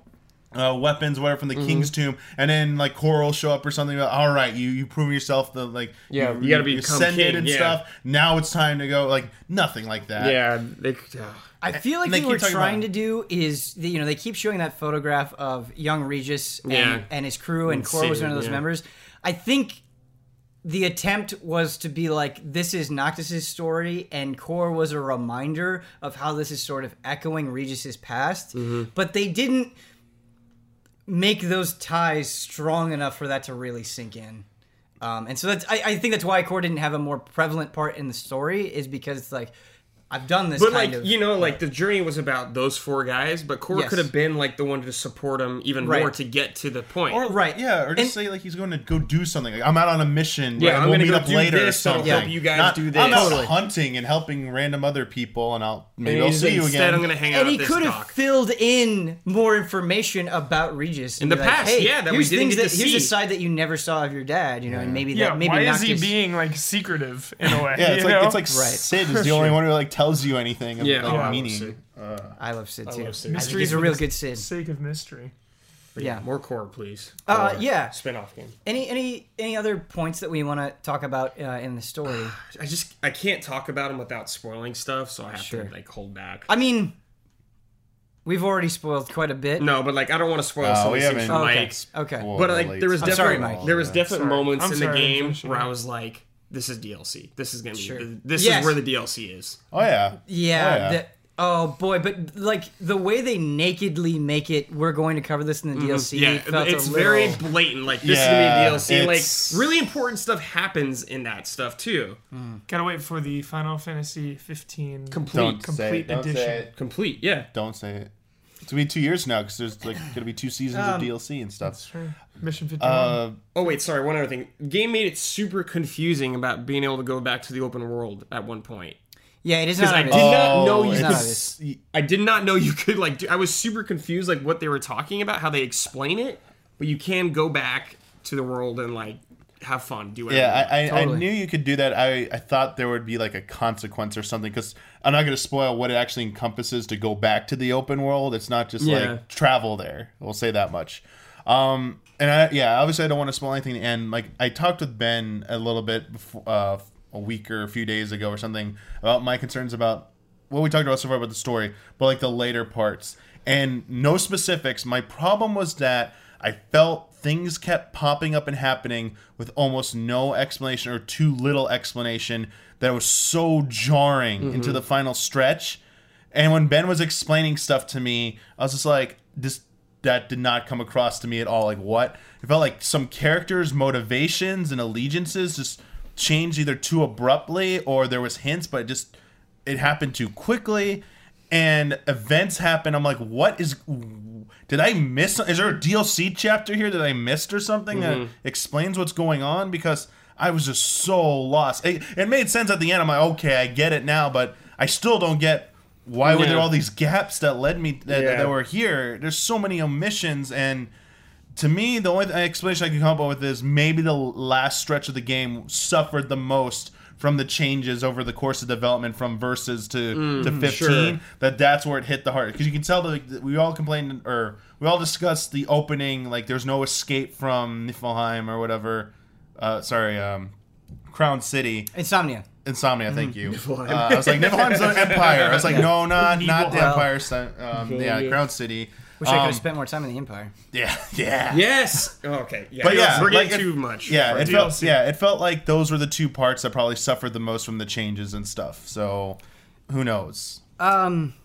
uh, weapons, whatever from the Mm-hmm. king's tomb, and then like Coral show up or something. Like, All right, you you prove yourself the like Yeah, you gotta become ascended king, and yeah. stuff. Now it's time to go. Like nothing like that. yeah, they, uh, I feel like And they they keep were trying about- to do is you know they keep showing that photograph of young Regis and, Yeah. and his crew and And Cor was one of those yeah. members. I think the attempt was to be like this is Noctis's story and Cor was a reminder of how this is sort of echoing Regis's past, Mm-hmm. but they didn't make those ties strong enough for that to really sink in. Um, and so that's I, I think that's why Cor didn't have a more prevalent part in the story is because it's like I've done this but kind like of you know, like the journey was about those four guys, but Cor Yes. could have been like the one to support him even Right. more to get to the point. Or Right. yeah, or just And- say like he's going to go do something. Like I'm out on a mission. Yeah, and I'm we'll gonna meet go up do later or this, I'll something. help you guys Not, do I'm out Totally. hunting and helping random other people, and I'll maybe And I'll see you again. I'm gonna hang out and he this could have dock. filled in more information about Regis In the like, past, hey, yeah, that we didn't things get that to here's a side that you never saw of your dad, you know, and maybe Yeah, that maybe why is he being like secretive in a way? yeah, it's like it's like Cid is the only one who like tells you anything of Yeah, like, oh, I love meaning. Cid. I love Cid too. I, love Cid. think Mystery he's a for real the good Cid. sake of mystery. But Yeah. more Cor, please. Uh, Or yeah. spin-off game. Any any any other points that we want to talk about uh, in the story? I just I can't talk about them without spoiling stuff, so I have Sure. to like hold back. I mean, we've already spoiled quite a bit. no, but like I don't want to spoil Uh, some we these things haven't- for Okay. Mike. Okay. Well, But like there was to I'm sorry, definitely Mike. there was Yeah. definite Sorry. moments I'm in sorry, the game I'm sorry. where I was like, "This is DLC. This is gonna be. Sure. This Yes. is where the DLC is." Oh yeah. Yeah. Oh, yeah. the- oh boy, but like the way they nakedly make it, we're going to cover this in the DLC. Mm-hmm. Yeah, felt it's a very blatant. Like this Yeah, is gonna be a DLC. Like really important stuff happens in that stuff too. Gotta wait for the Final Fantasy 15 Complete. Don't say complete it. Don't edition. say it. Complete. Yeah. Don't say it. It's gonna be two years now because there's like gonna be two seasons Um, of DLC and stuff. Sure. Mission 51. Uh, Oh wait, sorry. One other thing. Game made it super confusing about being able to go back to the open world at one point. Yeah, it is Because not. I obvious. did not know oh, you could. I did not know you could like. Do, I was super confused like what they were talking about, how they explain it, but you can go back to the world and like have fun, do whatever. Yeah, I, I, Totally. I knew you could do that. I, I thought there would be like a consequence or something because I'm not going to spoil what it actually encompasses to go back to the open world. It's not just Yeah. like travel there. We'll say that much. Um, and I, yeah, obviously I don't want to spoil anything. And like I talked with Ben a little bit before, uh, a week or a few days ago or something about my concerns about what we talked about so far about the story, but like the later parts and no specifics. My problem was that I felt things kept popping up and happening with almost no explanation or too little explanation that was so jarring mm-hmm. into the final stretch. And when Ben was explaining stuff to me, I was just like, this that did not come across to me at all. Like what? It felt like some characters' motivations and allegiances just changed either too abruptly or there was hints, but it just it happened too quickly and events happen. I'm like, what is did I miss is there a DLC chapter here that I missed or something that mm-hmm. explains what's going on? Because I was just so lost. It, it made sense at the end. I'm like, okay, I get it now, but I still don't get why were there all these gaps that led me that, Yeah. that were here. There's so many omissions and to me, the only explanation I can come up with is maybe the last stretch of the game suffered the most from the changes over the course of development from Versus to, to 15 sure. that that's where it hit the heart because you can tell that that we all complained or we all discussed the opening like there's no escape from Niflheim or whatever uh, sorry um, Crown City Insomnia. Insomnia, thank you. Uh, I was like, Niflheim's an empire. I was like, no, not not the Nibelheim. empire. Um, yeah, Crown City. Wish I could Um, have spent more time in the Empire. Yeah, yeah. Yes. Oh, okay. Yeah. But yeah, we're getting like, it- too much. Yeah, for it it. felt DLC. yeah, it felt like those were the two parts that probably suffered the most from the changes and stuff. So, who knows? Um,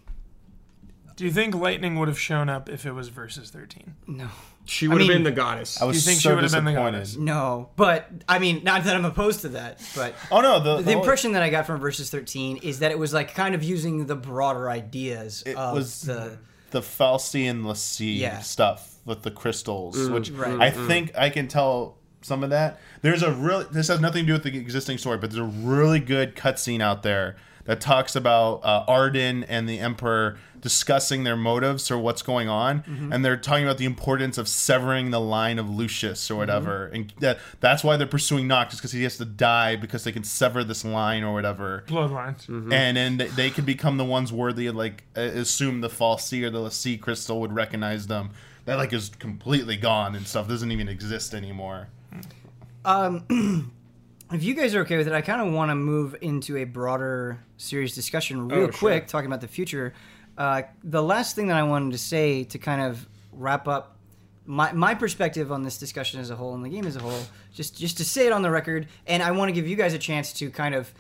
Do you think Lightning would have shown up if it was versus 13? no, She would have mean- been the goddess. I was you think she so would have been the disappointed. goddess? no. But I mean, not that I'm opposed to that, but Oh no, the, the impression that I got from Versus 13 is that it was like kind of using the broader ideas it of was the. The fal'Cie and l'Cie Yeah. stuff with the crystals, which right. I think I can tell some of that. There's a really this has nothing to do with the existing story, but there's a really good cutscene out there that talks about uh, Ardyn and the Emperor discussing their motives or what's going on, mm-hmm. and they're talking about the importance of severing the line of Lucis or mm-hmm. whatever, and that that's why they're pursuing Noctis because he has to die because they can sever this line or whatever Bloodlines. Mm-hmm. and then they- they could become the ones worthy of like assume the fal'Cie or the sea crystal would recognize them that like is completely gone and stuff doesn't even exist anymore Um. If you guys are okay with it, I kind of want to move into a broader, series discussion real Oh, sure. quick, talking about the future. Uh, the last thing that I wanted to say to kind of wrap up my, my perspective on this discussion as a whole and the game as a whole, just just to say it on the record, and I want to give you guys a chance to kind of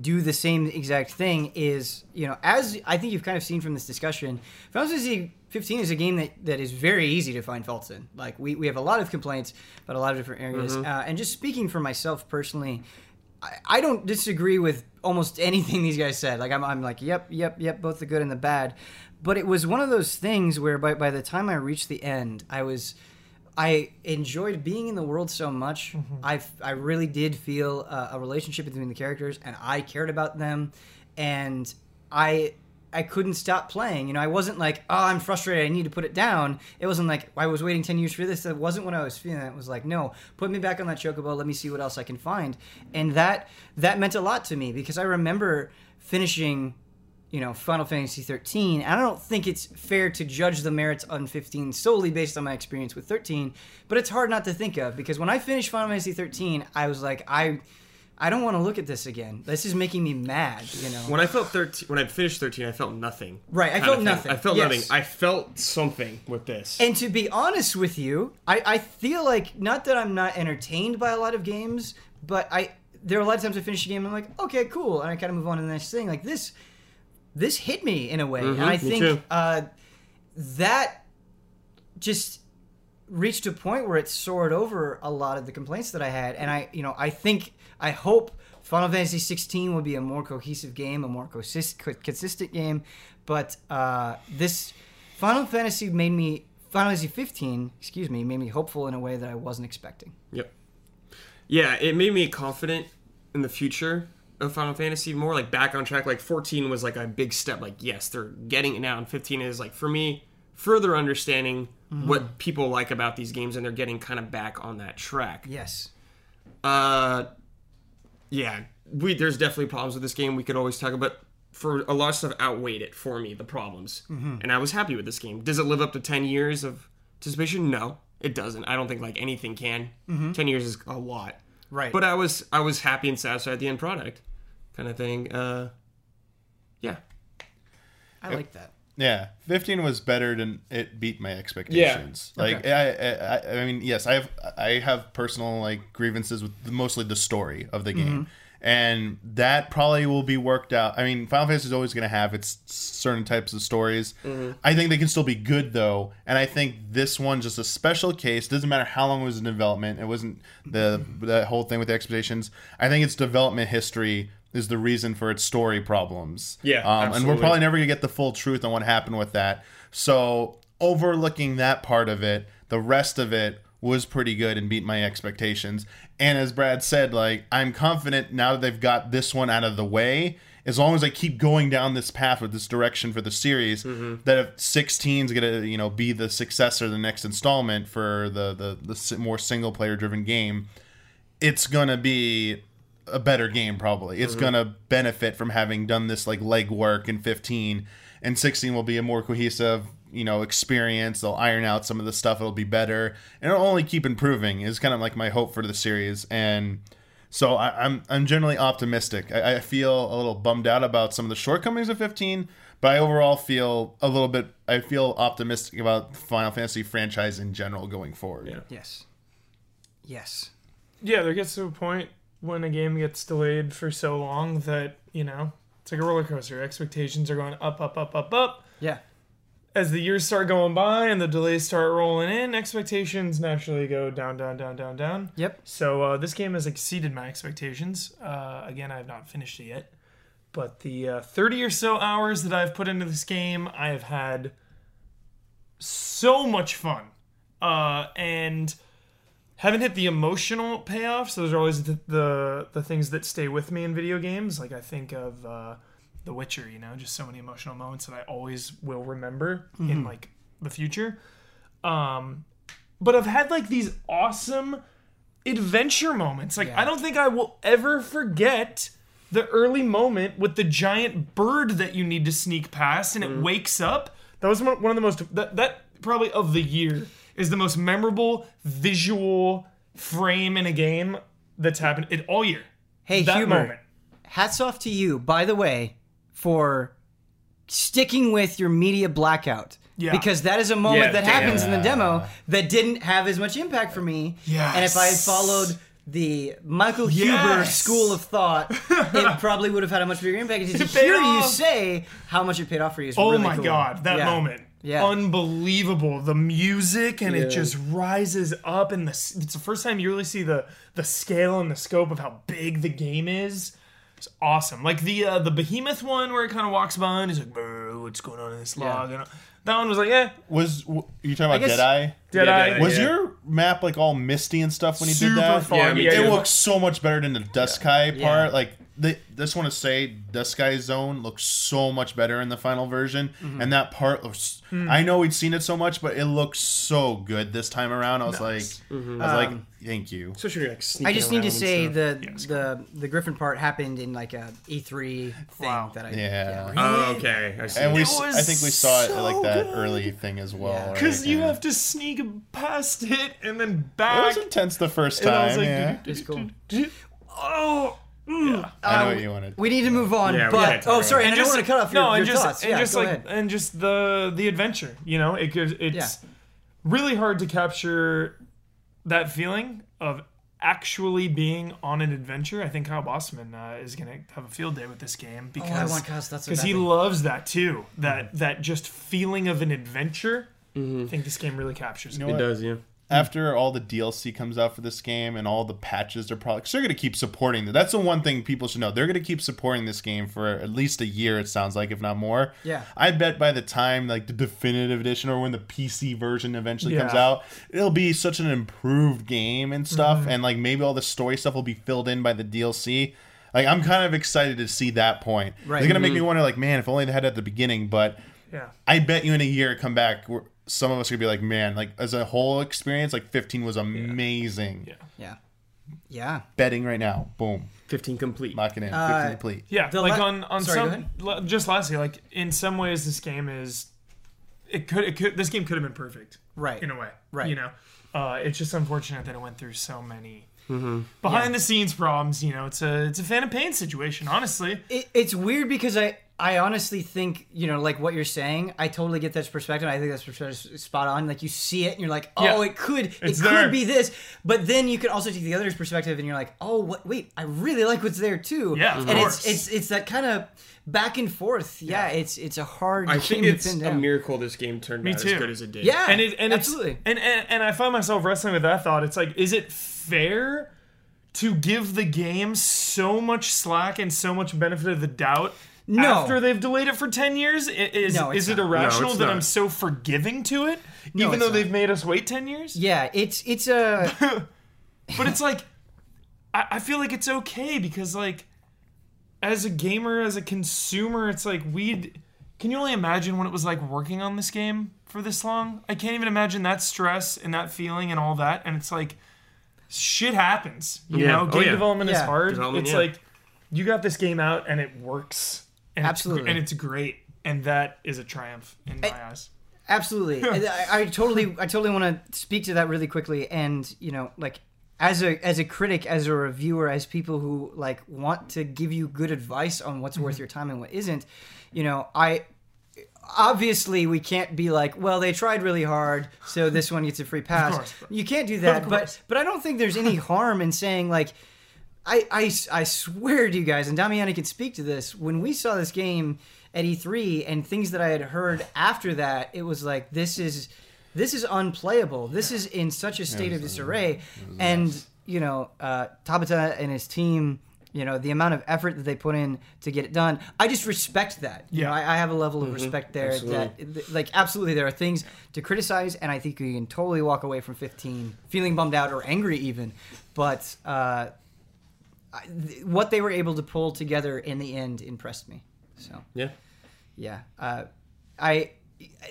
do the same exact thing is you know as I think you've kind of seen from this discussion, Final Fantasy 15 is a game that, that is very easy to find faults in. Like we, we have a lot of complaints about a lot of different areas, uh, and just speaking for myself personally, I, I don't disagree with almost anything these guys said. Like I'm, I'm like yep yep yep both the good and the bad, but it was one of those things where by by the time I reached the end, I was. I enjoyed being in the world so much. I I really did feel uh, a relationship between the characters, and I cared about them, and I I couldn't stop playing. You know, I wasn't like, oh, I'm frustrated. I need to put it down. It wasn't like I was waiting ten years for this. That wasn't what I was feeling. It was like, no, put me back on that chocobo. Let me see what else I can find, and that that meant a lot to me because I remember finishing you know, Final Fantasy 13. And I don't think it's fair to judge the merits on 15 solely based on my experience with 13, but it's hard not to think of because when I finished Final Fantasy 13, I was like, I I don't want to look at this again. This is making me mad, you know. When I felt 13, when I finished 13, I felt nothing. Right, I felt nothing. I felt Yes. nothing. I felt something with this. And to be honest with you, I, I feel like not that I'm not entertained by a lot of games, but I there are a lot of times I finish a game and I'm like, okay, cool, and I kind of move on to the next thing. Like this, this hit me in a way, and I Mm-hmm, think uh, that just reached a point where it soared over a lot of the complaints that I had, and I, you know, I think I hope Final Fantasy 16 will be a more cohesive game, a more consist- consistent game, but uh, this Final Fantasy made me Final Fantasy 15, excuse me, made me hopeful in a way that I wasn't expecting. Yep. Yeah, it made me confident in the future of Final Fantasy more like back on track. Like 14 was like a big step. Like yes, they're getting it now, and 15 is like for me further understanding what people like about these games, and they're getting kind of back on that track. Yes. Uh, yeah, we there's definitely problems with this game. We could always talk about. For a lot of stuff outweighed it for me, the problems, and I was happy with this game. Does it live up to ten years of anticipation? No, it doesn't. I don't think like anything can. Ten years is a lot, Right. but I was I was happy and satisfied with the end product, kind of thing. Uh, yeah, I like that. Yeah, 15 was better than it beat my expectations. Yeah. Like Okay. I, I, I mean, yes, I have I have personal like grievances with the, mostly the story of the game. Mm-hmm. And that probably will be worked out. I mean, Final Fantasy is always going to have its certain types of stories. Mm-hmm. I think they can still be good though, and I think this one just a special case. Doesn't matter how long it was in development. It wasn't the the whole thing with the expectations. I think its development history is the reason for its story problems. Yeah, um, and we're probably never gonna get the full truth on what happened with that. So overlooking that part of it, the rest of it was pretty good and beat my expectations. And as Brad said, like I'm confident now that they've got this one out of the way. As long as I keep going down this path with this direction for the series, that if 16 is gonna you know be the successor, the next installment for the the, the more single player driven game, it's gonna be a better game probably. It's mm-hmm. gonna benefit from having done this like legwork in 15, and 16 will be a more cohesive, you know, experience. They'll iron out some of the stuff. It'll be better, and it'll only keep improving. Is kind of like my hope for the series, and so I, I'm I'm generally optimistic. I, I feel a little bummed out about some of the shortcomings of 15. But I overall feel a little bit. I feel optimistic about the Final Fantasy franchise in general going forward. Yeah. Yes. Yes. Yeah, there gets to a point when a game gets delayed for so long that, you know, it's like a roller coaster. Expectations are going up, up, up, up, up. Yeah. As the years start going by and the delays start rolling in, expectations naturally go down, down, down, down, down. Yep. So uh, this game has exceeded my expectations. Uh, again, I have not finished it yet, but the uh, 30 or so hours that I've put into this game, I have had so much fun, uh, and haven't hit the emotional payoffs. Those are always the, the the things that stay with me in video games. Like I think of uh, The Witcher, you know, just so many emotional moments that I always will remember in like the future. Um, but I've had like these awesome adventure moments. Like Yeah. I don't think I will ever forget the early moment with the giant bird that you need to sneak past and it wakes up. That was one one of the most that that probably of the year is the most memorable visual frame in a game that's happened in all year. Hey, that Huber. moment. Hats off to you, by the way, for sticking with your media blackout. Yeah. Because that is a moment Yeah, that happens in the demo that didn't have as much impact for me. Yes. And if I had followed the Michael Huber school of thought, it probably would have had a much bigger impact. And to It hear you say how much it paid off for you is Oh really my cool. god, that Yeah. moment. Yeah. Unbelievable. The music and Yeah. it just rises up and the it's the first time you really see the the scale and the scope of how big the game is. It's awesome. Like the uh, the behemoth one where it kind of walks by and he's like, what's going on in this log? And that one was like, yeah, Was w- you talking about guess- Deadeye? Dead Eye. Deadeye, Was yeah. your map like all misty and stuff when you Super did that? foggy. Yeah, me too. It yeah. looks so much better than the Duscae Yeah. part. Like they just want to say the Sky Zone looks so much better in the final version, Mm-hmm. and that part looks. Hmm. I know we'd seen it so much, but it looks so good this time around. I was Nice. like, Mm-hmm. I was like, Um, thank you. Especially when you're, like I just need to say the Yeah, it's the the Griffin part happened in like a E3 thing Wow. that I Yeah. stuff. Oh, okay. I see. And we, It s- was I think we saw it at like that good. early thing as well. Yeah. right? Because you Yeah. have to sneak past it and then back It was intense the first and I was time. like, yeah. It's cool. oh, mm. I know what you wanted. We need to move on, Yeah, we but can't talk oh, about sorry, it. and, I don't want to cut off your, no, your and just thoughts. and yeah, just go like ahead. and just the the adventure. You know, it goes. It's Yeah. really hard to capture that feeling of actually being on an adventure. I think Kyle Bosman uh, is going to have a field day with this game Oh, I because want Kyle's thoughts on because that he thing. loves that too. That that just feeling of an adventure. I think this game really captures it. know It what? does, yeah. After all the DLC comes out for this game and all the patches they're probably they're going to keep supporting that. That's the one thing people should know. They're going to keep supporting this game for at least a year. It sounds like, if not more. Yeah. I bet by the time like the definitive edition or when the PC version eventually comes out, it'll be such an improved game and stuff, Mm-hmm. and like maybe all the story stuff will be filled in by the DLC. Like I'm kind of excited to see that point. Right. It's gonna make me wonder, like, man, if only they had it at the beginning. But Yeah. I bet you in a year come back, we're, some of us are gonna be like, man, like as a whole experience, like 15 was amazing. Yeah. Yeah, yeah. Betting right now, boom, 15 complete. lock it in, 15 Uh, complete. Yeah, The like la- on on Sorry, go some l- just lastly, like in some ways, this game is it could it could this game could have been perfect, Right. In a way, Right. You know, uh, it's just unfortunate that it went through so many behind Yeah. the scenes problems. You know, it's a it's a fan of pain situation. Honestly, It, it's weird because I I honestly think you know like what you're saying. I totally get that perspective. I think that's perspective spot on. Like you see it and you're like, oh, Yeah. it could it It's could there. be this. But then you can also take the other's perspective and you're like, oh, what, wait, I really like what's there too. Yeah, of and course. it's it's it's that kind of back and forth. Yeah, it's it's a hard. I game think to it's pin a down. miracle this game turned Me out too. as good as it did. Yeah, and it and absolutely. it's and, and and I find myself wrestling with that thought. It's like, is it fair to give the game so much slack and so much benefit of the doubt? No. After they've delayed it for ten years, is No, is it irrational No, that not. I'm so forgiving to it, No, even it's though they've made us wait ten years? yeah, it's it's a But it's like, I, I feel like it's okay because like, as a gamer, as a consumer, it's like we'd. Can you only imagine what it was like working on this game for this long? I can't even imagine that stress and that feeling and all that. And it's like, shit happens. You Yeah. know, Oh, game yeah. development is hard. Development, it's yeah. like, you got this game out and it works. And it's- Absolutely. and it's great. And that is a triumph in my I- eyes. Absolutely. I, I totally I totally want to speak to that really quickly and, you know, like as a as a critic, as a reviewer, as people who like want to give you good advice on what's Mm-hmm. worth your time and what isn't, you know, I obviously we can't be like, well, they tried really hard, so this one gets a free pass. course. You can't do that, but but I don't think there's any harm in saying like I, I, I swear to you guys, and Damiani can speak to this. When we saw this game at E3 and things that I had heard after that, it was like this is this is unplayable. This is in such a state of disarray. And you know, uh, Tabata and his team, you know, the amount of effort that they put in to get it done, I just respect that. You know, Yeah. I, I have a level of respect there. That like absolutely, there are things to criticize, and I think you can totally walk away from 15 feeling bummed out or angry even. But uh, I- th- what they were able to pull together in the end impressed me. So Yeah. yeah, uh, I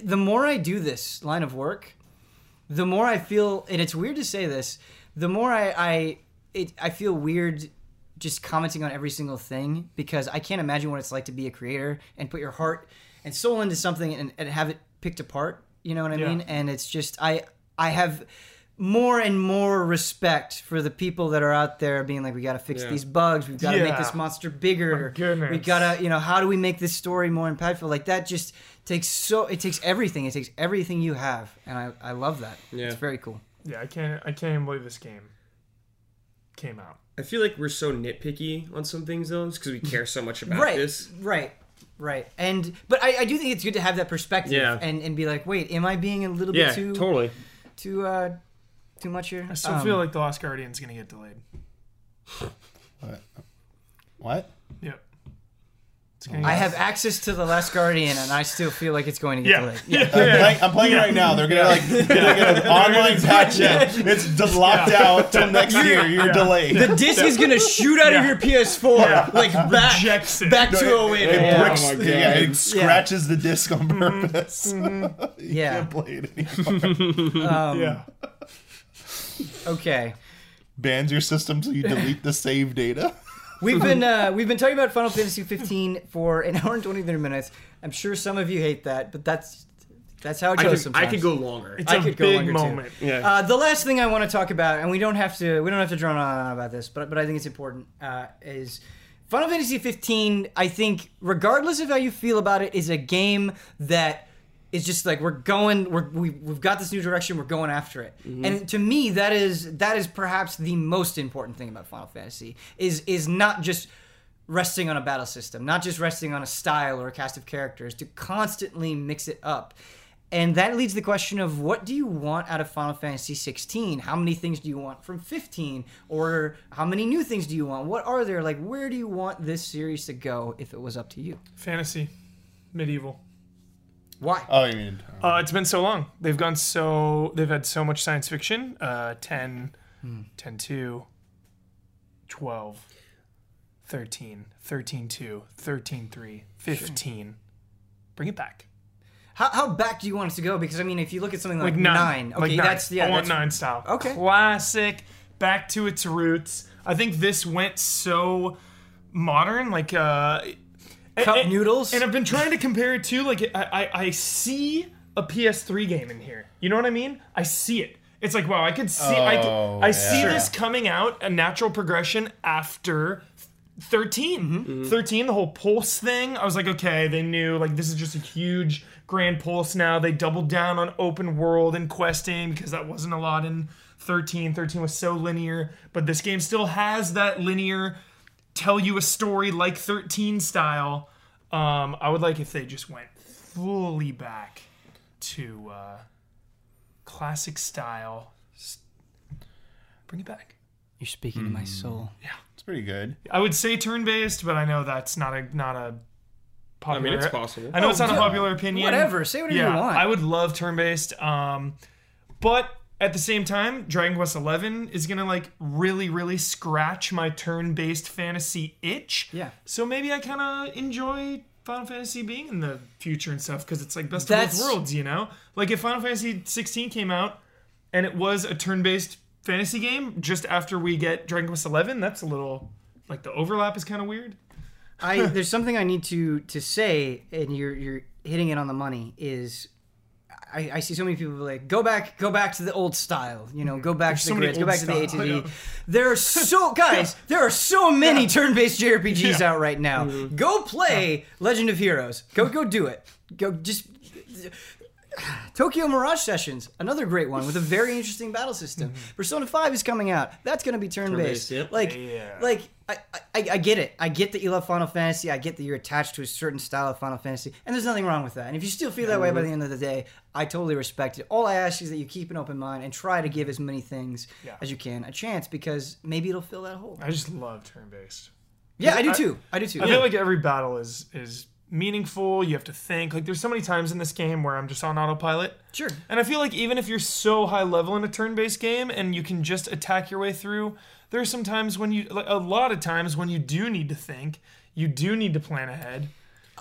the more I do this line of work, the more I feel, and it's weird to say this, the more I I it I feel weird just commenting on every single thing because I can't imagine what it's like to be a creator and put your heart and soul into something and, and have it picked apart. You know what I Yeah. mean? And it's just I I have more and more respect for the people that are out there being like, we got to fix Yeah. these bugs. We've got to make this monster bigger. We gotta, you know, how do we make this story more impactful? Like that just takes so it takes everything. It takes everything you have, and I I love that. Yeah. It's very cool. Yeah, I can't. I can't even believe this game came out. I feel like we're so nitpicky on some things though, because we care so much about right, this. right, right. And but I, I do think it's good to have that perspective Yeah. and and be like, wait, am I being a little Yeah, bit too totally. too uh too much here? I still Um, feel like the Last Guardian's gonna get delayed. What? Yep. It's I have access to the Last Guardian, and I still feel like it's going to get Yeah. delayed. Yeah. I'm playing, I'm playing it right now. They're gonna like gonna get an online patch. in. It's de- locked out till next year. You're delayed. The disc is gonna shoot out of your PS4, like back, Rejects it. back to a win. It Yeah. bricks- Oh my God. yeah, it scratches the disc on purpose. Yeah. Can't play it anymore. yeah. Okay. Bans your system till you delete the save data. We've been uh, we've been talking about Final Fantasy 15 for an hour and 23 minutes. I'm sure some of you hate that, but that's that's how it I goes could, sometimes. I could go longer. It's I a could go big longer, too. moment. yeah. Uh, the last thing I want to talk about, and we don't have to we don't have to drone on on about this, but but I think it's important, uh, is Final Fantasy 15. I think, regardless of how you feel about it, is a game that is just like we're going, we're, we we've got this new direction, we're going after it. Mm-hmm. And to me, that is that is perhaps the most important thing about Final Fantasy is is not just resting on a battle system, not just resting on a style or a cast of characters, to constantly mix it up. And that leads to the question of what do you want out of Final Fantasy 16? How many things do you want from 15? Or how many new things do you want? What are there? Like, where do you want this series to go if it was up to you? Fantasy, medieval. Why? Oh, you mean? Uh, it's been so long. They've gone so. They've had so much science fiction. Uh, 10, 10 2, 12, 13, 13 2, 13 3, 15. Bring it back. How, how back do you want it to go? Because, I mean, if you look at something like, Like nine. nine, okay, like nine. that's, yeah, I want that's, nine style. Okay. Classic. Back to its roots. I think this went so modern. Like, uh. Cup and- noodles? And I've been trying to compare it to like I, I I see a PS3 game in here. You know what I mean? I see it. It's like wow, I could see I, could- Oh, I see yeah. this coming out a natural progression after 13. Mm-hmm. Mm-hmm. 13 the whole pulse thing. I was like okay, they knew like this is just a huge grand pulse now. They doubled down on open world and questing because that wasn't a lot in 13. 13 was so linear, but this game still has that linear tell you a story like 13 style. Um, I would like if they just went fully back to uh, classic style. S- Bring it back. You're speaking to my soul. Yeah, It's pretty good. I would say turn-based, but I know that's not a not a I popular. mean, it's possible. I know it's not a popular opinion. Whatever. Say whatever yeah, you want. I would love turn-based. Um, but at the same time, Dragon Quest XI is gonna like really, really scratch my turn-based fantasy itch. Yeah. So maybe I kind of enjoy Final Fantasy being in the future and stuff because it's like best of both worlds, you know. Like if Final Fantasy 16 came out and it was a turn-based fantasy game just after we get Dragon Quest Eleven, that's a little like the overlap is kind of weird. I there's something I need to to say, and you're you're hitting it on the money. Is I, I see so many people like go back, go back to the old style. You know, go back There's to the many grids, go back to the style, I know. ATB. There are so guys, there are so many turn-based JRPGs out right now. Mm-hmm. Go play Legend of Heroes. Go go do it. Go just. Tokyo Mirage Sessions, another great one with a very interesting battle system. Mm-hmm. Persona 5 is coming out. That's going to be turn-based. Turn-based, yep. Like, Yeah. like I, I, I get it. I get that you love Final Fantasy. I get that you're attached to a certain style of Final Fantasy, and there's nothing wrong with that. And if you still feel that way by the end of the day, I totally respect it. All I ask is that you keep an open mind and try to give as many things Yeah. as you can a chance because maybe it'll fill that hole. I just love turn-based. Yeah, I do I- too. I do too. I feel like every battle is is meaningful. You have to think. Like there's so many times in this game where I'm just on autopilot. Sure. And I feel like even if you're so high level in a turn-based game and you can just attack your way through, there are some times when you like a lot of times when you do need to think. You do need to plan ahead.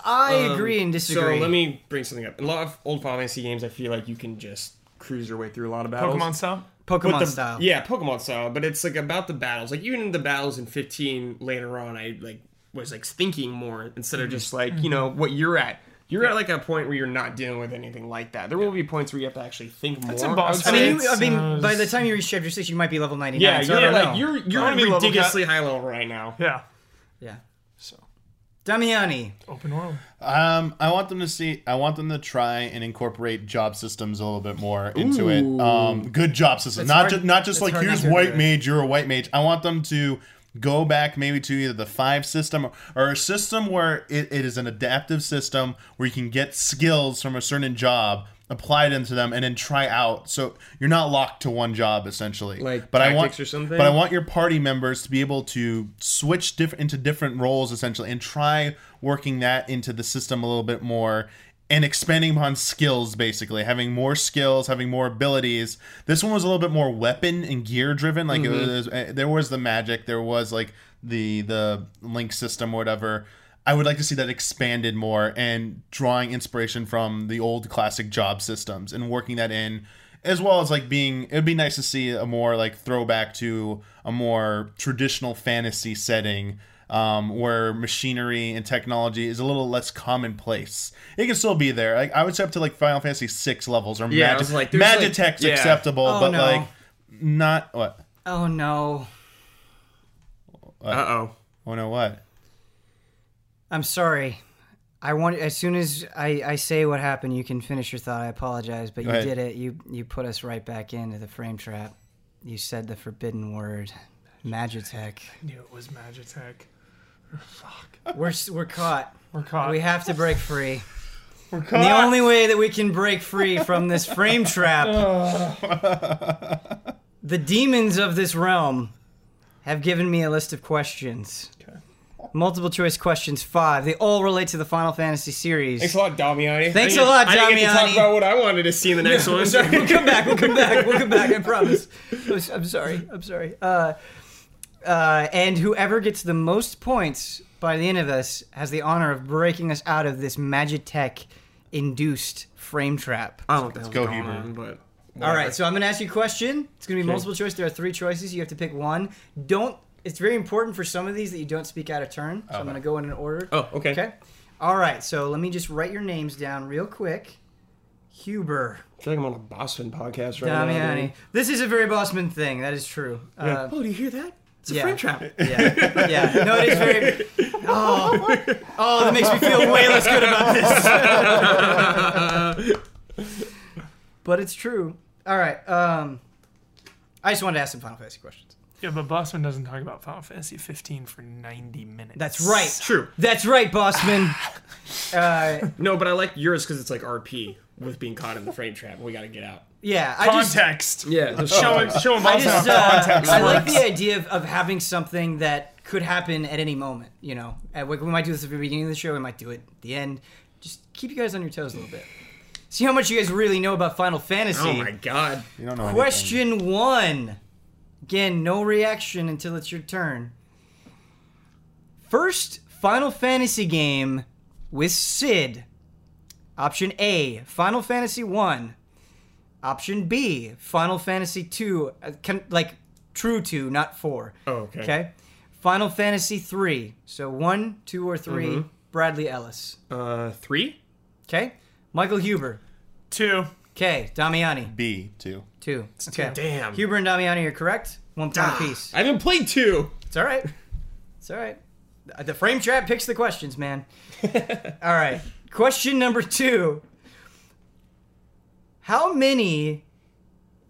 I um, agree and disagree. So let me bring something up. In a lot of old Final Fantasy games, I feel like you can just cruise your way through a lot of battles. Pokemon style. Pokemon the- style. Yeah, Pokemon style. But it's like about the battles. Like even in the battles in 15 later on, I like was like thinking more instead of just like you know what you're at. You're at like a point where you're not dealing with anything like that. There will be points where you have to actually think more. in boss I I mean, you, I mean, It's, uh, by the time you reach chapter six, you might be level ninety nine. yeah, so I you're don't like know. you're you're wanna be level ridiculously high level right now. Yeah. yeah. So Damiani. open world. Um, I want them to see. I want them to try and incorporate job systems a little bit more into it. Um, good job systems, That's not just not just that's like here's white mage, you're a white mage. I want them to go back maybe to either the five system or, a system where it, it is an adaptive system where you can get skills from a certain job apply it into them and then try out. So you're not locked to one job essentially. Like but I want or something? But I want your party members to be able to switch diff- into different roles essentially and try working that into the system a little bit more and expanding upon skills basically. Having more skills having more abilities. This one was a little bit more weapon and gear driven. Like it was uh, there was the magic. There was like the the link system or whatever. I would like to see that expanded more and drawing inspiration from the old classic job systems and working that in as well as like being it'd be nice to see a more like throwback to a more traditional fantasy setting um, where machinery and technology is a little less commonplace. It can still be there. Like I would say up to like Final Fantasy six levels or Yeah, I Magi- like, there's, like- Magitech's yeah. acceptable, Oh, but no. like not what? Oh no. Uh oh. Oh no, what? I'm sorry. I want as soon as I, I say what happened, you can finish your thought. I apologize, but you ahead. did it. You you put us right back into the frame trap. You said the forbidden word, Magitech. I knew it was Magitech. Fuck. We're we're caught. We're caught. We have to break free. We're caught. The only way that we can break free from this frame trap, the demons of this realm have given me a list of questions. Okay. Multiple choice questions, five. They all relate to the Final Fantasy series. Thanks a lot, Damiani. Thanks I a lot, get- I didn't get to talk about what I wanted to see in the next one. Sorry, we'll come back. We'll come back. We'll come back. I promise. I'm s- I'm sorry. I'm sorry. Uh, uh, and whoever gets the most points by the end of this has the honor of breaking us out of this Magitech induced frame trap. I don't know what the hell's go, going Huber. on, but All right, so I'm gonna ask you a question. It's gonna be multiple choice. There are three choices. You have to pick one. Don't. It's very important for some of these that you don't speak out of turn. So I'm gonna go in an order. Oh, okay. Okay. All right. So let me just write your names down real quick. Huber, I feel like I'm on a Bosman podcast right now. Damiani. dude. This is a very Bosman thing. That is true. Yeah. Uh, oh, do you hear that? It's a yeah. frame trap. yeah. Yeah. No, it is very. Oh. Oh, that makes me feel way less good about this. but it's true. All right. Um, I just wanted to ask some Final Fantasy questions. Yeah, but Bosman doesn't talk about Final Fantasy 15 for 90 minutes. That's right. True. That's right, Bosman. uh, No, but I like yours because it's like RP with being caught in the frame trap. We got to get out. Yeah, I just, Context. Yeah. Show it. Show him I just, how uh, context I like the idea of, of having something that could happen at any moment. You know, Uh, we we might do this at the beginning of the show. We might do it at the end. Just keep you guys on your toes a little bit. See how much you guys really know about Final Fantasy. Oh my god. You don't know anything. Question one. Again, no reaction until it's your turn. First Final Fantasy game with Cid. Option A, Final Fantasy 1. Option B, Final Fantasy 2. Uh, can, like, true 2, not 4. Oh, okay. Okay? Final Fantasy 3. So 1, 2, or 3. Mm-hmm. Bradley Ellis. Uh, three. Okay? Michael Huber. Two. Okay, Damiani. B two. Two. Okay. Damn. Huber and Damiani are correct. One point Ah, apiece. I haven't played two. It's all right. It's all right. The frame trap picks the questions, man. all right. Question number two. How many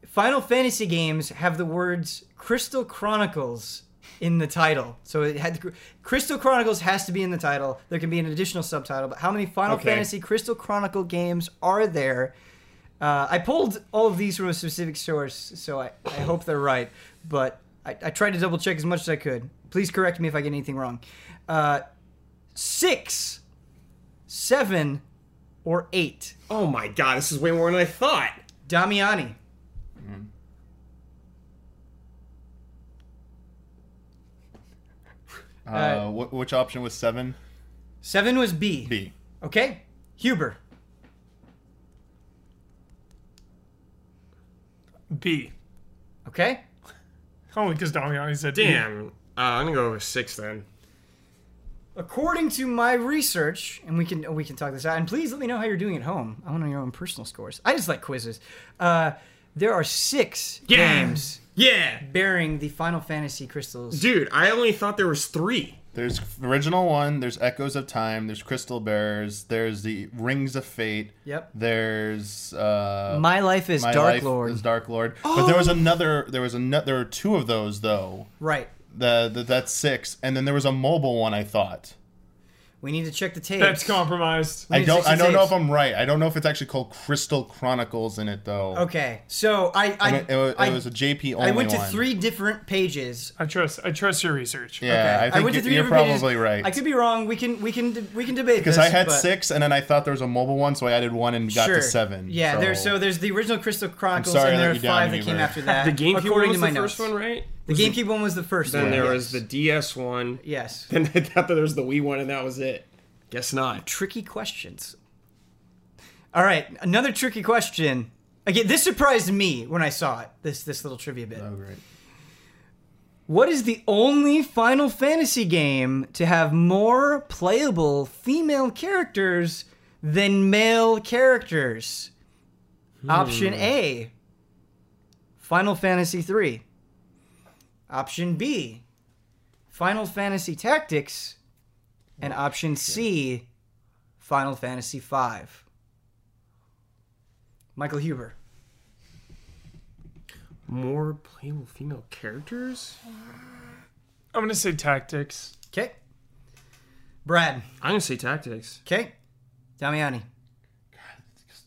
Final Fantasy games have the words Crystal Chronicles in the title? So it had Crystal Chronicles has to be in the title. There can be an additional subtitle, but how many Final Okay. Fantasy Crystal Chronicle games are there? Uh, I pulled all of these from a specific source, so I, I hope they're right. But I, I tried to double check as much as I could. Please correct me if I get anything wrong. Uh, six, seven, or eight. Oh my god, this is way more than I thought. Damiani. Hmm. Uh, wh- which option was seven? Seven was B. B. Okay. Huber. B. Okay. Only because Damiani said B. Damn. Uh, I'm gonna go with six then. According to my research, and we can we can talk this out, and please let me know how you're doing at home. I want to know your own personal scores. I just like quizzes. Uh, there are six Yeah. games Yeah. bearing the Final Fantasy crystals. Dude, I only thought there was three. There's original one. There's Echoes of Time. There's Crystal Bearers. There's the Rings of Fate. Yep. There's uh, My life is My Dark Life Lord. is Dark Lord. But there was another. There was another. There were two of those though. Right. The, the that's six, and then there was a mobile one. I thought. We need to check the tapes. That's compromised. I don't. I don't know if I'm right. I don't know if it's actually called Crystal Chronicles in it though. Okay, so I I, I mean, it, was, I, it was a JP only I went to one. three different pages. I trust. I trust your research. Yeah, Okay. I think went to you're, three you're different probably pages. right. I could be wrong. We can we can we can debate because I had but- six, and then I thought there was a mobile one, so I added one and got Sure. to seven. Yeah, so. there's so there's the original Crystal Chronicles, sorry and I there are five that came after that. The GameCube one according was to my the notes. first one, right? The GameCube one was the first Then one. there yes. was the DS one. yes. Then I thought there was the Wii one, and that was it. Guess not. Tricky questions. All right, another tricky question. Again, this surprised me when I saw it. This this little trivia bit. Oh, great. What is the only Final Fantasy game to have more playable female characters than male characters? Option hmm. A Final Fantasy 3. Option B Final Fantasy Tactics. And option C Final Fantasy V. Michael Huber. More playable female characters? I'm gonna say tactics. Okay. Brad. I'm gonna say tactics. Okay. Damiani.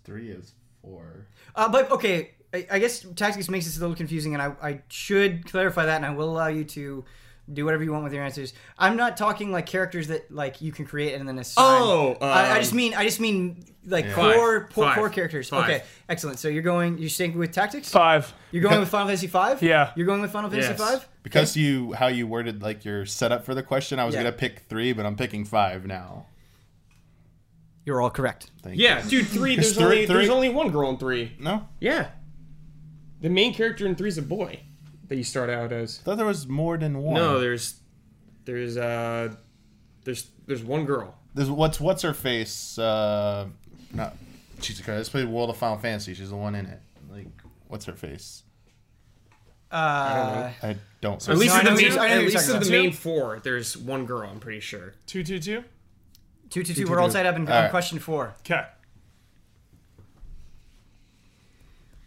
Three is four. Uh, but okay, I, I guess tactics makes this a little confusing, and I, I should clarify that, and I will allow you to do whatever you want with your answers. I'm not talking like characters that like you can create and then assign. Oh, I, I um, just mean I just mean like Five. core core, Five. core characters. Five. Okay, excellent. So you're going you're staying with tactics. Five. You're going with Final Fantasy Five. Yeah. You're going with Final Fantasy Yes. Five. Because you how you worded like your setup for the question, I was Yeah. gonna pick three, but I'm picking five now. You're all correct. Thank Yeah, dude, three. It's There's only three- there's only one girl in three. No, Yeah. The main character in three is a boy that you start out as. I thought there was more than one. No, there's there's uh there's there's one girl. There's what's what's her face? Uh, not Jesus Christ. Let's play World of Final Fantasy. She's the one in it. Like, what's her face? Uh, I don't. At least I in know the who main, you're- I know at least talking in the about. main four, there's one girl. I'm pretty sure. Two two two. two two two. We're all tied up in All on right. question four. Okay.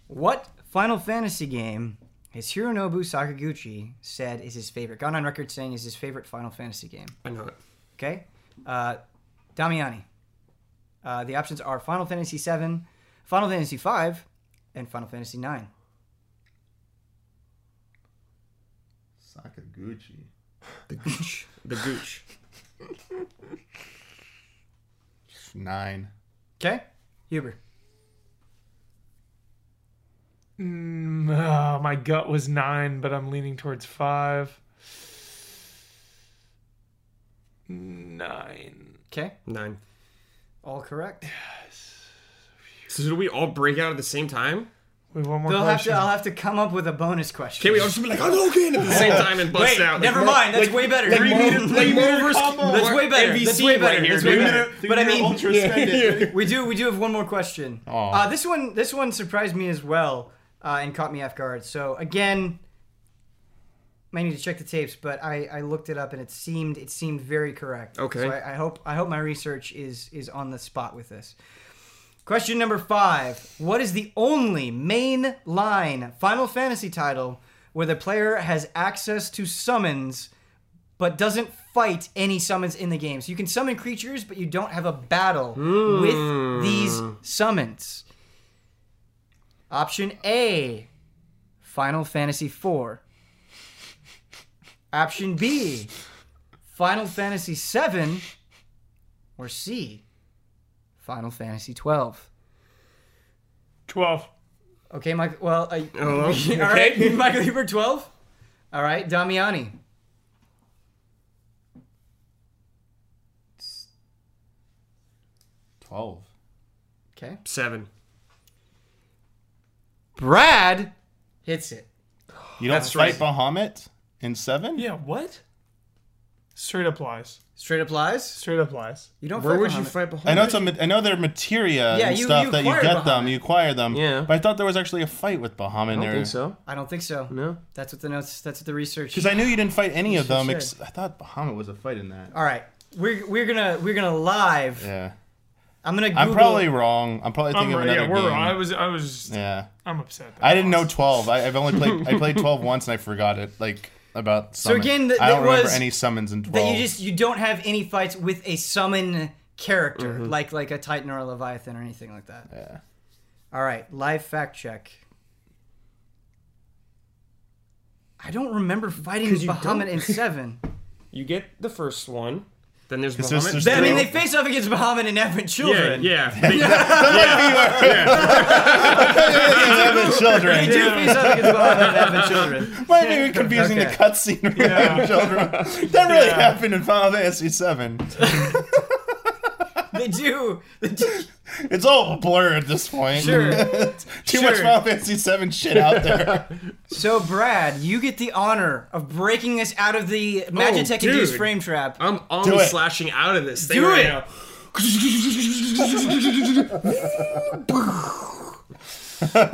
What Final Fantasy game has Hironobu Sakaguchi said is his favorite? Gone on record saying is his favorite Final Fantasy game. I know it. Okay, uh, Damiani. Uh, the options are Final Fantasy VII, Final Fantasy V, and Final Fantasy IX. Sakaguchi. The gooch. the gooch. Nine. Okay, Huber. Mm, ah, my gut was nine, but I'm leaning towards five. Nine. Okay, Nine. all correct. Yes. So do we all break out at the same time? We have one more They'll have question. to. I'll have to come up with a bonus question. Can we all just be like, I'm okay at the same time and bust Wait, out? Like, never Mar- mind. That's like- way better. Like, Three Mar- minute- like Marvel's- That's way better. NBC That's way better. right here, That's way dude. better. But I mean, ultra spending. we do we do have one more question. Aw. Uh, this one this one surprised me as well uh, and caught me off guard. So again, might need to check the tapes, but I, I looked it up and it seemed it seemed very correct. Okay. So I, I hope I hope my research is is on the spot with this. Question number five: What is the only main line Final Fantasy title where the player has access to summons? but doesn't fight any summons in the game. So you can summon creatures, but you don't have a battle with these summons. Option A, Final Fantasy IV. Option B, Final Fantasy VII. Or C, Final Fantasy XII. Twelve. Okay, Mike. Well, uh, all okay. right, Michael Huber, twelve. All right, Damiani. Twelve. Okay. Seven. Brad hits it. You don't That's fight right. Bahamut in seven? Yeah. What? Straight up lies. Straight up lies. Straight up lies. You don't. Where fight would you Bahamut. fight behind? I know it's a, ma- I know they're materia Yeah, and you- stuff you that you acquire get them, Bahamut. you acquire them. Yeah. But I thought there was actually a fight with Bahamut. I don't think so. I don't think so. No. That's what the notes. That's what the research. Because I knew you didn't fight any of them. you Ex- I thought Bahamut was a fight in that. All right, we're we're gonna we're gonna live. Yeah. I'm gonna. Google, I'm probably wrong. I'm probably I'm thinking of right. another Yeah, we're game. wrong. I was. I was. yeah. I'm upset. that I didn't know 12. I, I've only played I played 12 once and I forgot it. Like about So again, th- I don't it remember was any summons in 12. that you just you don't have any fights with a summon character Mm-hmm. like like a Titan or a Leviathan or anything like that. Yeah. All right, live fact check. I don't remember fighting Bahamut in seven. You get the first one, then there's It's Bahamut. just- there's They- I mean, they face off against Bahamut and Advent yeah, Children. yeah. Having They children. do face off against Bahamut and Advent Children. Might be confusing Okay. the cutscene with Yeah. having children. That really Yeah. happened in Final Fantasy VII. They do. They do. It's all a blur at this point. Sure. Too much Sure. Final Fantasy VII shit out there. So, Brad, you get the honor of breaking us out of the Magitech induced dude. frame trap. I'm almost slashing out of this thing Do right it. now.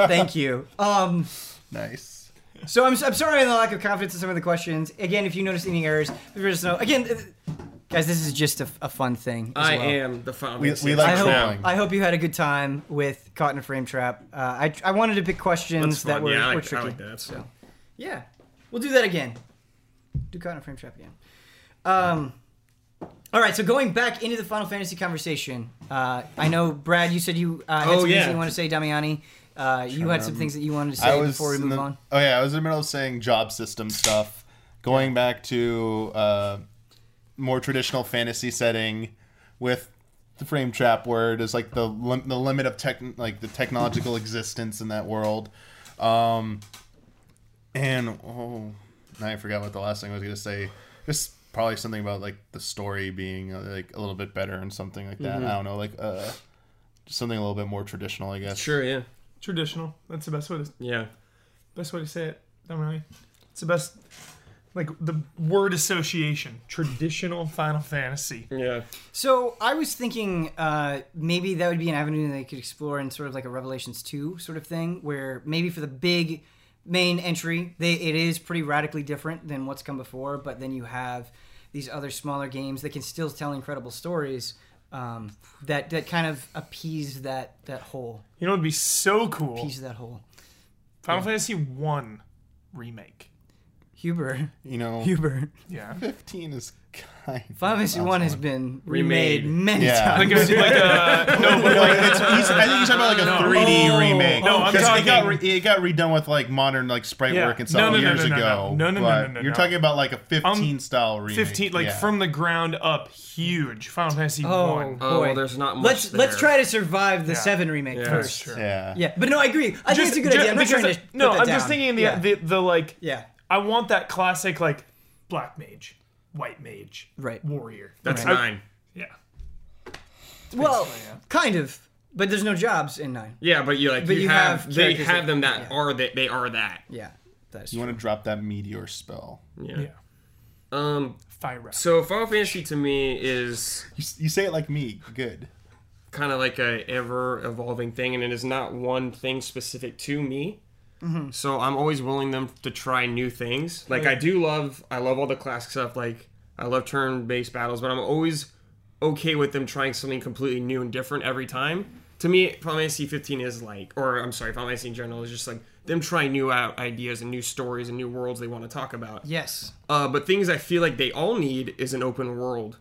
Thank you. Um, nice. so I'm, I'm sorry on the lack of confidence in some of the questions. Again, if you notice any errors, please let us know. Again, guys, this is just a, a fun thing. as I well. am the Final We- we like I hope, trolling. I hope you had a good time with Caught in a Frame Trap. Uh, I, I wanted to pick questions That's that fun. were, Yeah, I were like- I tricky. like that. So, yeah, we'll do that again. Do Caught in a Frame Trap again. Um, all right, so going back into the Final Fantasy conversation, uh, I know Brad, you said you uh, had Oh, some things yeah. that you want to say, Damiani. Uh, you had some things that you wanted to I say was before we in move the- on. Oh yeah, I was in the middle of saying job system stuff, going back to uh, more traditional fantasy setting with the frame trap, where it is like the lim- the limit of tech, like the technological existence in that world. Um, and oh, now I forgot what the last thing I was gonna say. Just probably something about like the story being uh, like a little bit better and something like that. I don't know, like uh, just something a little bit more traditional, I guess. Sure, yeah. Traditional. That's the best way to Yeah. best way to say it. Don't really. It's the best. Like the word association. Traditional Final Fantasy. Yeah. So I was thinking uh, maybe that would be an avenue they could explore in sort of like a Revelations two sort of thing, where maybe for the big main entry, they it is pretty radically different than what's come before, but then you have these other smaller games that can still tell incredible stories um, that that kind of appease that that hole, You know, it'd be so cool. appease that hole. Final Fantasy One remake. Huber, You know, Huber, Yeah. fifteen is kind. Final Fantasy one has been remade, Remade. many Yeah. Like times. a, like a no, but like it's, he's, I think he's talking about like a No. 3D Oh. remake. No, I'm talking- it got re- it got redone with like modern like sprite Yeah. work and stuff no, no, years no, no, ago. no. No, no, no, no, no, You're no. talking about like a 15 style remake. 15 like yeah. from the ground up huge Final Fantasy Oh, One. boy. Oh, well, there's not much let's let's try to survive the Yeah. seven remake Yeah, first. Yeah. Yeah, but no, I agree. I think it's a good idea. I'm not trying to I- no, put that I'm just down. thinking the the like yeah, I want that classic like black mage, white mage, Right. warrior. That's I- nine. Yeah. well, yeah. kind of, but there's no jobs in nine. Yeah, but you like But you, you have, have they have them that yeah. are that they are that. Yeah, that's You want to drop that meteor spell. Yeah. Yeah. Um. Fire So Final Fantasy to me is You, you say it like me. Good. kind of like a ever evolving thing, and it is not one thing specific to me. Mm-hmm. So I'm always willing them to try new things. Like I do love, I love all the classic stuff. Like I love turn-based battles, but I'm always okay with them trying something completely new and different every time. To me, Final Fantasy 15 is like, or I'm sorry, Final Fantasy in general is just like them trying new out ideas and new stories and new worlds they want to talk about. yes. Uh, but things I feel like they all need is an open world.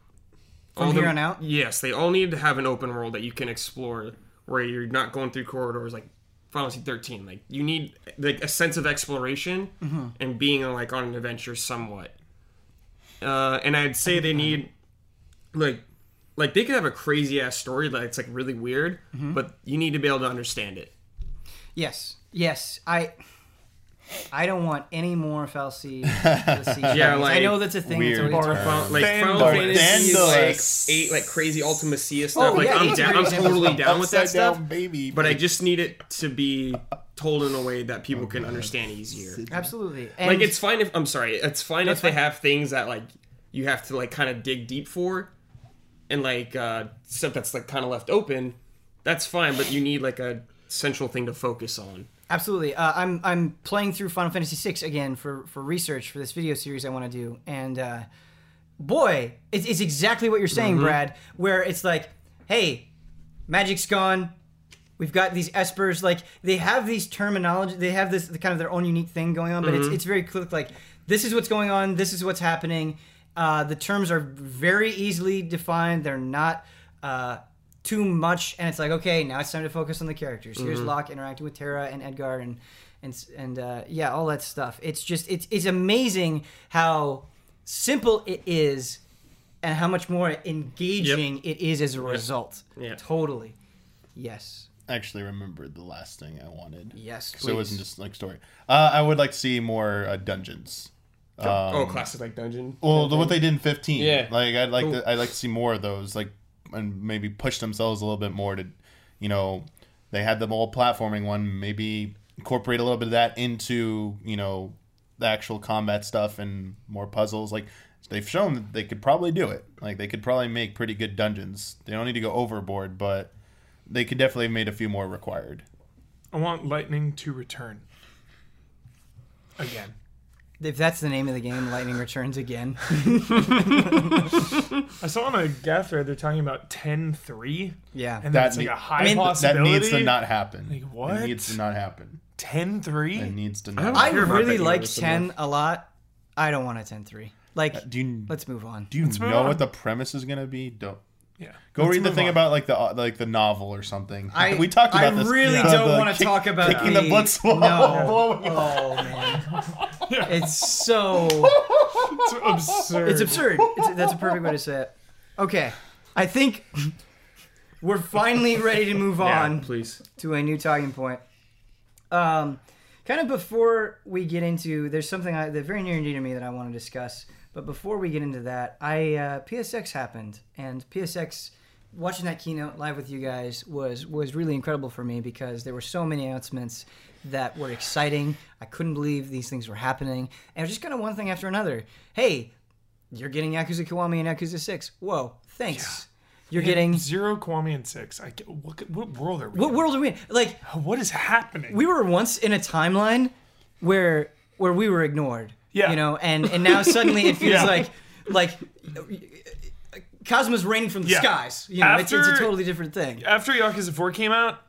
From All here them- on out? Yes, they all need to have an open world that you can explore, where you're not going through corridors like Final Fantasy 13. Like you need like a sense of exploration Mm-hmm. and being like on an adventure somewhat. Uh, and I'd say they need like like they could have a crazy ass story that's like really weird, Mm-hmm. but you need to be able to understand it. Yes, yes. I I don't want any more fal'Cie. Yeah, like, I know that's a thing. That's weird always term. talked Final, like Final Vandalus. Fantasy is like eight like crazy Ultimacia stuff. Oh, like yeah, I'm down, I'm totally down with that down stuff. baby. But I just need it to be told in a way that people can understand easier. Absolutely. And Like it's fine if I'm sorry, it's fine That's if they fine. have things that like you have to like kind of dig deep for, and like uh, stuff that's like kind of left open. That's fine, but you need like a central thing to focus on. Absolutely. Uh, I'm I'm playing through Final Fantasy VI again for for research for this video series I want to do, and uh, boy, it's, it's exactly what you're saying, Brad. Where it's like, hey, magic's gone. We've got these espers, like they have these terminology. They have this kind of their own unique thing going on, but it's it's very clear. Like this is what's going on. This is what's happening. Uh, the terms are very easily defined. They're not uh, too much, and it's like okay, now it's time to focus on the characters. Here's Locke interacting with Terra and Edgar, and and and uh, yeah, all that stuff. It's just it's it's amazing how simple it is, and how much more engaging it is as a result. Yeah. totally. Yes. actually remembered the last thing I wanted. Yes, So it wasn't just like story. Uh, I would like to see more uh, dungeons. oh, classic like dungeon. Well, the, what they did in 15. Yeah. Like I'd like Cool. to I'd like to see more of those like and maybe push themselves a little bit more to you know, they had the whole platforming one, maybe incorporate a little bit of that into, you know, the actual combat stuff and more puzzles like they've shown that they could probably do it. Like they could probably make pretty good dungeons. They don't need to go overboard, but they could definitely have made a few more required. I want Lightning to return. Again. If that's the name of the game, Lightning Returns again. I saw on a GAF thread they're talking about 10 3. Yeah. And That that's like ne- a high I mean, that That possibility. needs to not happen. Like, what? It needs to not happen. 10 3? It needs to I not. don't I hear really like 10 a lot. I don't want a 10 3. Like, uh, Do you let's move on. do you Let's move know on. what the premise is gonna be? Don't Yeah. go Let's read the thing on. about like the uh, like the novel or something. I, we talked about I this. really the- don't want to talk about kicking the, the blood swallow. No. Oh, man. It's so. It's absurd. It's absurd. It's, that's a perfect way to say it. Okay. I think we're finally ready to move Yeah, on. please. to a new talking point. Um, kind of before we get into, there's something I, that's very near and dear to me that I want to discuss. But before we get into that, I uh, PSX happened, and PSX watching that keynote live with you guys was was really incredible for me because there were so many announcements that were exciting. I couldn't believe these things were happening, and it was just kind of one thing after another. Hey, you're getting Yakuza Kiwami and Yakuza Six. Whoa, thanks. You're getting. Zero, Kiwami, and six. I get, what, what world are we What in? world are we in? Like, What is happening? we were once in a timeline where where we were ignored. Yeah. You know, and and now suddenly it feels Yeah. like like Cosmos raining from the Yeah. skies. You know, it's, it's a totally different thing. After Yakuza 4 came out,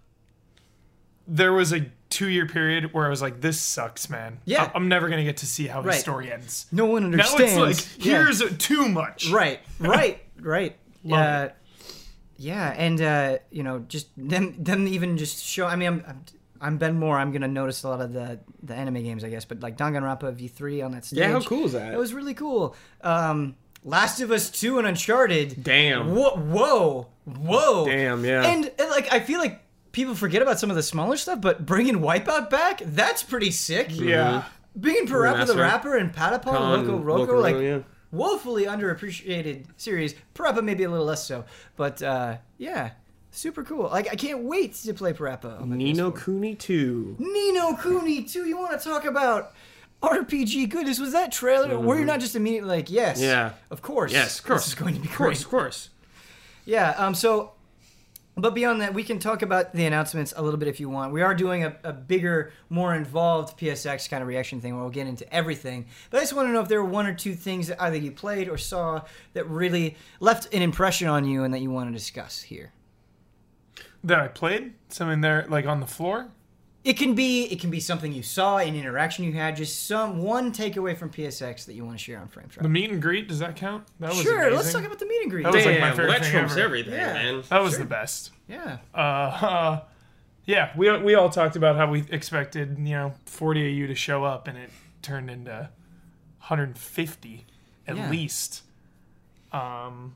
there was a two year period where I was like, this sucks, man. Yeah. I- I'm never going to get to see how Right. his story ends. No one understands. Now it's like, Yeah. here's too much. right, right, right. Love yeah, it. yeah, and uh, you know, just them them even just show. I mean, I'm. I'm I'm Ben Moore. I'm gonna notice a lot of the the anime games, I guess. But like Danganronpa V3 on that stage. Yeah, how cool is that? It was really cool. Um, Last of Us 2 and Uncharted. Damn. Whoa, whoa, whoa. Damn, yeah. And, and like, I feel like people forget about some of the smaller stuff, but bringing Wipeout back, that's pretty sick. Yeah. Bringing Parappa the. Rapper and Patapon, Loco Roco, like, yeah. woefully underappreciated series. Parappa maybe a little less so, but uh, yeah, super cool. Like, I can't wait to play Parappa. On the Nino PS4. Kuni 2. Ni no Kuni too. You want to talk about RPG goodness? Was that trailer where you're not just immediately like, yes, Yeah. of course, Yes, of course. this is going to be Of course, great. of course. Yeah. Um. So, but beyond that, we can talk about the announcements a little bit if you want. We are doing a, a bigger, more involved PSX kind of reaction thing where we'll get into everything. But I just want to know if there were one or two things that either you played or saw that really left an impression on you and that you want to discuss here. That I played? Something there, like on the floor? It can be it can be something you saw, an interaction you had, just some one takeaway from PSX that you want to share on Frame The meet and greet, does that count? That was Sure, amazing. let's talk about the meet and greet. That was, like, my Damn, favorite well, that thing trumps ever. everything, Yeah. man. That was Sure. the best. yeah. Uh, uh, yeah, we we all talked about how we expected, you know, 40 AU to show up, and it turned into 150 at Yeah. least. Um,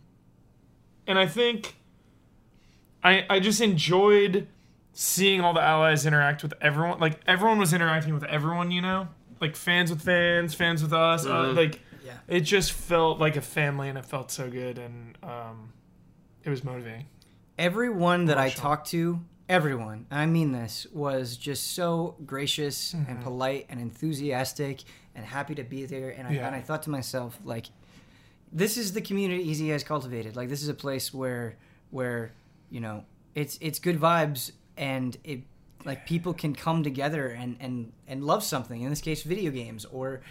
and I think I I just enjoyed seeing all the allies interact with everyone. Like everyone was interacting with everyone, you know, like fans with fans, fans with us. Uh, like Yeah. it just felt like a family, and it felt so good, and um, it was motivating. everyone that I talked to, everyone, and I mean this, was just so gracious Mm-hmm. and polite and enthusiastic and happy to be there. And I, Yeah. and I thought to myself, like, this is the community Easy has cultivated. Like, this is a place where, where, you know, it's it's good vibes and it like people can come together and and and love something. In this case, video games or.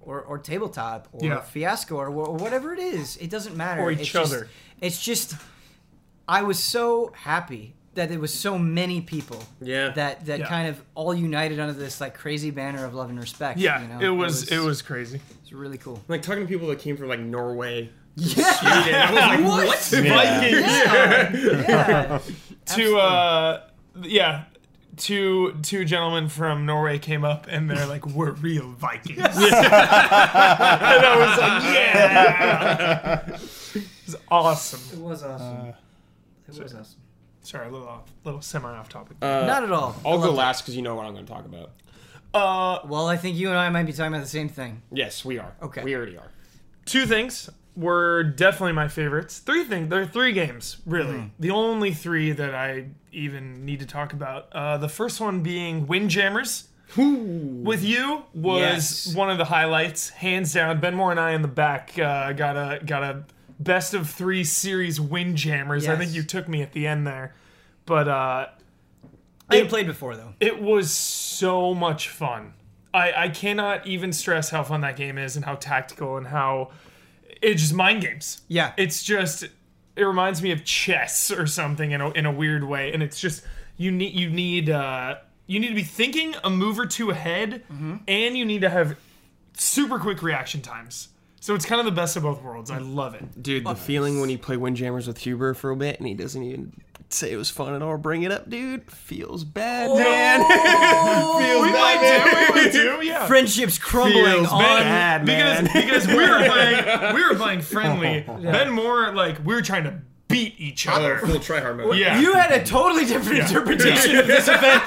Or, or tabletop or Yeah. fiasco or, or whatever it is it doesn't matter Or It's each just- other. it's just I was so happy. that it was so many people. Yeah. That that Yeah. kind of all united under this like crazy banner of love and respect. Yeah, you know? it was it was crazy. it's really cool. Like talking to people that came from like Norway, Yeah. Sweden. I was like, what? Vikings. yeah. Two uh yeah. Two two gentlemen from Norway came up and they're like, "We're real Vikings," and I was like, "Yeah!" It was awesome. It was awesome. it was awesome. Sorry, a little off, little semi off topic. Not at all. I I'll go last because you know what I'm going to talk about. Uh, Well, I think you and I might be talking about the same thing. Yes, we are. Okay. We already are. two things were definitely my favorites. Three things. There are three games, really. The only three that I even need to talk about. Uh, the first one being Windjammers. Who with you was Yes. one of the highlights, hands down. Ben Moore and I in the back uh, got a got a best of three series Windjammers. I think you took me at the end there, but uh, I had played before though. it was so much fun. I, I cannot even stress how fun that game is and how tactical and how it's just mind games. Yeah. It's just it reminds me of chess or something in a, in a weird way, and it's just you need you need uh, you need to be thinking a move or two ahead, and you need to have super quick reaction times. So it's kind of the best of both worlds. I love it. Dude, the feeling when you play Windjammers with Huber for a bit and he doesn't even say it was fun at all, bring it up, dude, feels bad, oh. man. feels We might do. We might do. Yeah. Friendships crumbling Feels on. bad, man. because because we were playing we were playing friendly. Ben Moore like we were trying to beat each other. full tryhard mode. Yeah, You had a totally different interpretation of this event.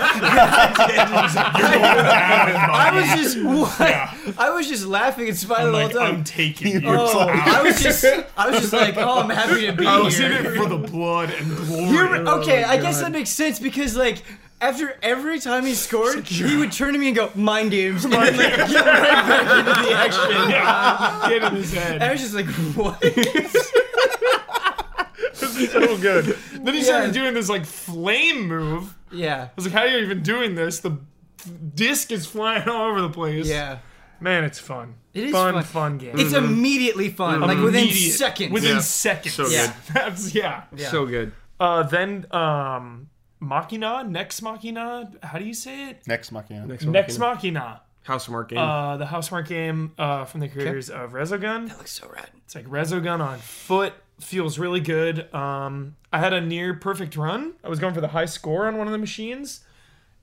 I was just what? I was just laughing and smiling like the whole I'm taking you. Oh, out. I was just, I was just like, oh, I'm happy to be I was in here. it for the blood and glory. You're- oh okay, I guess that makes sense because like after every time he scored, he would turn to me and go, "Mind games," and then like get right back into the action. Yeah, get in his And I was just like, "What?" So good. Then he started Yeah. doing this like flame move. Yeah. I was like, how are you even doing this? The disc is flying all over the place. yeah. Man, it's fun. It is fun, fun. fun game. It's immediately fun, like within Immediate- seconds. Within Yeah. seconds. So Yeah. That's yeah. Yeah. So good. Uh, then um, Machina, Nex Machina. How do you say it? Nex Machina. Nex Machina. Housemarque game. Uh, the Housemarque game uh, from the creators of Resogun. That looks so rad. It's like Resogun on foot. Feels really good. Um, I had a near perfect run. I was going for the high score on one of the machines,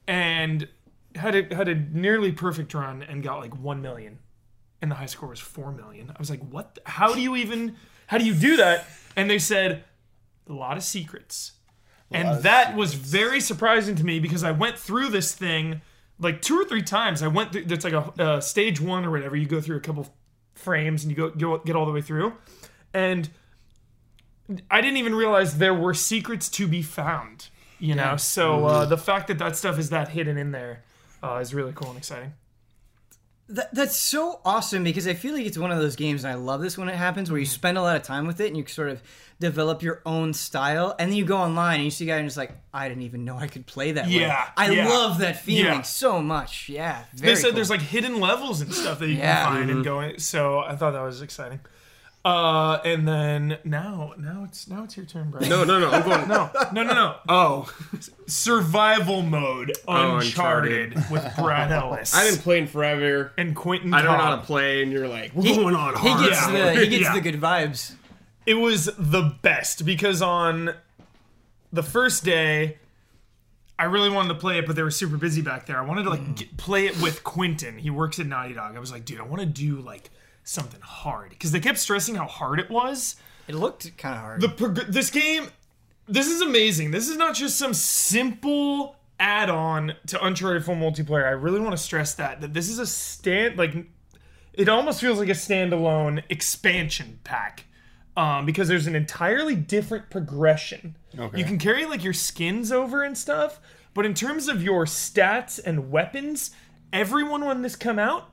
and had a had a nearly perfect run and got like one million, and the high score was four million. I was like, what? the- how do you even? How do you do that? And they said a lot of secrets. lot And of that was very surprising to me because I went through this thing like two or three times. I went through, it's like a uh, stage one or whatever. You go through a couple frames and you go, go get all the way through. And I didn't even realize there were secrets to be found, you know? So uh, the fact that that stuff is that hidden in there uh, is really cool and exciting. That, that's so awesome because I feel like it's one of those games, and I love this when it happens, where you spend a lot of time with it and you sort of develop your own style, and then you go online and you see a guy and just like, I didn't even know I could play that. way." Yeah, I yeah. love that feeling Yeah. so much. Yeah, They said cool. there's like hidden levels and stuff that you Yeah. can find and go in. So I thought that was exciting. Uh, and then now, now it's now it's your turn, Brian. no, no, no. I'm going. no, no, no, no. Oh, Survival mode, Uncharted, Uncharted. with Brad Ellis I've been playing forever. and Quentin. I don't know how Cobb. to play, and you're like, we're He- going on he hard. gets Yeah. the he gets Yeah. the good vibes. It was the best because on the first day, I really wanted to play it, but they were super busy back there. I wanted to like get, play it with Quentin. He works at Naughty Dog. I was like, dude, I want to do like something hard because they kept stressing how hard it was. It looked kind of hard. The prog- this game, this is amazing. This is not just some simple add-on to Uncharted 4 multiplayer. I really want to stress that that this is a stand like it almost feels like a standalone expansion pack. Um, because there's an entirely different progression. Okay. You can carry like your skins over and stuff, but in terms of your stats and weapons, everyone when this come out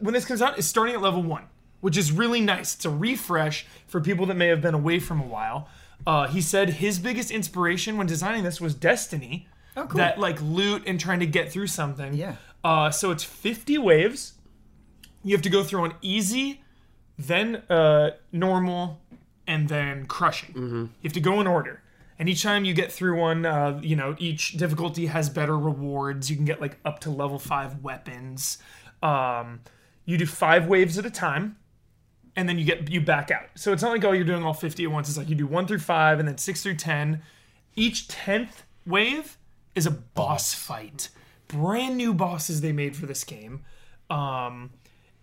when this comes out is starting at level one, which is really nice. It's a refresh for people that may have been away from a while. Uh, he said his biggest inspiration when designing this was Destiny. Oh, cool. That like loot and trying to get through something. Yeah. Uh, so it's 50 waves. You have to go through on easy, then uh, normal, and then crushing. You have to go in order. and each time you get through one, uh, you know, each difficulty has better rewards. You can get like up to level five weapons. Um, you do five waves at a time, and then you get you back out. So it's not like oh you're doing all 50 at once. It's like you do one through five, and then six through ten. Each tenth wave is a boss fight. Brand new bosses they made for this game. Um,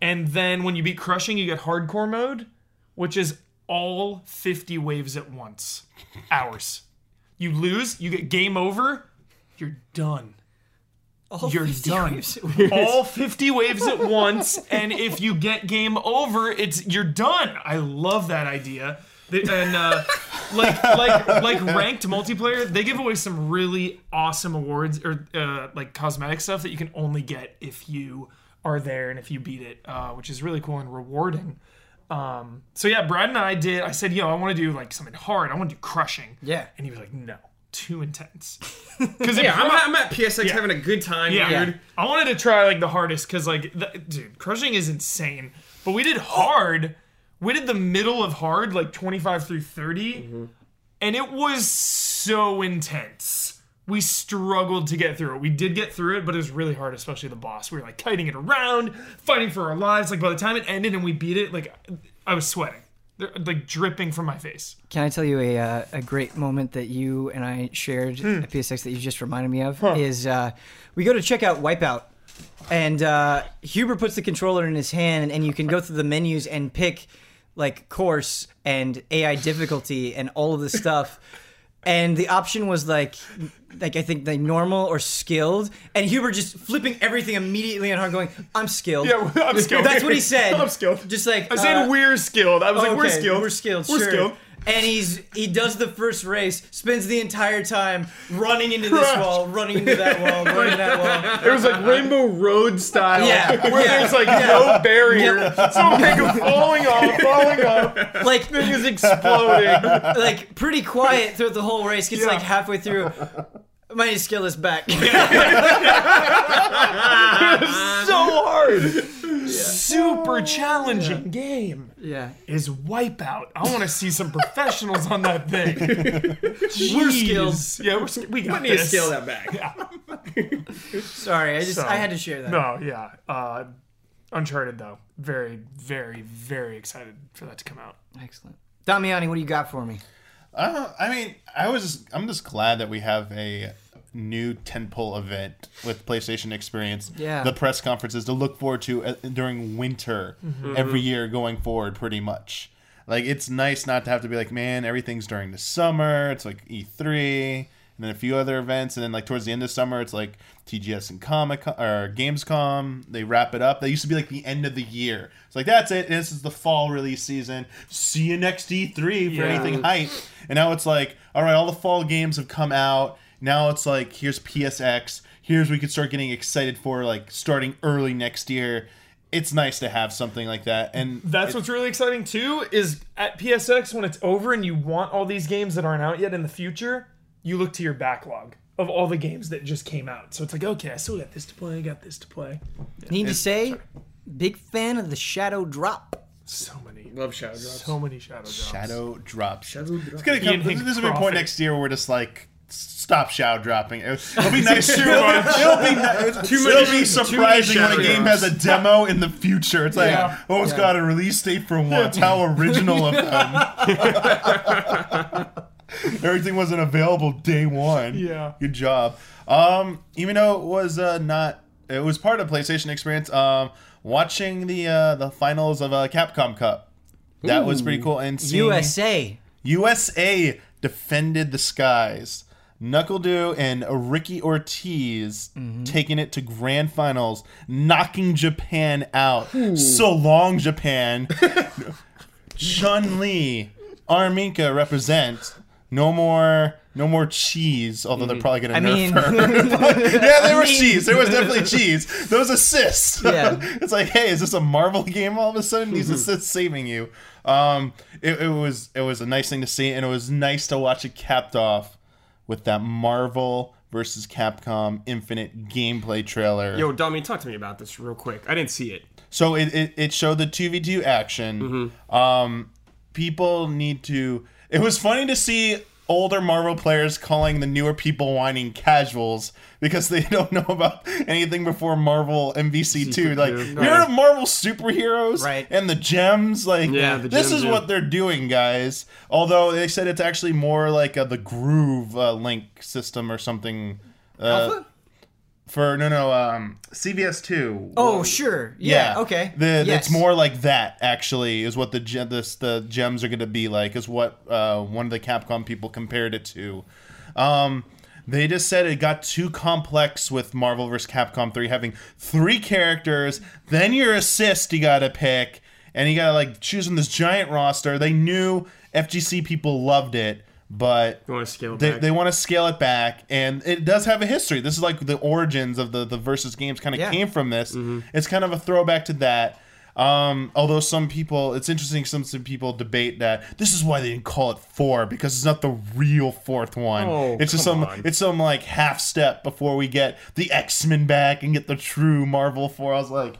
and then when you beat crushing, you get hardcore mode, which is all 50 waves at once. Hours. You lose, you get game over, you're done. All You're 50 done. waves. all 50 waves at once, and if you get game over, it's you're done. I love that idea. And uh, like like like ranked multiplayer, they give away some really awesome awards or uh, like cosmetic stuff that you can only get if you are there and if you beat it, uh, which is really cool and rewarding. Um, so yeah, Brad and I did. I said, "Yo, I want to do like something hard. I want to do crushing." Yeah. and he was like, "No, too intense." Because Yeah, I'm, I'm at PSX having a good time, yeah. dude. I wanted to try like the hardest because like the, dude, crushing is insane. But we did hard. We did the middle of hard, like 25 through 30, mm-hmm. and it was so intense. We struggled to get through it. We did get through it, but it was really hard, especially the boss. We were like kiting it around, fighting for our lives. Like by the time it ended and we beat it, like I was sweating, They're, like dripping from my face. Can I tell you a uh, a great moment that you and I shared Hmm. at PSX that you just reminded me of is uh, we go to check out Wipeout, and uh, Huber puts the controller in his hand, and you can go through the menus and pick like course and AI difficulty and all of the stuff. And the option was like, like I think like normal or skilled, and Huber just flipping everything immediately on hard, going, "I'm skilled." Yeah, I'm skilled. That's what he said. I'm skilled. Just like I said uh, we're skilled. I was like, we're Okay, skilled. We're skilled. We're sure. skilled. And he's he does the first race, spends the entire time running into this Crush. wall, running into that wall, running that wall. It was like Rainbow Road style. Yeah, Where yeah, there's like no barrier. So like falling off, falling off, Like thing is exploding. like pretty quiet throughout the whole race. Gets Yeah. like halfway through. My skill is back. so hard. Super challenging game yeah. is Wipeout. I want to see some professionals on that thing. We're skilled. Yeah, we're sk- we got I need to this. scale that back. Sorry, I just So- I had to share that. No, yeah. Uh, Uncharted though, very, very, very excited for that to come out. Excellent. Damiani, what do you got for me? Uh, I mean, I was. I'm just glad that we have a new tentpole event with PlayStation Experience. Yeah. The press conferences to look forward to uh, during winter every year going forward, pretty much. Like it's nice not to have to be like, man, everything's during the summer. It's like E3 and then a few other events, and then like towards the end of summer, it's like TGS and Comic or Gamescom. They wrap it up. They used to be like the end of the year. It's like that's it. This is the fall release season. See you next E3 for Yeah. anything hype. And now it's like, all right, all the fall games have come out. Now it's like, here's PSX. Here's we could start getting excited for like starting early next year. It's nice to have something like that. And That's what's really exciting too. Is at PSX when it's over and you want all these games that aren't out yet in the future, you look to your backlog of all the games that just came out. So it's like, okay, I still got this to play. I got this to play. Need to say, big fan of the Shadow Drop. So many, Love Shadow Drops. so many shadow drops. Shadow drops. Shadow Drops. It's gonna come. Hick This will be a point next year where we're just like stop shadow dropping. It'll, it'll be nice. it'll, it'll be ni- Too it'll many- be too surprising when a game drops. has a demo in the future. It's like, Yeah. oh, it's got a release date for once. How original of them. Everything wasn't available day one. Yeah. Good job. Um, even though it was uh, not, it was part of PlayStation experience. Um, watching the uh, the finals of uh, Capcom Cup. That was pretty cool. And seeing USA. USA defended the skies. NuckleDu and Ricky Ortiz taking it to grand finals, knocking Japan out. So long, Japan. Chun Li, R. Mika represent. No more, no more cheese. Although they're probably gonna I nerf mean, her. yeah, there was mean- cheese. There was definitely cheese. Those assists. Yeah. it's like, hey, is this a Marvel game? All of a sudden, these assists saving you. Um, it, it was it was a nice thing to see, and it was nice to watch it capped off with that Marvel versus Capcom Infinite gameplay trailer. Yo, Dummy, talk to me about this real quick. I didn't see it. So it, it, it showed the 2v2 action. Um, people need to. It was funny to see older Marvel players calling the newer people whining casuals because they don't know about anything before Marvel MVC two. Like you heard of Marvel superheroes Right. and the gems. Like Yeah, the this gems, is yeah. what they're doing, guys. Although they said it's actually more like uh, the Groove uh, Link system or something. Uh, Alpha? For no no um CVS two. Oh, sure. Yeah. Okay. The, yes. It's more like that. Actually, is what the this, the gems are going to be like. Is what uh, one of the Capcom people compared it to. Um, they just said it got too complex with Marvel vs. Capcom three, having three characters, then your assist you got to pick, and you got to like choose from this giant roster. They knew FGC people loved it, but You want to scale it they, back? they want to scale it back and it does have a history this is like the origins of the the versus games kind of Yeah. came from this Mm-hmm. it's kind of a throwback to that um, although some people it's interesting some, some people debate that this is why they didn't call it four because it's not the real fourth one Oh, it's just some on. it's some like half step before we get the x-men back and get the true marvel four i was like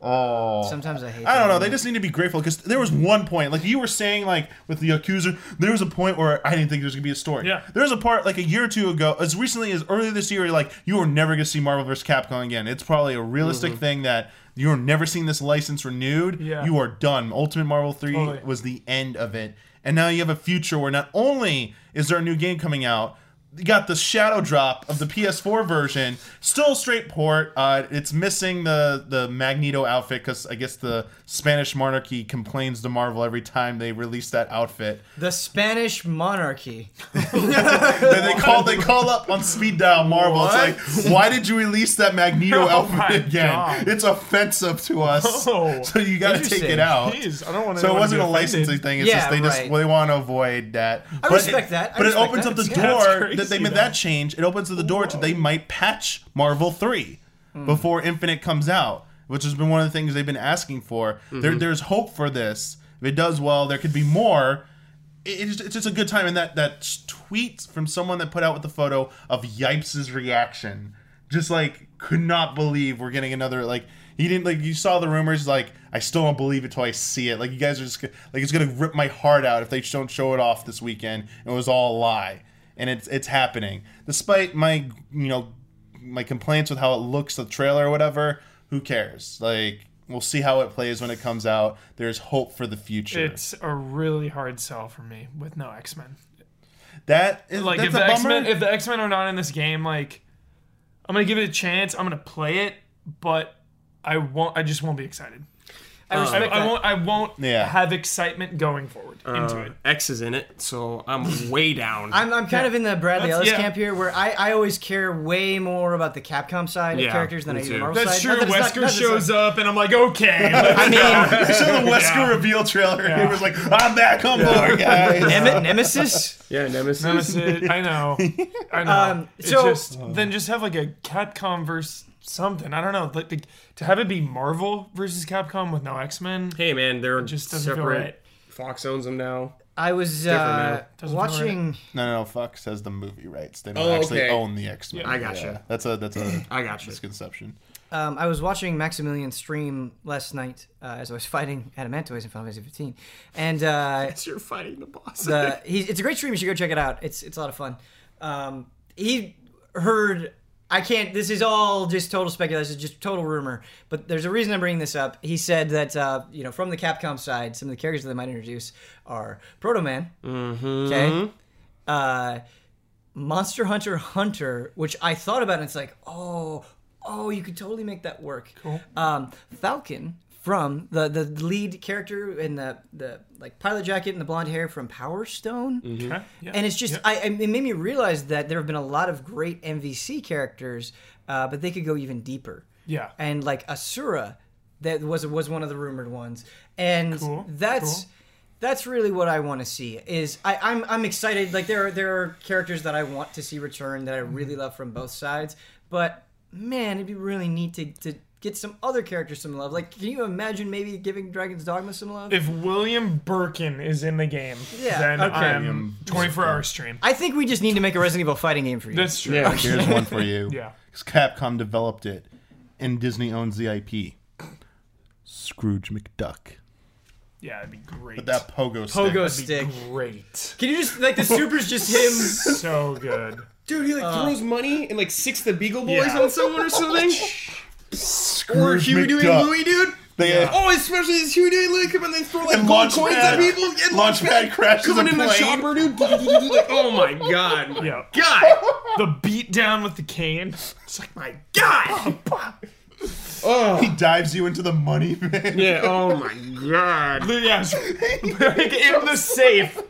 oh Sometimes I hate. I don't that. know. They just need to be grateful because there was one point, like you were saying, like with the Yakuza, there was a point where I didn't think there was gonna be a story. Yeah. There was a part like a year or two ago, as recently as earlier this year, like you were never gonna see Marvel vs. Capcom again. It's probably a realistic mm-hmm. thing that you're never seeing this license renewed. Yeah. You are done. Ultimate Marvel Three Totally. was the end of it, and now you have a future where not only is there a new game coming out. Got the shadow drop of the PS4 version, still straight port. Uh, it's missing the the Magneto outfit because I guess the Spanish monarchy complains to Marvel every time they release that outfit. The Spanish monarchy. And they call they call up on speed dial Marvel. It's like, why did you release that Magneto Oh outfit my again? God. It's offensive to us, Oh. so you got to take it out. Jeez, I don't want. So it wasn't a licensing thing. It's Yeah, just they just right. they want to avoid that. I But respect it- that. I but it opens that. up the It's- yeah, door crazy, that they made though. that change. It opens to the door to they might patch Marvel three Hmm. before Infinite comes out, which has been one of the things they've been asking for. Mm-hmm. There, there's hope for this. If it does well, there could be more. It- It's, it's just a good time. And that that tweet from someone that put out with the photo of Yipes' reaction, just like could not believe we're getting another like he didn't like you saw the rumors like I still don't believe it till I see it. Like you guys are just gonna- like it's gonna rip my heart out if they don't show it off this weekend. It was all a lie, and it's it's happening despite my you know my complaints with how it looks the trailer or whatever. Who cares? Like we'll see how it plays when it comes out. There's hope for the future. It's a really hard sell for me with no X Men. that is Like that's if a the X Men if the X Men are not in this game, like I'm gonna give it a chance. I'm gonna play it, but I won't. I just won't be excited. I um, I, I won't. I won't Yeah. have excitement going forward into Uh, it. X is in it, so I'm way down. I'm, I'm kind of in the Bradley That's- Ellis yeah. camp here, where I, I always care way more about the Capcom side of Yeah, characters than I do the too. Marvel That's side. true. Not that it's not- Wesker not that it's shows not- up, and I'm like, okay. let's I mean, I saw the Wesker Yeah. reveal trailer. He was like, "I'm back on board, guys." Nem- Nemesis. yeah, Nemesis. Nemesis. I know. I know. Um, It's so- just then just have like a Capcom versus something. I don't know. Like, like to have it be Marvel versus Capcom with no X Men. Hey man, they're just doesn't feel separate. right. Fox owns them now. I was uh, man. Doesn't feel watching. No, no, no. Fox has the movie rights. They don't Oh, actually okay. own the X Men. Yeah. I gotcha. That's a that's a I got you. misconception. Um, I was watching Maximilian stream last night uh, as I was fighting Adamantoise in Final Fantasy 15, and uh, You're fighting the boss. the he, it's a great stream. You should go check it out. It's it's a lot of fun. Um, he heard. I can't. This is all just total speculation, just total rumor. But there's a reason I'm bringing this up. He said that uh, you know from the Capcom side, some of the characters that they might introduce are Proto Man, okay, uh, Monster Hunter Hunter, which I thought about, and it's like, oh, oh, you could totally make that work. Cool. Um, Falcon from the the lead character in the the like pilot jacket and the blonde hair from Power Stone. Okay. Yeah. And it's just, Yeah. I, I- it made me realize that there have been a lot of great MVC characters, uh, but they could go even deeper. Yeah. And like Asura, that was was one of the rumored ones, and Cool, that's cool. that's really what I want to see. Is I, I'm I'm excited. Like there are there are characters that I want to see return that I really Mm-hmm. love from both sides, but man, it'd be really neat to to get some other characters some love. Like, can you imagine maybe giving Dragon's Dogma some love? If William Birkin is in the game, Yeah, then okay. I'm 24 hour stream. I think we just need to make a Resident Evil fighting game for you. That's true. Yeah. Here's one for you. yeah. Because Capcom developed it, and Disney owns the IP. Scrooge McDuck. Yeah, that'd be great. But that pogo stick. Pogo That'd stick. be great. Can you just like the supers just him? so good. Dude, he like uh, throws money and like six the Beagle Boys Yeah. on someone or something. or Scrooge Huey Dewey McDuck. Louie, dude. They, uh, Oh, especially his Huey Dewey Louie come and they throw like And gold coins at people. And Launchpad crashes coming a in the plane. chopper, dude. like, oh my god. Yeah. God. The beat down with the cane. It's like My God. Oh. he dives you into the money bin. Yeah. Oh my God. yeah, like in the safe.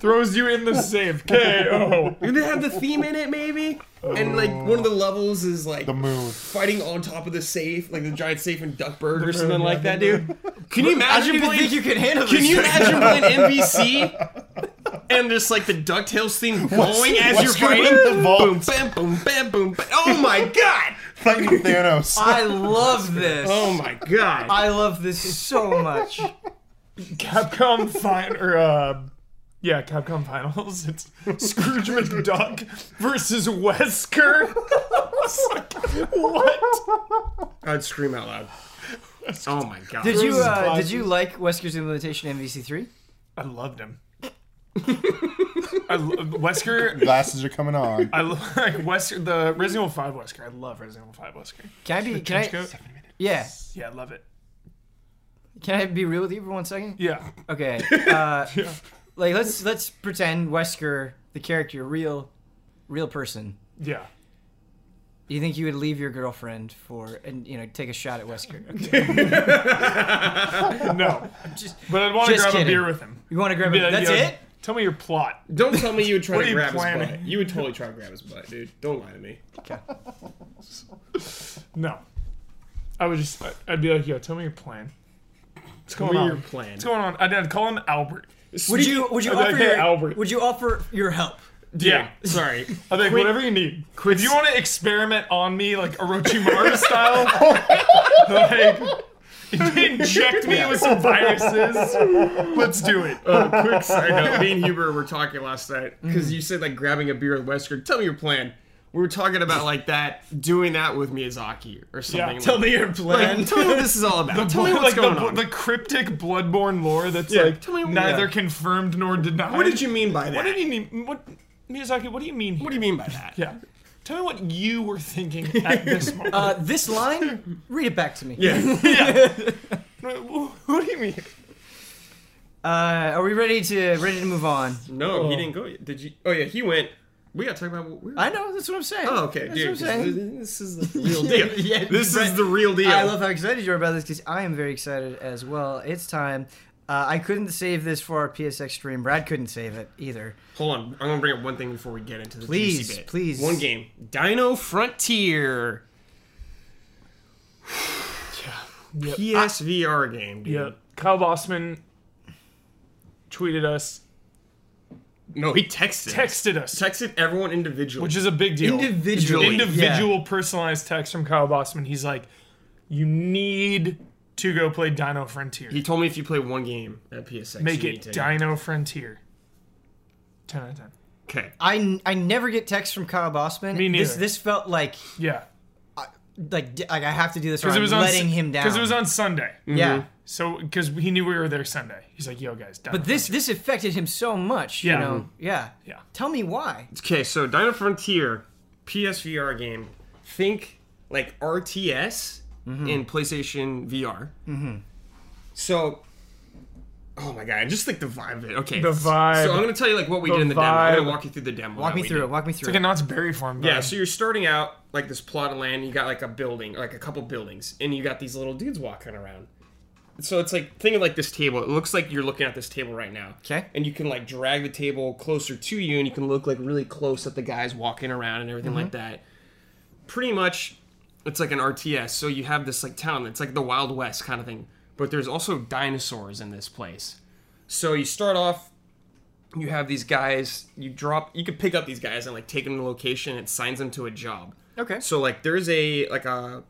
Throws you in the safe. KO. Do they have the theme in it, maybe? And like one of the levels is like The moon. fighting on top of the safe, like the giant safe in Duckburg or something like that, dude. Can you imagine I don't playing? think you can handle Can this. you right imagine now. playing MVC and just like the Ducktales theme going as what's you're going fighting? in the vault? Boom, bam, boom, bam, boom, bam. Oh my god! Fighting Thanos. I love this. Oh my god! I love this so much. Capcom fin or uh yeah, Capcom Finals. It's Scrooge McDuck versus Wesker. Like, what? I'd scream out loud. Oh my god! Did you uh, did you like Wesker's implementation in MVC3? I loved him. I lo- Wesker. Glasses are coming on. I lo- like Wesker. The Resident Evil Five Wesker. I love Resident Evil Five Wesker. Can I be? Can I? Trench coat? Yeah. Yeah, I love it. Can I be real with you for one second? Yeah. Okay. Uh, like let's let's pretend Wesker, the character, real, real person. Yeah. Do you think you would leave your girlfriend for and you know take a shot at Wesker? No. Just But I'd want to Just grab kidding. a beer with him. you want to grab Be it? like, That's yo, it. Tell me your plot. Don't tell me you would try What to are you grab his butt. You would totally try to grab his butt, dude. Don't lie to me. No. I would just. I'd be like, yo, tell me your plan. What's going me on? your plan. What's going on? Uh, I'd, I'd call him Albert. Would you would you I'd be offer like, hey, your, Albert. would you offer your help? Yeah. Sorry. I think whatever you need. If you want to experiment on me like Orochimaru style, like inject me with some viruses, let's do it. Uh, quick side note: Me and Huber were talking last night because you said like grabbing a beer with Wesker. Tell me your plan. We were talking about like that, doing that with Miyazaki or something. Tell like, me your like, plan. tell me what this is all about. tell me like what's the, going on. the cryptic Bloodborne lore that's Yeah, like tell me- neither yeah. confirmed nor denied. what did you mean by that? What did you mean? What Miyazaki? What do you mean? Here? What do you mean by that? Yeah. Tell me what you were thinking at this moment. Uh, this line, read it back to me. Yeah. what do you mean? Uh, are we ready to ready to move on? No, he didn't go. yet. Did you? Oh yeah, he went. We gotta talk about what we're. I know that's what I'm saying. oh okay, that's dude. what I'm saying. This is the real deal. Yeah, this right. is the real deal. I love how excited you are about this because I am very excited as well. It's time. Uh, I couldn't save this for our PSX stream. Brad couldn't save it either. Hold on, I'm gonna bring up one thing before we get into the Please, juicy bit. please. One game, Dino Frontier. Yep. PSVR game, dude. Yeah. Kyle Bosman tweeted us, No, he texted. texted us, Texted everyone individually. which is a big deal. Individually, individual personalized text from Kyle Bosman. He's like, you need to go play Dino Frontier. he told me if you play one game at PSX, Make you it need to- Dino Frontier. 10 out of 10. Okay. I, I never get texts from Kyle Bosman. Me This neither. this felt like Yeah. like d- like I have to do this or Because it I'm was on letting him down. Because it was on Sunday. yeah. Mm-hmm. So, because he knew we were there Sunday. He's like, yo, guys. Dino But this this affected him so much. Yeah. You know. Yeah. Yeah. Tell me why. Okay, so Dino Frontier, PSVR game. Think like RTS Mm-hmm. in PlayStation VR. Mm-hmm. So, oh my god, just like the vibe of it. Okay, The vibe. So I'm gonna tell you like what we The did in the demo. I'm gonna walk you through the demo. Walk me through did. it. Walk me through It's like a it. Knott's Berry Farm. Yeah, so you're starting out like this plot of land. You got like a building, like a couple buildings, and you got these little dudes walking around. So it's like think of like this table. It looks like you're looking at this table right now. Okay. And you can like drag the table closer to you, and you can look like really close at the guys walking around and everything like mm-hmm. that. Pretty much, it's like an RTS. So you have this like town. It's like the Wild West kind of thing. But there's also dinosaurs in this place. So you start off you have these guys you drop you could pick up these guys and like take them to location and it signs them to a job Okay. so like there's a like a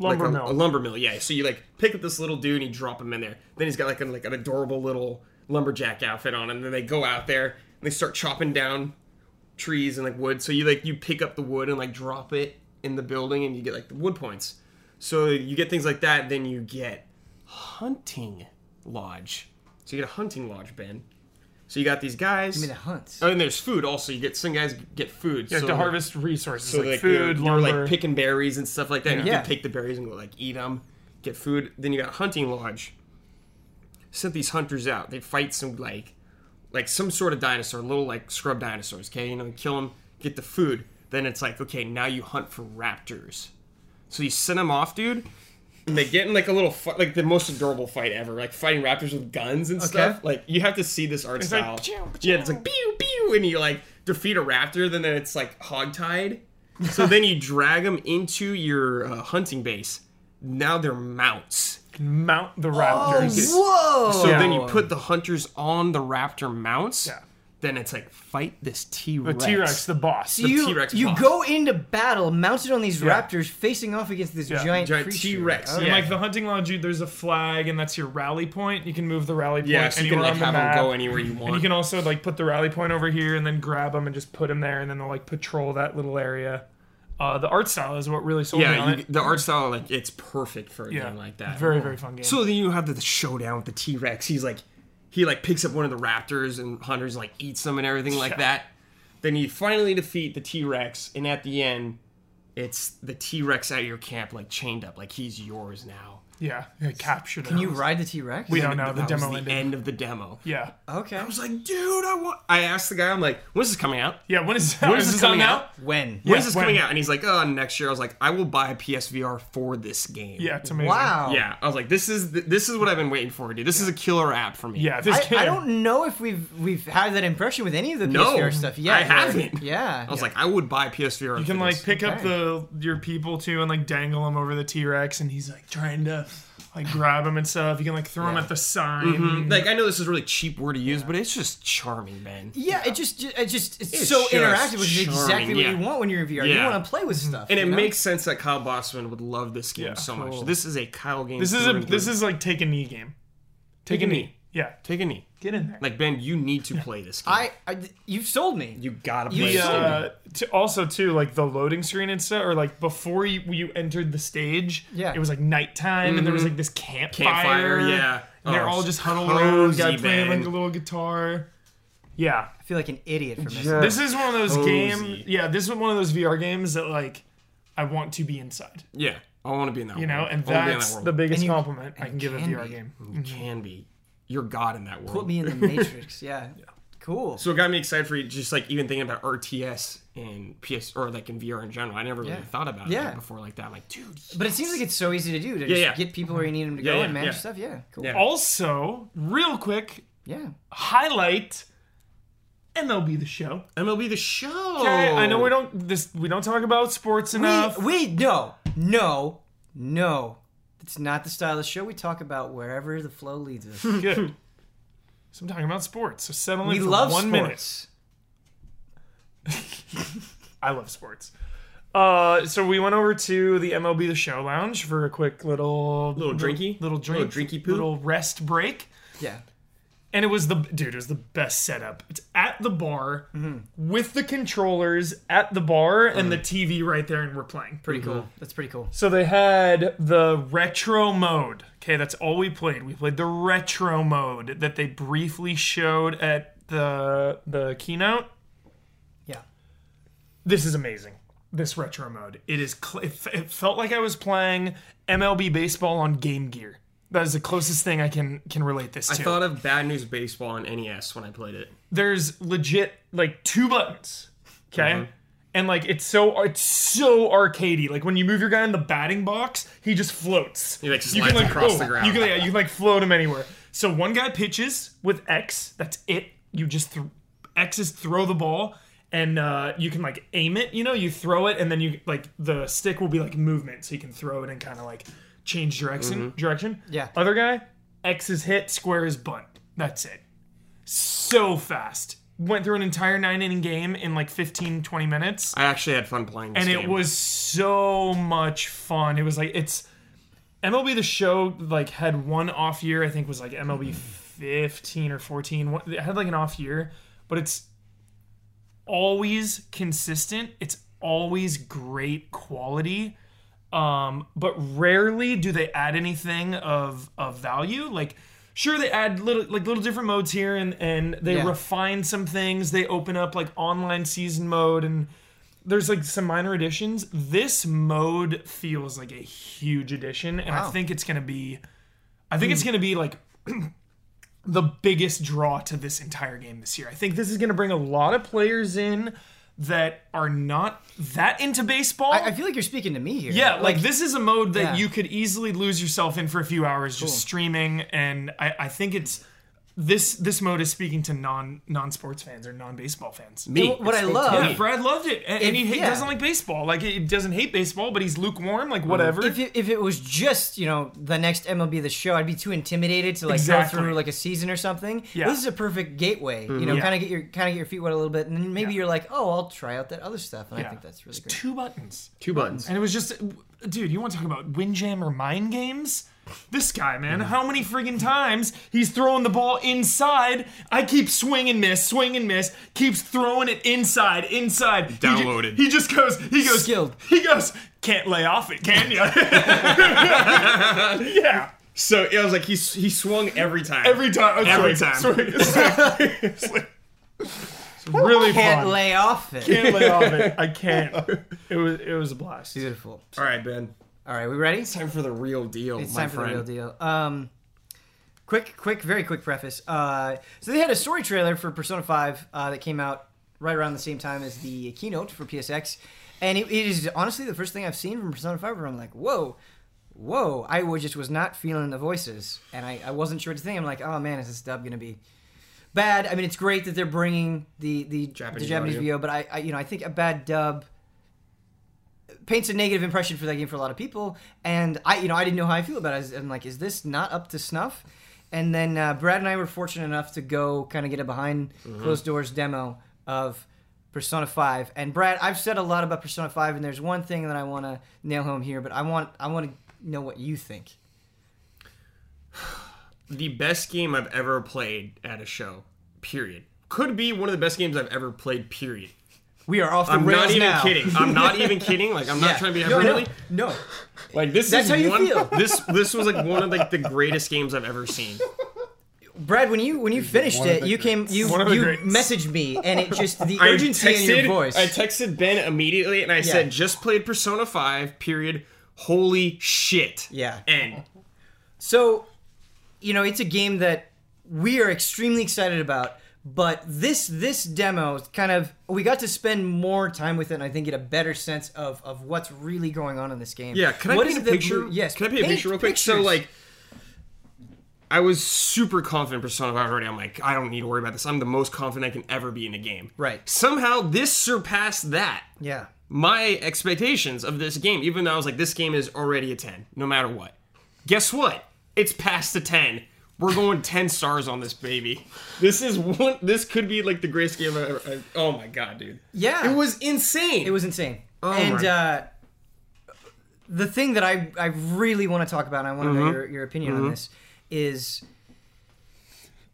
Lumber like a, mill. a lumber mill yeah. So you like pick up this little dude and you drop him in there. Then he's got like, a, like an adorable little lumberjack outfit on and then they go out there and they start chopping down trees and like wood. So you like you pick up the wood and like drop it in the building and you get like the wood points. So you get things like that then you get hunting lodge. So you get a hunting lodge, Ben. So you got these guys. Give me the hunts. Oh, and there's food also. You get some guys get food. You have so to harvest resources so like, like food, you're, you're like picking berries and stuff like that. And you Yeah. can pick the berries and go like eat them, get food. Then you got a hunting lodge. Sent these hunters out. They fight some like, like some sort of dinosaur, little like scrub dinosaurs. Okay, you know, kill them, get the food. Then it's like, okay, now you hunt for raptors. So you send them off, dude. And they get in like a little fight, like the most adorable fight ever, like fighting raptors with guns and stuff. Like you have to see this art It's like, style. "Pew, yeah, it's like pew pew, and you like defeat a raptor, then it's like hogtied. So then you drag them into your uh, hunting base. Now they're mounts. mount the raptors. Whoa! So then you put the hunters on the raptor mounts. Yeah. Then it's like fight this T Rex. the T Rex, the boss. So you, T-Rex you boss. go into battle mounted on these Yeah. raptors facing off against this Yeah. giant, Giant. T-Rex, Okay. And yeah. like the hunting lodge, there's a flag, and that's your rally point. You can move the rally point Yeah, so you can like on have the map. them go anywhere you want. and you can also like put the rally point over here, and then grab them and just put them there, and then they'll like patrol that little area. Uh, the art style is what really sold me on yeah, you, it. the art style like it's perfect for a Yeah, game like that. Very very fun game. So then you have the, the showdown with the T Rex. He's like, he like picks up one of the raptors and hunters like eats them and everything like Yeah. that. Then you finally defeat the T Rex, and at the end, it's the T Rex at your camp like chained up, like he's yours now. Yeah, yeah captured. Can you ride the T Rex? We don't know. The that demo was the ended. end of the demo. Yeah, Okay. I was like, dude, I want. I asked the guy, I'm like, when's this coming out? yeah. When is When is is this coming now? out? When? When is this when? coming out? And he's like, oh, next year. I was like, I will buy a PSVR for this game. Yeah, it's amazing. Wow. Yeah, I was like, this is this is what I've been waiting for, dude. This is a killer app for me. Yeah, this I, game. I don't know if we've we've had that impression with any of the No, PSVR stuff yet. I haven't. Yeah. I was like, I would buy PSVR. You can like pick up the your people too and like dangle them over the T Rex, and he's like trying to like grab them and stuff. You can like throw Yeah. at the sign. Mm-hmm. like I know this is a really cheap word to use, but it's just charming, man. yeah, it just it just it's, It's so just interactive, which is exactly what you want when you're in VR. You want to play with mm-hmm. stuff, And it know? makes sense that Kyle Bosman would love this game Yeah, so cool. much. This is a Kyle game. This is a this is like take a knee game. Take, a knee. Yeah, take a knee. Get in there. Like Ben, you need to play this game. I, I you've sold me. you gotta play the this game. uh, to also too like the loading screen and stuff, or like before you you entered the stage, Yeah. it was like nighttime and there was like this campfire. Campfire, yeah. and they're Oh, all just huddled cozy, around, guy playing man. like a little guitar. Yeah, I feel like an idiot for missing. Yeah. this. this is one of those Cozy. games. Yeah, this is one of those VR games that like I want to be inside. Yeah, I want to be in that. You know, world. and I wanna be in that's that world. the biggest And you- compliment I can give a can VR be. game. You can be. You're God in that world. Put me in the Matrix. Yeah. Cool. So it got me excited for you, just like even thinking about RTS and PS or like in VR in general. I never really Yeah. thought about Yeah. it before like that. I'm like, dude. but it seems like it's so easy to do to just yeah. get people where you need them to Yeah, go yeah, and manage yeah. stuff. Yeah. Cool. Yeah. Also, real quick, Yeah. highlight MLB the show. MLB the Show. Okay, I know we don't this we don't talk about sports enough. We, we no no no. It's not the style of the show. We talk about wherever the flow leads us. Good. So I'm talking about sports. So settle in we for love one sports. minute. I love sports. Uh, so we went over to the MLB The Show lounge for a quick little Little drinky? little drink, Little drinky poo? little rest break. Yeah. And it was the dude, it was the best setup. It's at the bar Mm-hmm. with the controllers at the bar and the TV right there, and we're playing. Pretty cool. That's pretty cool. So they had the retro mode. Okay, that's all we played. We played the retro mode that they briefly showed at the the keynote. Yeah. This is amazing. This retro mode. It is. Cl- it, f- it felt like I was playing MLB baseball on Game Gear. That is the closest thing I can can relate this to. I thought of Bad News Baseball on NES when I played it. There's legit like two buttons. Okay. Mm-hmm. And like it's so it's so arcadey. Like when you move your guy in the batting box, he just floats. He, like, slides across the ground. You can, yeah, you can like float him anywhere. So one guy pitches with X. That's it. You just th- X is throw the ball, and uh, you can like aim it. You know, you throw it, and then you like the stick will be like movement, so you can throw it and kind of like change direction. Mm-hmm. Direction. Yeah. Other guy, X is hit, square is bunt. That's it. So fast. Went through an entire nine inning game in like 15, 20 minutes I actually had fun playing this and game. it was so much fun. It was like it's MLB the show like had one off year. I think was like MLB 15 or 14. One- It had like an off year, but it's always consistent. It's always great quality. Um, but rarely do they add anything of of value. Like sure they add little like little different modes here and and they Yeah. refine some things. They open up like online season mode and there's like some minor additions. This mode feels like a huge addition, and I think it's gonna be I think it's gonna be like the biggest draw to this entire game this year. I think this is gonna bring a lot of players in that are not that into baseball. I, I feel like you're speaking to me here. Yeah, like, this is a mode that Yeah. you could easily lose yourself in for a few hours just streaming, and I, I think it's this this mode is speaking to non non sports fans or non baseball fans. Me. what I love- Yeah. Brad loved it, and, and he If- hate, yeah. doesn't like baseball. Like he doesn't hate baseball, but he's lukewarm. Like whatever. if it, if it was just you know the next MLB the show, I'd be too intimidated to like Exactly. go through like a season or something. Yeah. Mm-hmm. This is a perfect gateway. You know, Yeah. kind of get your kind of get your feet wet a little bit, and then maybe Yeah. you're like, oh, I'll try out that other stuff, and Yeah. I think that's really great. two buttons, Two buttons. and it was just, dude. You want to talk about Windjammer mind games? This guy, man, how many friggin' times he's throwing the ball inside? I keep swing and miss, swing and miss, keeps throwing it inside, inside. He ju- Downloaded. He, just goes, he goes, Skilled. He goes, can't lay off it, can you? yeah. So it was like he he swung every time. Every time. Oh, every swing, time. swing, swing, swing. It's really Can't fun. lay off it. can't lay off it. I can't. It was it was a blast. Beautiful. All right, Ben. All right, we ready? It's Time for the real deal, It's my time for friend. the real deal. Um, quick, quick, very quick preface. Uh, so they had a story trailer for Persona Five uh, that came out right around the same time as the keynote for PSX, and it, it is honestly the first thing I've seen from Persona Five where I'm like, whoa. Whoa! I was just was not feeling the voices, and I, I wasn't sure what to think. I'm like, oh man, is this dub gonna be bad? I mean, it's great that they're bringing the the Japanese the Japanese audio. VO, but I, I you know I think a bad dub paints a negative impression for that game for a lot of people. And I, you know, I didn't know how I feel about it. I'm like, is this not up to snuff? And then uh, Brad and I were fortunate enough to go kind of get a behind closed doors demo of Persona 5. And Brad, I've said a lot about Persona 5, and there's one thing that I want to nail home here, but I want I want to know what you think. The best game I've ever played at a show. Period. Could be one of the best games I've ever played. Period. We are off the I'm rails not even now. kidding. I'm not even kidding. Like I'm not Yeah. trying to be no, no, hyperbole. no. Like this That's is how you one, feel. This this was like one of like the greatest games I've ever seen. Brad, when you when you finished one of it, the you came you One of the you greats. messaged me, and it just the I urgency in your voice. I texted Ben immediately and I said just played Persona 5. Period. Holy shit. Yeah. And So, you know, it's a game that we are extremely excited about. But this this demo kind of we got to spend more time with it, and I think get a better sense of of what's really going on in this game. Yeah, can I What paint a picture? blue- yes, Can I paint a picture real quick? So like I was super confident Persona 5 already. I'm like, I don't need to worry about this. I'm the most confident I can ever be in a game. Right. Somehow this surpassed that. yeah, My expectations of this game, even though I was like, this game is already a 10, no matter what. Guess what? It's past the 10. We're going 10 stars on this baby. This is one. This could be like the greatest game I've ever. I- oh my god, dude! yeah, It was insane. it was insane. Oh and uh, the thing that I I really want to talk about, and I want to Mm-hmm. know your your opinion on this, is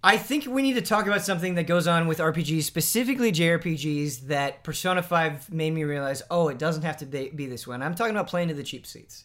I think we need to talk about something that goes on with RPGs, specifically JRPGs, that Persona 5 made me realize, oh, it doesn't have to be, be this way. And I'm talking about playing to the cheap seats.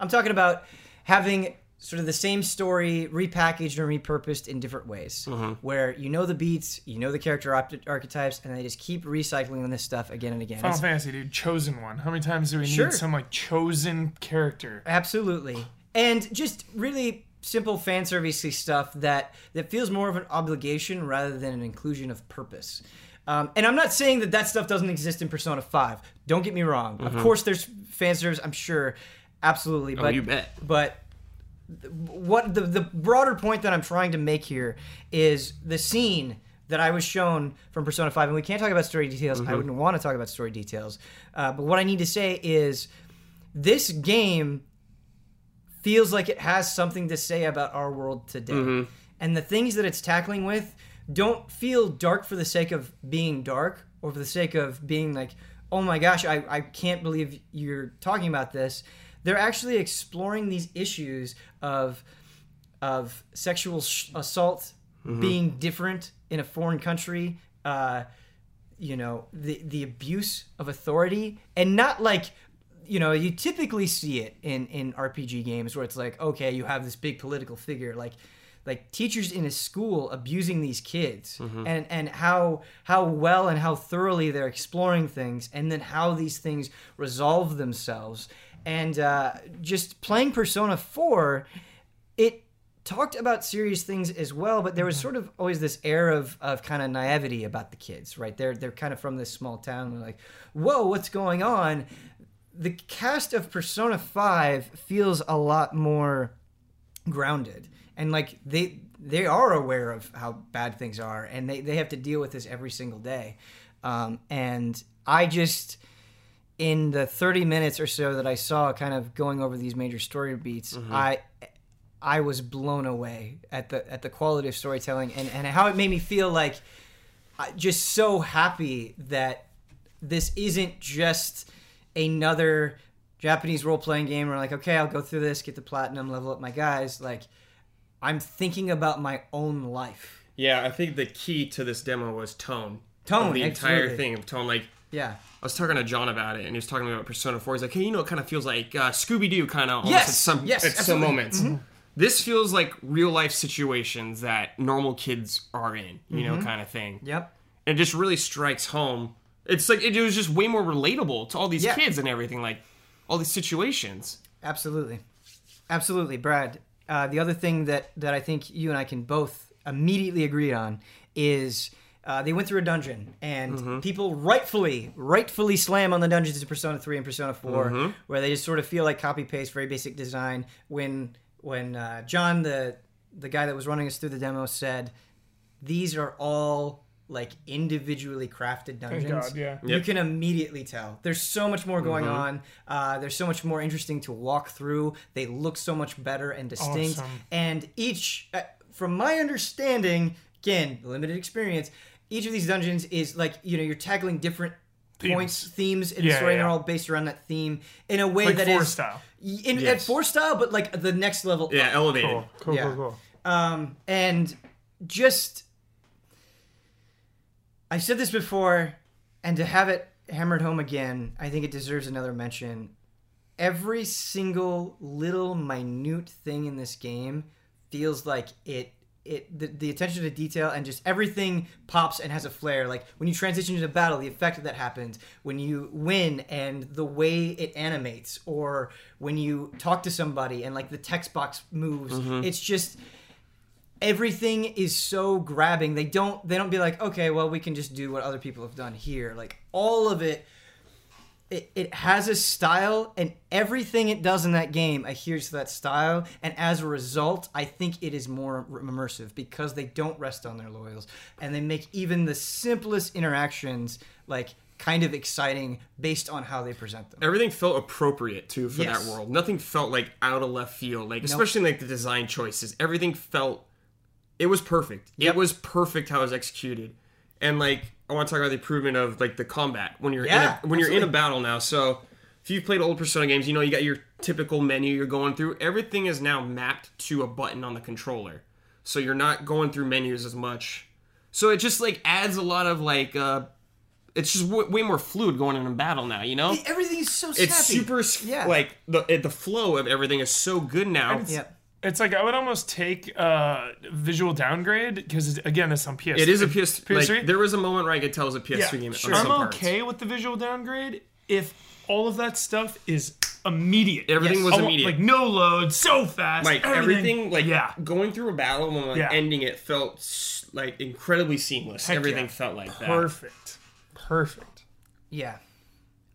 I'm talking about having sort of the same story repackaged and repurposed in different ways, Mm-hmm. where you know the beats, you know the character op- archetypes, and they just keep recycling this stuff again and again. Final It's- Fantasy, dude, chosen one. How many times do we Sure. need some like chosen character? Absolutely. And just really simple fan servicey stuff that that feels more of an obligation rather than an inclusion of purpose. Um, and I'm not saying that that stuff doesn't exist in Persona 5. Don't get me wrong. Of course, there's fan service. I'm sure, absolutely. But you bet. But th- what the the broader point that I'm trying to make here is the scene that I was shown from Persona 5, and we can't talk about story details. I wouldn't want to talk about story details. Uh, but what I need to say is this game feels like it has something to say about our world today. And the things that it's tackling with don't feel dark for the sake of being dark or for the sake of being like, oh my gosh, I, I can't believe you're talking about this. They're actually exploring these issues of of sexual sh- assault being different in a foreign country, uh, you know, the the abuse of authority, and not like you know you typically see it in in RPG games where it's like okay you have this big political figure like like teachers in a school abusing these kids and and how how well and how thoroughly they're exploring things and then how these things resolve themselves and uh, just playing persona 4 it talked about serious things as well but there was sort of always this air of, of kind of naivety about the kids right? They're they're kind of from this small town. They're like whoa what's going on? The cast of persona 5 feels a lot more grounded. And like they they are aware of how bad things are and they, they have to deal with this every single day. Um, and i just in the 30 minutes or so that i saw kind of going over these major story beats mm-hmm. i i was blown away at the at the quality of storytelling and, and how it made me feel like uh, just so happy that this isn't just another Japanese role playing game where I'm like, okay, I'll go through this, get the platinum, level up my guys. Like, I'm thinking about my own life. Yeah, I think the key to this demo was tone. Tone, the entire absolutely. thing of tone. Like Yeah. I was talking to John about it, and he was talking about Persona Four. He's like, "Hey, you know, it kind of feels like uh, Scooby Doo, kind of almost Yes, at some yes, at some absolutely. Mm-hmm. moments." This feels like real life situations that normal kids are in, you Mm-hmm. know, kind of thing. Yep. And it just really strikes home. It's like it was just way more relatable to all these Yeah. kids and everything, like all these situations. Absolutely. Absolutely, Brad. Uh, the other thing that, that I think you and I can both immediately agree on is uh, they went through a dungeon, and people rightfully, rightfully slam on the dungeons in Persona 3 and Persona 4, where they just sort of feel like copy paste, very basic design. When when uh, John, the the guy that was running us through the demo, said these are all like individually crafted dungeons. God, yeah. You Yep. can immediately tell. There's so much more going Mm-hmm. on. Uh, there's so much more interesting to walk through. They look so much better and distinct. Awesome. And each, uh, from my understanding, again, limited experience, each of these dungeons is like, you know, you're tackling different points, themes in the Yeah, story, and yeah. they're all based around that theme in a way Like that four is- style. In, At four style, but like the next level. Yeah, up. elevated. Cool, cool, Yeah. cool, cool. Um, and just, I said this before, and to have it hammered home again, I think it deserves another mention. Every single little minute thing in this game feels like it. It the, the attention to detail and just everything pops and has a flair. Like when you transition into battle, the effect that happens when you win and the way it animates, or when you talk to somebody and like the text box moves. Mm-hmm. It's just everything is so grabbing they don't they don't be like okay well we can just do what other people have done here like all of it it, it has a style and everything it does in that game adheres to that style and as a result i think it is more immersive because they don't rest on their laurels and they make even the simplest interactions like kind of exciting based on how they present them Everything felt appropriate too for Yes. that world. Nothing felt like out of left field. Like especially like the design choices. Everything felt it was perfect. Yep. It was perfect how it was executed. And like I want to talk about the improvement of like the combat when you're Yeah, in a, when you're in a battle now. So if you've played old Persona games, you know you got your typical menu you're going through. Everything is now mapped to a button on the controller. So you're not going through menus as much. So it just like adds a lot of like uh it's just w- way more fluid going in a battle now, you know? everything is so snappy it's super Yeah. like the it- the flow of everything is so good now. yeah It's like I would almost take uh, visual downgrade because again, it's on PS. It is a PS. PS3. Like, there was a moment where I could tell it was a PS3 yeah, game. sure. on I'm some parts. okay with the visual downgrade if all of that stuff is immediate. Everything Yes. was want, immediate. Like no load, so fast. like everything, like yeah, going through a battle and like Yeah. ending it felt like incredibly seamless. Heck everything yeah. felt like that. perfect, perfect. yeah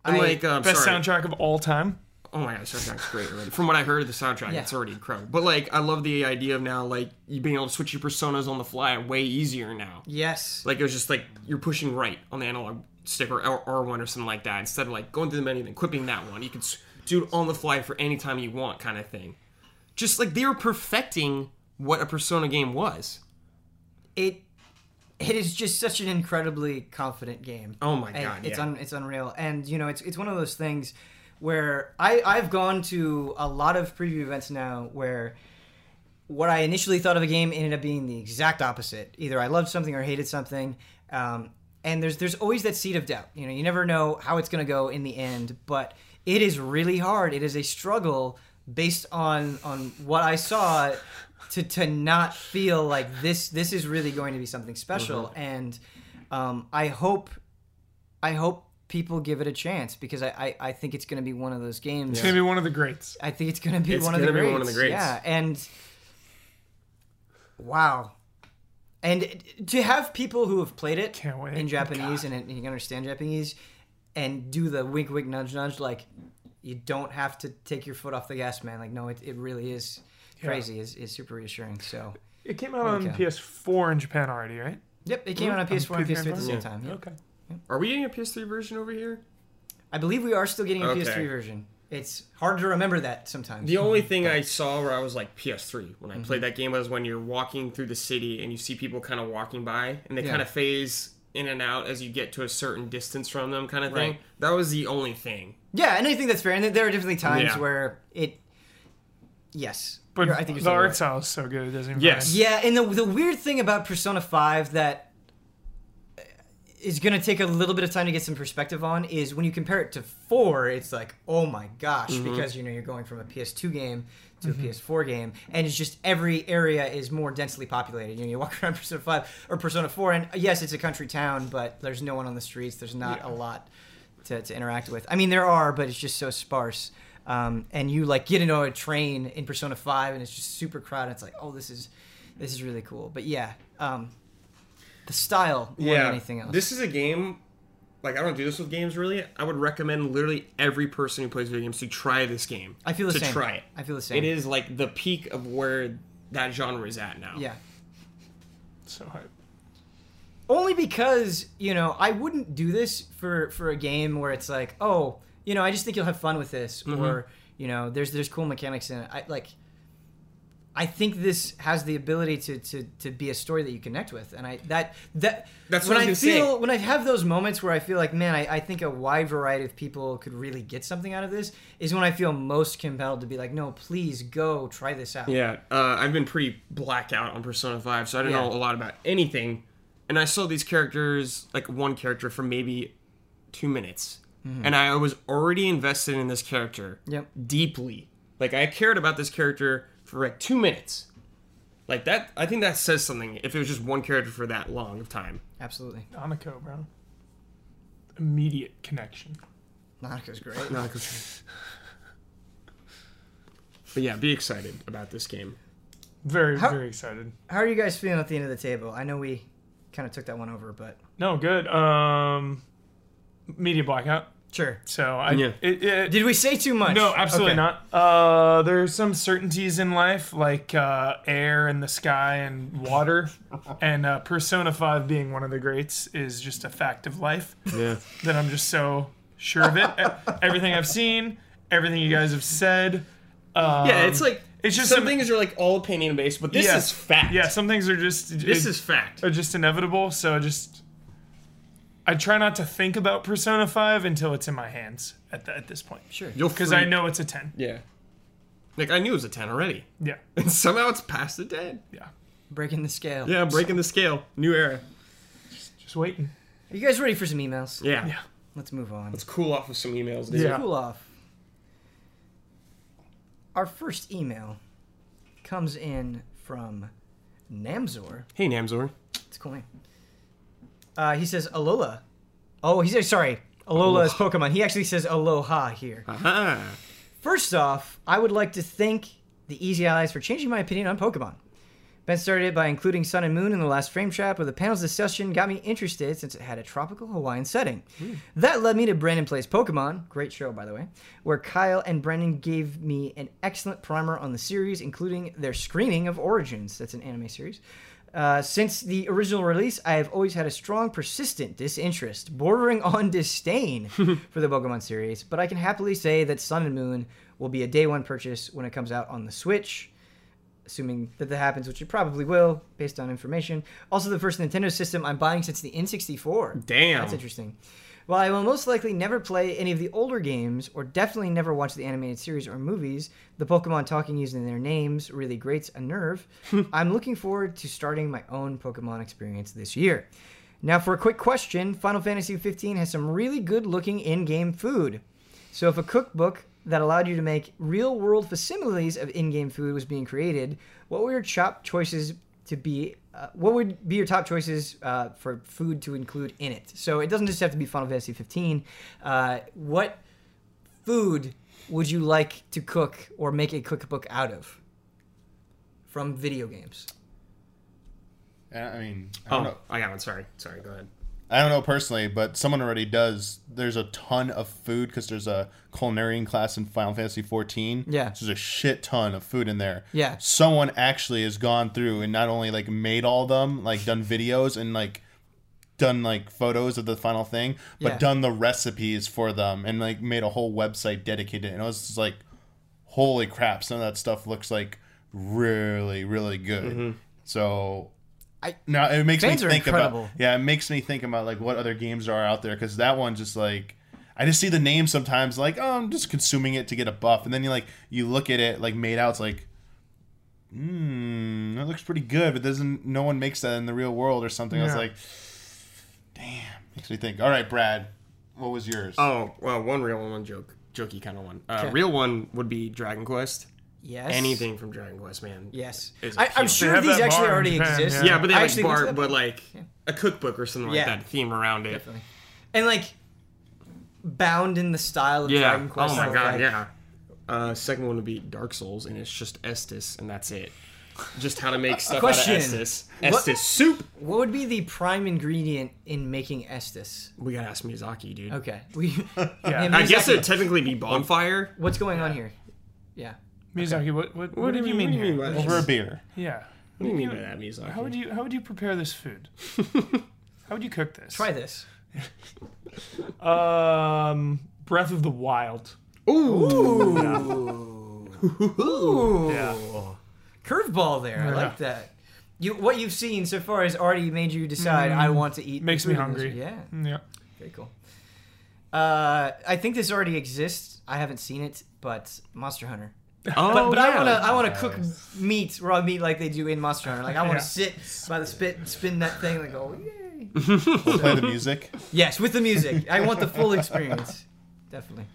And I- like um, Best sorry. soundtrack of all time. Oh my god, the soundtrack's great already. From what I heard of the soundtrack, Yeah. it's already incredible. But like, I love the idea of now like you being able to switch your personas on the fly way easier now. yes Like it was just like you're pushing right on the analog stick or R one or something like that instead of like going through the menu and equipping that one. You could s- do it on the fly for any time you want, kind of thing. Just like they were perfecting what a Persona game was. it it is just such an incredibly confident game. Oh my And God, it's yeah. un, it's unreal, and you know it's it's one of those things where I I've gone to a lot of preview events now where what I initially thought of a game ended up being the exact opposite. Either I loved something or hated something. Um, and there's there's always that seed of doubt. You know, you never know how it's going to go in the end, but it is really hard. It is a struggle based on on what I saw to to not feel like this this is really going to be something special and um, I hope I hope people give it a chance because I, I, I think it's going to be one of those games. It's gonna be one of the greats. I think it's going to be It's one of the gonna greats. be one of the greats. Yeah, and wow, and to have people who have played it Can't wait. in oh Japanese and, and you can understand Japanese and do the wink wink nudge nudge like you don't have to take your foot off the gas, man. Like no, it, it really is crazy. is is super reassuring. So It came out on Okay. PS4 in Japan already, right? yep, it came out on mm-hmm. PS4 and PS4 PS3 at the same time. Yep. Okay. Are we getting a PS3 version over here? I believe we are still getting a Okay. PS3 version. It's hard to remember that sometimes. The only thing I saw where I was like PS3 when I Mm-hmm. played that game was when you're walking through the city and you see people kind of walking by and they Yeah. kind of phase in and out as you get to a certain distance from them, kind of thing. Right. That was the only thing. Yeah, and I think that's fair. And there are definitely times Yeah. where it. Yes, But I think you're the art right. style is so good. It doesn't even Yes. matter. Yeah, and the the weird thing about Persona Five that is going to take a little bit of time to get some perspective on is when you compare it to four, it's like, oh my gosh, because you know you're going from a PS2 game to a PS4 game, and it's just every area is more densely populated. You know, you walk around Persona Five or Persona Four, and yes, it's a country town, but there's no one on the streets. There's not a lot to, to interact with. I mean, there are, but it's just so sparse. Um, and you like get into a train in Persona Five, and it's just super crowded. It's like, oh, this is this is really cool. But yeah, um, the style more than anything else. This is a game. Like I don't do this with games really. I would recommend literally every person who plays video games to try this game. I feel the to same. try it. I feel the same. It is like the peak of where that genre is at now. Yeah. So hype. Only because you know I wouldn't do this for for a game where it's like, oh, you know, I just think you'll have fun with this, Mm-hmm. or you know, there's there's cool mechanics in it. I like. I think this has the ability to, to, to be a story that you connect with, and I that that That's when what I I gonna say. feel when I have those moments where I feel like man, I, I think a wide variety of people could really get something out of this is when I feel most compelled to be like, no, please go try this out. Yeah, uh, I've been pretty blacked out on Persona 5, so I don't Yeah. know a lot about anything. And I saw these characters, like one character, for maybe two minutes. And I was already invested in this character Yep. deeply. Like, I cared about this character for like two minutes. Like, that, I think that says something if it was just one character for that long of time. Absolutely. Anako, bro. Immediate connection. Monica's great. No, 'cause- but yeah, be excited about this game. Very, How- very excited. How are you guys feeling at the end of the table? I know we kind of took that one over, but No, good. Um, media blackout. Sure. So I. Yeah. It, it, Did we say too much? no, absolutely Okay. not. Uh, there's some certainties in life, like uh, air and the sky and water, and uh, Persona Five being one of the greats is just a fact of life. Yeah. that I'm just so sure of it. Everything I've seen, everything you guys have said. Um, Yeah, it's like it's just some some- things are like all opinion based, but this Yeah. is fact. yeah, some things are just This it- is fact. are just inevitable. So just I try not to think about Persona Five until it's in my hands at the, at this point, Sure. You'll because freak. I know it's a ten. Yeah. Like I knew it was a ten already, Yeah, and somehow it's past the ten. yeah. Breaking the scale. Yeah, breaking the scale. New era. Just waiting. Are you guys ready for some emails? Yeah. Yeah. Let's move on. Let's cool off with some emails. Dude. Yeah. Cool off. Our first email comes in from Namzor. Hey Namzor. It's a cool name. Uh, he says Alola. Oh, he says sorry. Alola is Pokemon. He actually says Aloha here. Aha. First off, I would like to thank the Easy Allies for changing my opinion on Pokemon. Ben started it by including Sun and Moon in the last frame trap, where the panel's discussion got me interested since it had a tropical Hawaiian setting. That led me to Brandon Plays Pokemon, great show by the way, where Kyle and Brendan gave me an excellent primer on the series, including their screening of Origins. That's an anime series. Uh, since the original release, I have always had a strong, persistent disinterest, bordering on disdain for the Pokemon series, but I can happily say that Sun and Moon will be a day one purchase when it comes out on the Switch, assuming that that happens, which it probably will, based on information. Also, the first Nintendo system I'm buying since the N64. Damn. That's interesting. While I will most likely never play any of the older games, or definitely never watch the animated series or movies, the Pokemon talking using their names really grates a nerve. I'm looking forward to starting my own Pokemon experience this year. Now, for a quick question Final Fantasy XV has some really good looking in game food. So, if a cookbook that allowed you to make real world facsimiles of in game food was being created, what were your top choices to be? Uh, what would be your top choices uh, for food to include in it? So it doesn't just have to be Final Fantasy 15. Uh, what food would you like to cook or make a cookbook out of from video games? I mean, I don't Oh, know. I got one. Sorry, sorry. Go ahead. I don't know personally, but someone already does. There's a ton of food because there's a culinary class in Final Fantasy 14. Yeah. So there's a shit ton of food in there. Yeah. Someone actually has gone through and not only like made all of them, like done videos and like done like photos of the final thing, but Yeah. done the recipes for them and like made a whole website dedicated. And it was just like, holy crap! Some of that stuff looks like really, really good. Mm-hmm. So I- now it makes me think incredible. about yeah, it makes me think about like what other games are out there because that one just like I just see the name sometimes like oh I'm just consuming it to get a buff and then you like you look at it like made out it's like hmm that looks pretty good but doesn't no one makes that in the real world or something I was like damn makes me think all right Brad what was yours Oh, well, one real one, one joke, jokey kind of one. Uh, Okay. Real one would be Dragon Quest. Yes. Anything from Dragon Quest, man. Yes. I, I'm sure these actually bar already Japan, exist. yeah. Yeah, but they I have actually like went bar, but like a cookbook or something Yeah. like that, theme around it. Definitely. And like bound in the style of Yeah. Dragon Quest. oh my god, like, yeah. Uh, second one would be Dark Souls, and it's just Estus, and that's it. Just how to make stuff Question. out of Estus. What- Estus soup. What would be the prime ingredient in making Estus? We gotta ask Miyazaki, dude. Okay. We, Yeah. Yeah, I guess it'd technically be bonfire. What's going on here? Yeah. Miyazaki, what what, what, do did you- you mean what do you here? mean by that? over a beer Yeah. What do you mean by that, Miyazaki? How would you how would you prepare this food? how would you cook this? Try this. Um, Breath of the Wild. Ooh. Ooh. Yeah. Curveball there. I like that. You what you've seen so far has already made you decide I want to eat. Mm. Makes me food this- hungry. Yeah. Yeah. Very cool. Uh, I think this already exists. I haven't seen it, but Monster Hunter. Oh, But, but I wanna I wanna cook meat, raw meat like they do in Monster Hunter. Like I wanna Yeah. sit by the spit and spin that thing and go, yay. play the music Yes, with the music. I want the full experience. Definitely.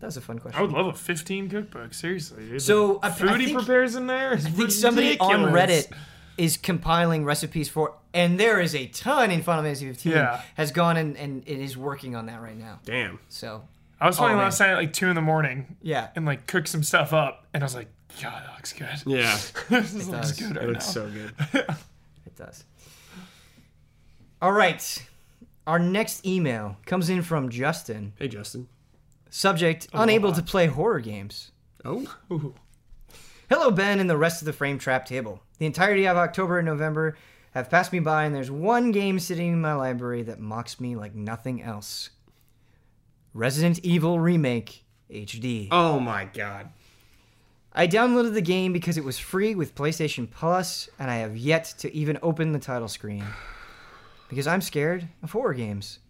That was a fun question. I would love a 15 cookbook. Seriously, dude. So, the I- I food he prepares in there is I think somebody on. Reddit is compiling recipes for, and there is a ton in Final Fantasy 15. Yeah. Has gone and, and it is working on that right now. Damn. So, I was playing Oh, last night at like two in the morning yeah. and like cooked some stuff up, and I was like, God, that looks good. Yeah. this looks does. good It looks now. so good. It does. All right. Our next email comes in from Justin. Hey, Justin. Subject oh, Unable to play horror games. Oh. Ooh. Hello, Ben, and the rest of the Frame Trap table. The entirety of October and November have passed me by, and there's one game sitting in my library that mocks me like nothing else Resident Evil Remake HD. Oh my god. I downloaded the game because it was free with PlayStation Plus, and I have yet to even open the title screen. Because I'm scared of horror games.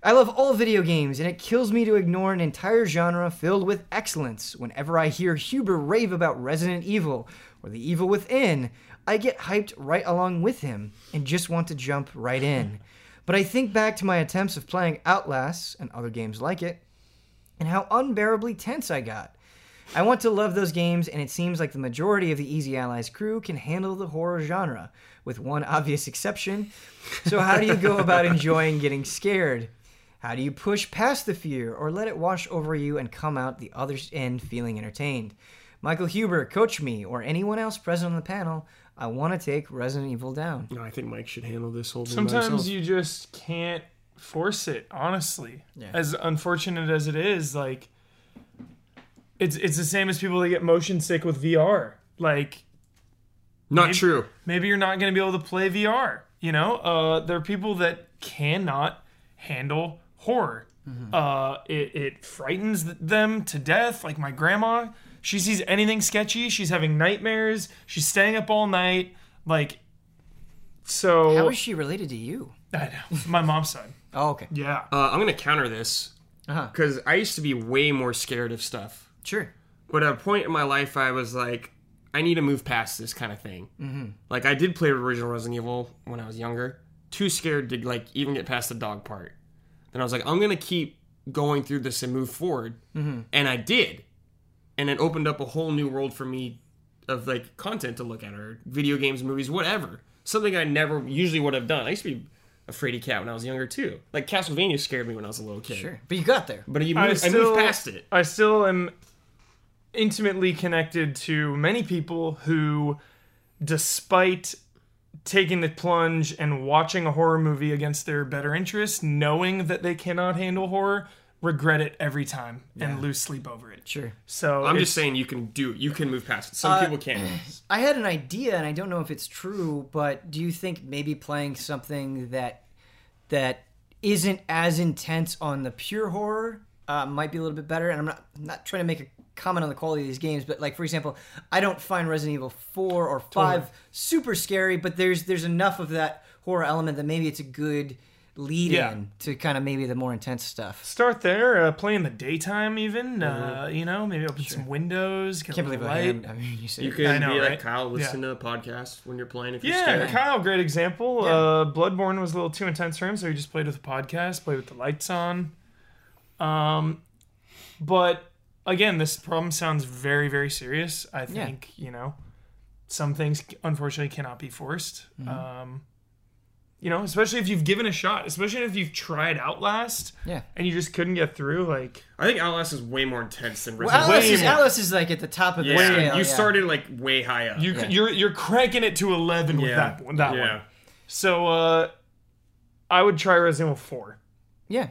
I love all video games, and it kills me to ignore an entire genre filled with excellence. Whenever I hear Huber rave about Resident Evil or The Evil Within, I get hyped right along with him and just want to jump right in. But I think back to my attempts of playing Outlast and other games like it, and how unbearably tense I got. I want to love those games, and it seems like the majority of the Easy Allies crew can handle the horror genre, with one obvious exception. So, how do you go about enjoying getting scared? How do you push past the fear or let it wash over you and come out the other end feeling entertained? Michael Huber, coach me, or anyone else present on the panel. I want to take Resident Evil down. No, I think Mike should handle this whole thing Sometimes himself. you just can't force it, honestly. Yeah. As unfortunate as it is, like it's it's the same as people that get motion sick with VR. Like Not Maybe- true. maybe you're not going to be able to play VR. You know, uh, there are people that cannot handle horror. Uh, it, it frightens them to death. Like my grandma, she sees anything sketchy, she's having nightmares. She's staying up all night. Like, so How is she related to you? I know. my mom's side. Oh, okay. Yeah, Uh, I'm gonna counter this Uh-huh. because I used to be way more scared of stuff. Sure. But at a point in my life, I was like, I need to move past this kind of thing. Mm-hmm. Like I did play original Resident Evil when I was younger. Too scared to like even get past the dog part. Then I was like, I'm gonna keep going through this and move forward, and I did. And it opened up a whole new world for me of like content to look at or video games, movies, whatever. Something I never usually would have done. I used to be a fraidy cat when I was younger too. Like Castlevania scared me when I was a little kid. Sure, but you got there. But you moved, I, still, moved past it. I still am intimately connected to many people who, despite taking the plunge and watching a horror movie against their better interest, knowing that they cannot handle horror, regret it every time and lose sleep over it. Sure. So I'm just saying you can do. You can move past it. Some Uh, people can't. I had an idea, and I don't know if it's true, but do you think maybe playing something that that isn't as intense on the pure horror uh, might be a little bit better? And I'm not I'm not trying to make a comment on the quality of these games, but like for example, I don't find Resident Evil four or five super scary, but there's there's enough of that horror element that maybe it's a good lead Yeah. in to kind of maybe the more intense stuff. start there, uh, play in the daytime even. Uh, you know, maybe open some windows, get Mm-hmm. Can't a believe little I light. had, I mean, you said You can I know, be like? Kyle, listen to a podcast when you're playing if you're Yeah, scared. Kyle, great example. Uh, Bloodborne was a little too intense for him, so he just played with the podcast, played with the lights on. Um, but again, this problem sounds very, very serious. I think you know, some things unfortunately cannot be forced. Mm-hmm. Um, you know, especially if you've given a shot, especially if you've tried Outlast Yeah. and you just couldn't get through. Like, I think Outlast is way more intense than Well, Resident Alice Evil. is, Alice is like at the top of the Yeah, scale. you yeah. started like way high up. you, Yeah. you're you're cranking it to eleven with that one. That yeah. one. So, uh, I would try Resident Evil Four. Yeah,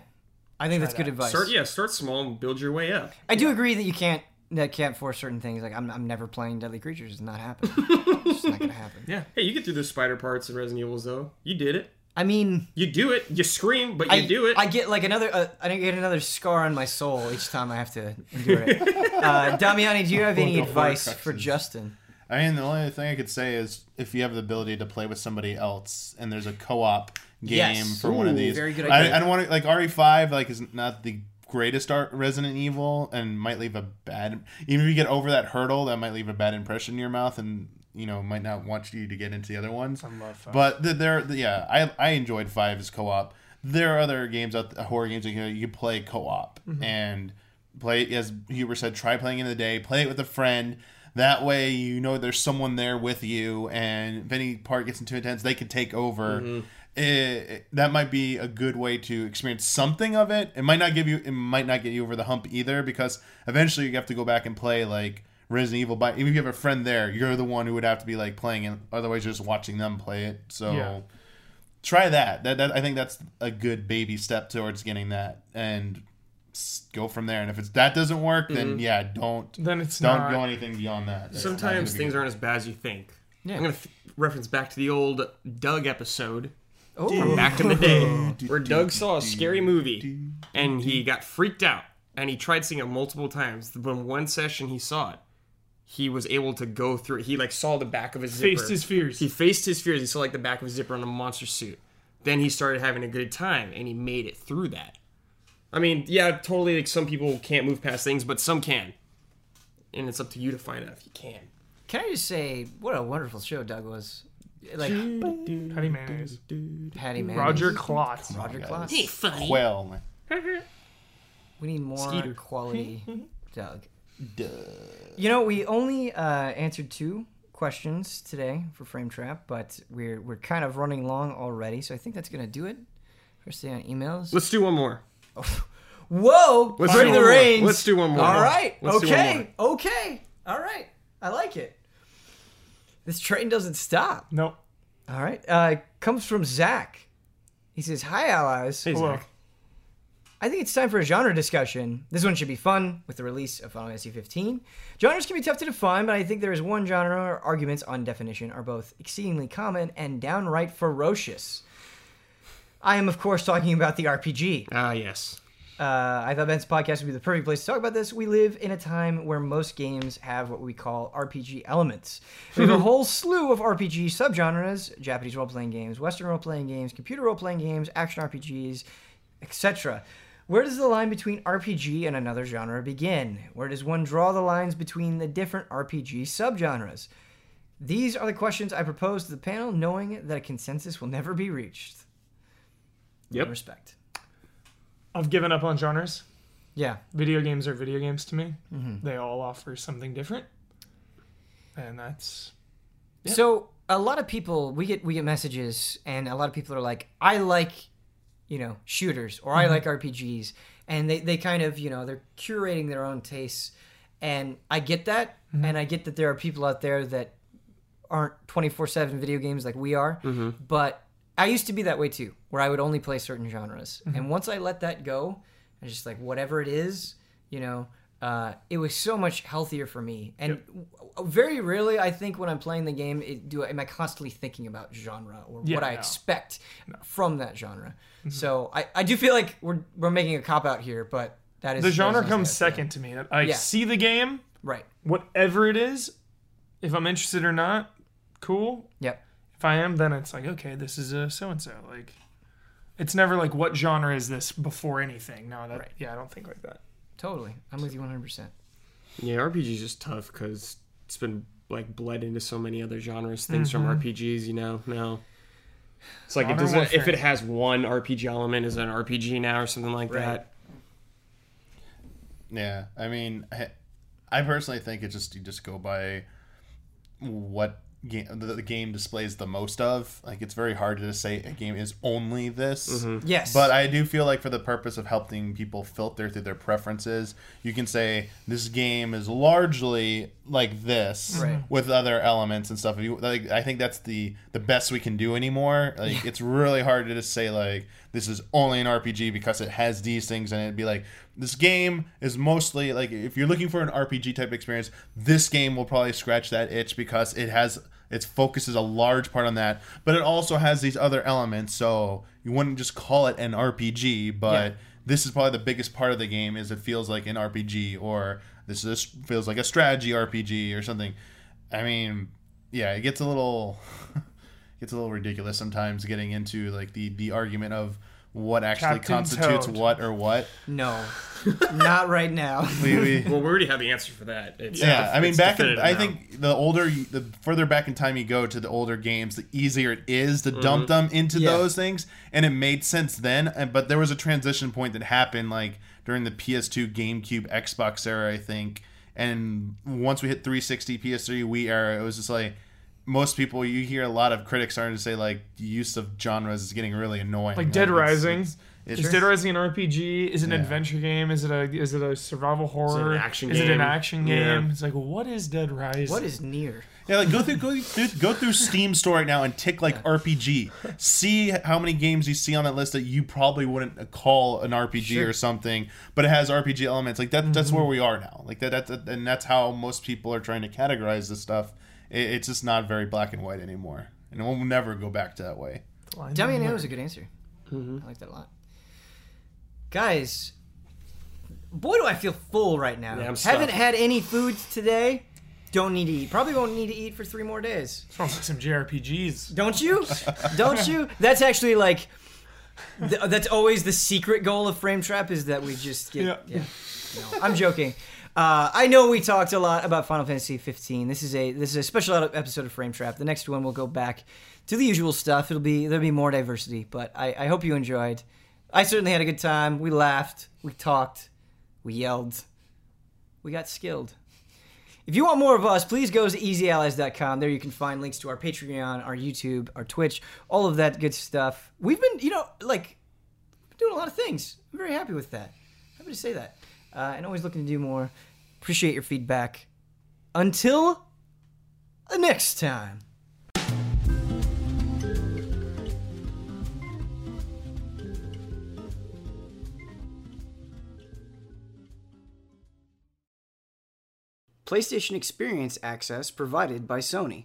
I think that's good advice. Start yeah, start small and build your way up. I do agree that you can't that can't force certain things. Like I'm, I'm never playing Deadly Creatures. It's not happening. it's just not gonna happen. Yeah. Hey, you get through the spider parts in Resident Evils though. You did it. I mean, You do it. You scream, but you I do it. I get like another. Uh, I get another scar on my soul each time I have to endure it. uh, Damiani, do you have any advice for Justin? I mean, the only thing I could say is if you have the ability to play with somebody else and there's a co-op game Yes. for one of Ooh, these. very good I. I don't want to like RE5 like is not the greatest art Resident Evil and might leave a bad even if you get over that hurdle that might leave a bad impression in your mouth and you know might not want you to get into the other ones. love five. But the, there, the, yeah, I I enjoyed five as co-op. There are other games out, horror games that you, know, you can play co-op mm-hmm. and play as Huber said. Try playing in the day. Play it with a friend. That way, you know there's someone there with you, and if any part gets too intense, they can take over. It- it- that might be a good way to experience something of it. It might not give you, it might not get you over the hump either, because eventually you have to go back and play like Resident Evil. But if you have a friend there, you're the one who would have to be like playing it. Otherwise, you're just watching them play it. So Yeah. try that. That, that I think that's a good baby step towards getting that, and go from there. And if it's that doesn't work, then mm-hmm. yeah, don't Then it's don't not. go anything beyond that. That's Sometimes things good. aren't as bad as you think. Yeah. I'm gonna th- reference back to the old Doug episode Oh, from back in the day, where Doug saw a scary movie and he got freaked out and he tried seeing it multiple times. But in one session he saw it, he was able to go through. it. He like saw the back of his zipper. Faced his fears. He faced his fears. He saw like the back of his zipper on a monster suit. Then he started having a good time and he made it through that. I mean, yeah, totally. Like some people can't move past things, but some can, and it's up to you to find out if you can. can I just say what a wonderful show Doug was? Like Patti Mayonnaise. Patty Man, Roger Klotz. Roger Klotz. Hey, funny. Well, We need more Skeeter. quality Doug. duh. You know, we only uh, answered two questions today for Frame Trap, but we're we're kind of running long already, so I think that's gonna do it. First day on emails. Let's do one more. Whoa! Let's bring the one reins. Let's do one more. All right. Let's okay. Okay. All right. I like it. This train doesn't stop. Nope. All right. Uh, comes from Zach. He says, "Hi, allies. Hey, Hello. Zach. I think it's time for a genre discussion. This one should be fun with the release of Final Fantasy 15. Genres can be tough to define, but I think there is one genre where arguments on definition are both exceedingly common and downright ferocious. I am, of course, talking about the RPG. Ah, yes. Uh, I thought Ben's podcast would be the perfect place to talk about this. We live in a time where most games have what we call RPG elements. We have a whole slew of RPG subgenres Japanese role playing games, Western role playing games, computer role playing games, action RPGs, etc. Where does the line between RPG and another genre begin? Where does one draw the lines between the different RPG subgenres? These are the questions I propose to the panel, knowing that a consensus will never be reached. Yep. Respect. I've given up on genres. Yeah. Video games are video games to me. Mm-hmm. They all offer something different, and that's Yeah. So a lot of people we get we get messages and a lot of people are like, I like, you know, shooters or I mm-hmm. like RPGs. And they, they kind of, you know, they're curating their own tastes. And I get that. Mm-hmm. And I get that there are people out there that aren't 24 7 video games like we are. Mm-hmm. But I used to be that way too, where I would only play certain genres. And once I let that go, I just like whatever it is, you know, uh, it was so much healthier for me. And w- very rarely, I think, when I'm playing the game, it, do am I constantly thinking about genre or Yeah, what I no. expect from that genre. So I, I do feel like we're we're making a cop out here, but that is the genre comes how I feel. second to me. I Yeah. see the game, Right. whatever it is. If I'm interested or not, cool. Yep. If I am, then it's like okay, this is a so and so. Like, it's never like what genre is this before anything. No, that Right. yeah, I don't think like that. Totally. I'm with you 100. percent Yeah, RPG is just tough because it's been like bled into so many other genres. Things from mm-hmm. RPGs, you know. Now it's like it doesn't. If it has one RPG element, is it an RPG now or something like Right. that? Yeah, I mean, I, I personally think it just you just go by what game the, the game displays the most of. Like it's very hard to say a game is only this. Mm-hmm. Yes. But I do feel like for the purpose of helping people filter through their preferences, you can say this game is largely like this Right. with other elements and stuff. If You, like, I think that's the the best we can do anymore. Like it's really hard to just say like this is only an RPG because it has these things and it'd be like this game is mostly like if you're looking for an RPG type experience, this game will probably scratch that itch because it has its focuses a large part on that, but it also has these other elements. So you wouldn't just call it an RPG, but Yeah. this is probably the biggest part of the game is it feels like an RPG or this is feels like a strategy RPG or something. I mean, yeah, it gets a little gets a little ridiculous sometimes getting into like the the argument of what actually Captain constitutes Toad. what or what. no, not right now. We, we, Well, we already have the answer for that. It's yeah, I mean, it's back in, definitive I now. think the older, you- the further back in time you go to the older games, the easier it is to dump mm-hmm. them into Yeah. those things, and it made sense then. and- But there was a transition point that happened like during the PS2, GameCube, Xbox era, I think. And once we hit 360, PS3, Wii era, it was just like most people. You hear a lot of critics starting to say like the use of genres is getting really annoying. Like Dead it's- Rising. it's- it's- Is Dead Rising an RPG? Is it an Yeah. adventure game? Is it a is it a survival horror? Is it an action Is it an game? action Yeah. game? It's like what is Dead Rising? What is NieR? Yeah, like go through go through, go through Steam store right now and tick like RPG. See how many games you see on that list that you probably wouldn't call an RPG Sure. or something, but it has RPG elements. Like that that's mm-hmm. where we are now. Like that that's and that's how most people are trying to categorize this stuff. It, it's just not very black and white anymore, and it will never go back to that way. Demi was a good answer. Mm-hmm. I like that a lot. Guys, boy, do I feel full right now. Yeah, I'm Haven't had any food today. Don't need to eat. Probably won't need to eat for three more days. Sounds like some JRPGs. Don't you? Don't you? That's actually like. th- that's always the secret goal of Frame Trap is that we just get. Yeah. Yeah. No, I'm joking. Uh, I know we talked a lot about Final Fantasy 15. This is a this is a special episode of Frame Trap. The next one we'll go back to the usual stuff. It'll be there'll be more diversity, but I, I hope you enjoyed. I certainly had a good time. We laughed, we talked, we yelled, we got skilled. If you want more of us, please go to easyallies.com. There you can find links to our Patreon, our YouTube, our Twitch, all of that good stuff. We've been, you know, like doing a lot of things. I'm very happy with that. Happy to say that. Uh, and always looking to do more. Appreciate your feedback. Until next time. PlayStation Experience access provided by Sony.